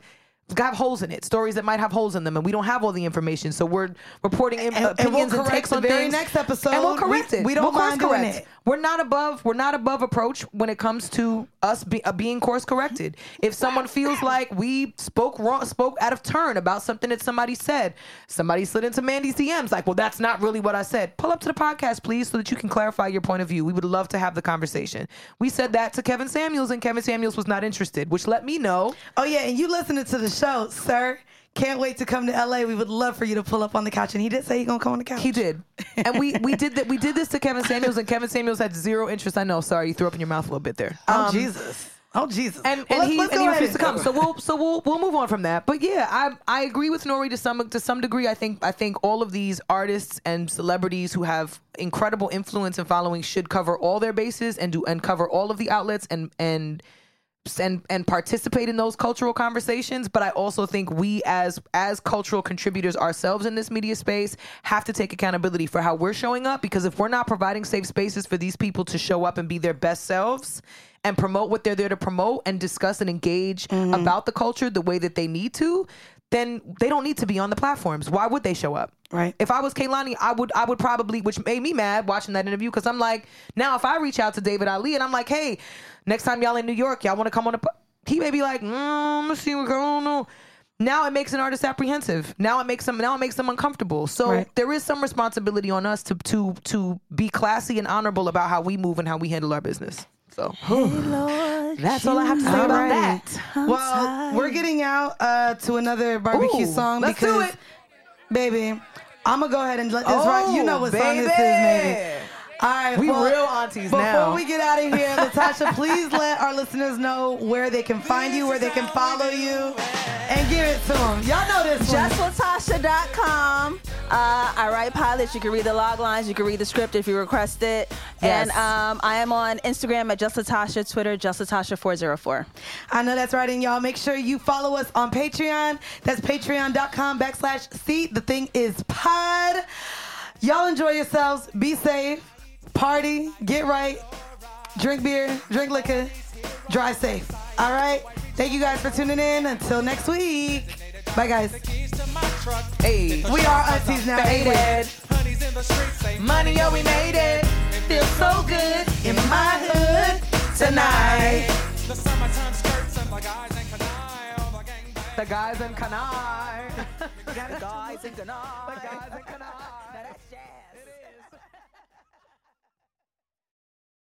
have holes in it, stories that might have holes in them, and we don't have all the information. So we're reporting And- and we'll opinions and, takes on very things. next episode. and we'll We- correct it. we don't We'll mind doing it. We're not above. We're not above approach when it comes to us be, uh, being course corrected. If someone feels like we spoke wrong, spoke out of turn about something that somebody said, somebody slid into Mandy's DMs like, "Well, that's not really what I said." Pull up to the podcast, please, so that you can clarify your point of view. We would love to have the conversation. We said that to Kevin Samuels, and Kevin Samuels was not interested, which let me know. Oh yeah, and you listening to the show, sir. Can't wait to come to LA. We would love for you to pull up on the couch. And he did say he gonna come on the couch. He did, and we we did that. We did this to Kevin Samuels, and Kevin Samuels had zero interest. I know. Sorry, you threw up in your mouth a little bit there. Oh Um, Jesus. Oh Jesus. and Well, and let's- he let's and he refused to come. So we'll so we'll we'll move on from that. But yeah, I I agree with Nori to some to some degree. I think I think all of these artists and celebrities who have incredible influence and following should cover all their bases and do and cover all of the outlets and and and and participate in those cultural conversations but i also think we as as cultural contributors ourselves in this media space have to take accountability for how we're showing up because if we're not providing safe spaces for these people to show up and be their best selves and promote what they're there to promote and discuss and engage mm-hmm. about the culture the way that they need to then they don't need to be on the platforms. Why would they show up Right. if I was Kehlani, I would I would probably, which made me mad watching that interview because I'm like, now if I reach out to David Ali and I'm like, hey, next time y'all in New York, y'all want to come on a, he may be like, mm, let's see what I don't. Now it makes an artist apprehensive. Now it makes them now it makes them uncomfortable. So Right. there is some responsibility on us to to to be classy and honorable about how we move and how we handle our business. So that's all I have to say about right. that. Well, we're getting out uh, to another barbecue Ooh, song let's do because, it. baby, I'm gonna go ahead and let this Oh. You know oh, what song this is, baby. All right, We well, real aunties before now. we get out of here, Latasha, please let our listeners know where they can find you, where they can follow you, and give it to them. Y'all know this one. JustLatasha.com. Uh, I write pilots. You can read the log lines. You can read the script if you request it. And Yes. um, I am on Instagram at JustLatasha, Twitter, JustLatasha404. I know that's right, and y'all make sure you follow us on Patreon. That's patreon.com backslash C. The thing is pod. Y'all enjoy yourselves. Be safe. Party. Get right. Drink beer. Drink liquor. Drive safe. All right. Thank you guys for tuning in. Until next week. Bye, guys. Hey, We are aunties now. faded. Money, oh, we made it. Feels so good in my hood tonight. The summertime skirts and the guys in Kanai, the guys in Kanai. The guys in Gannard. The guys in Kanai. Now that's jazz.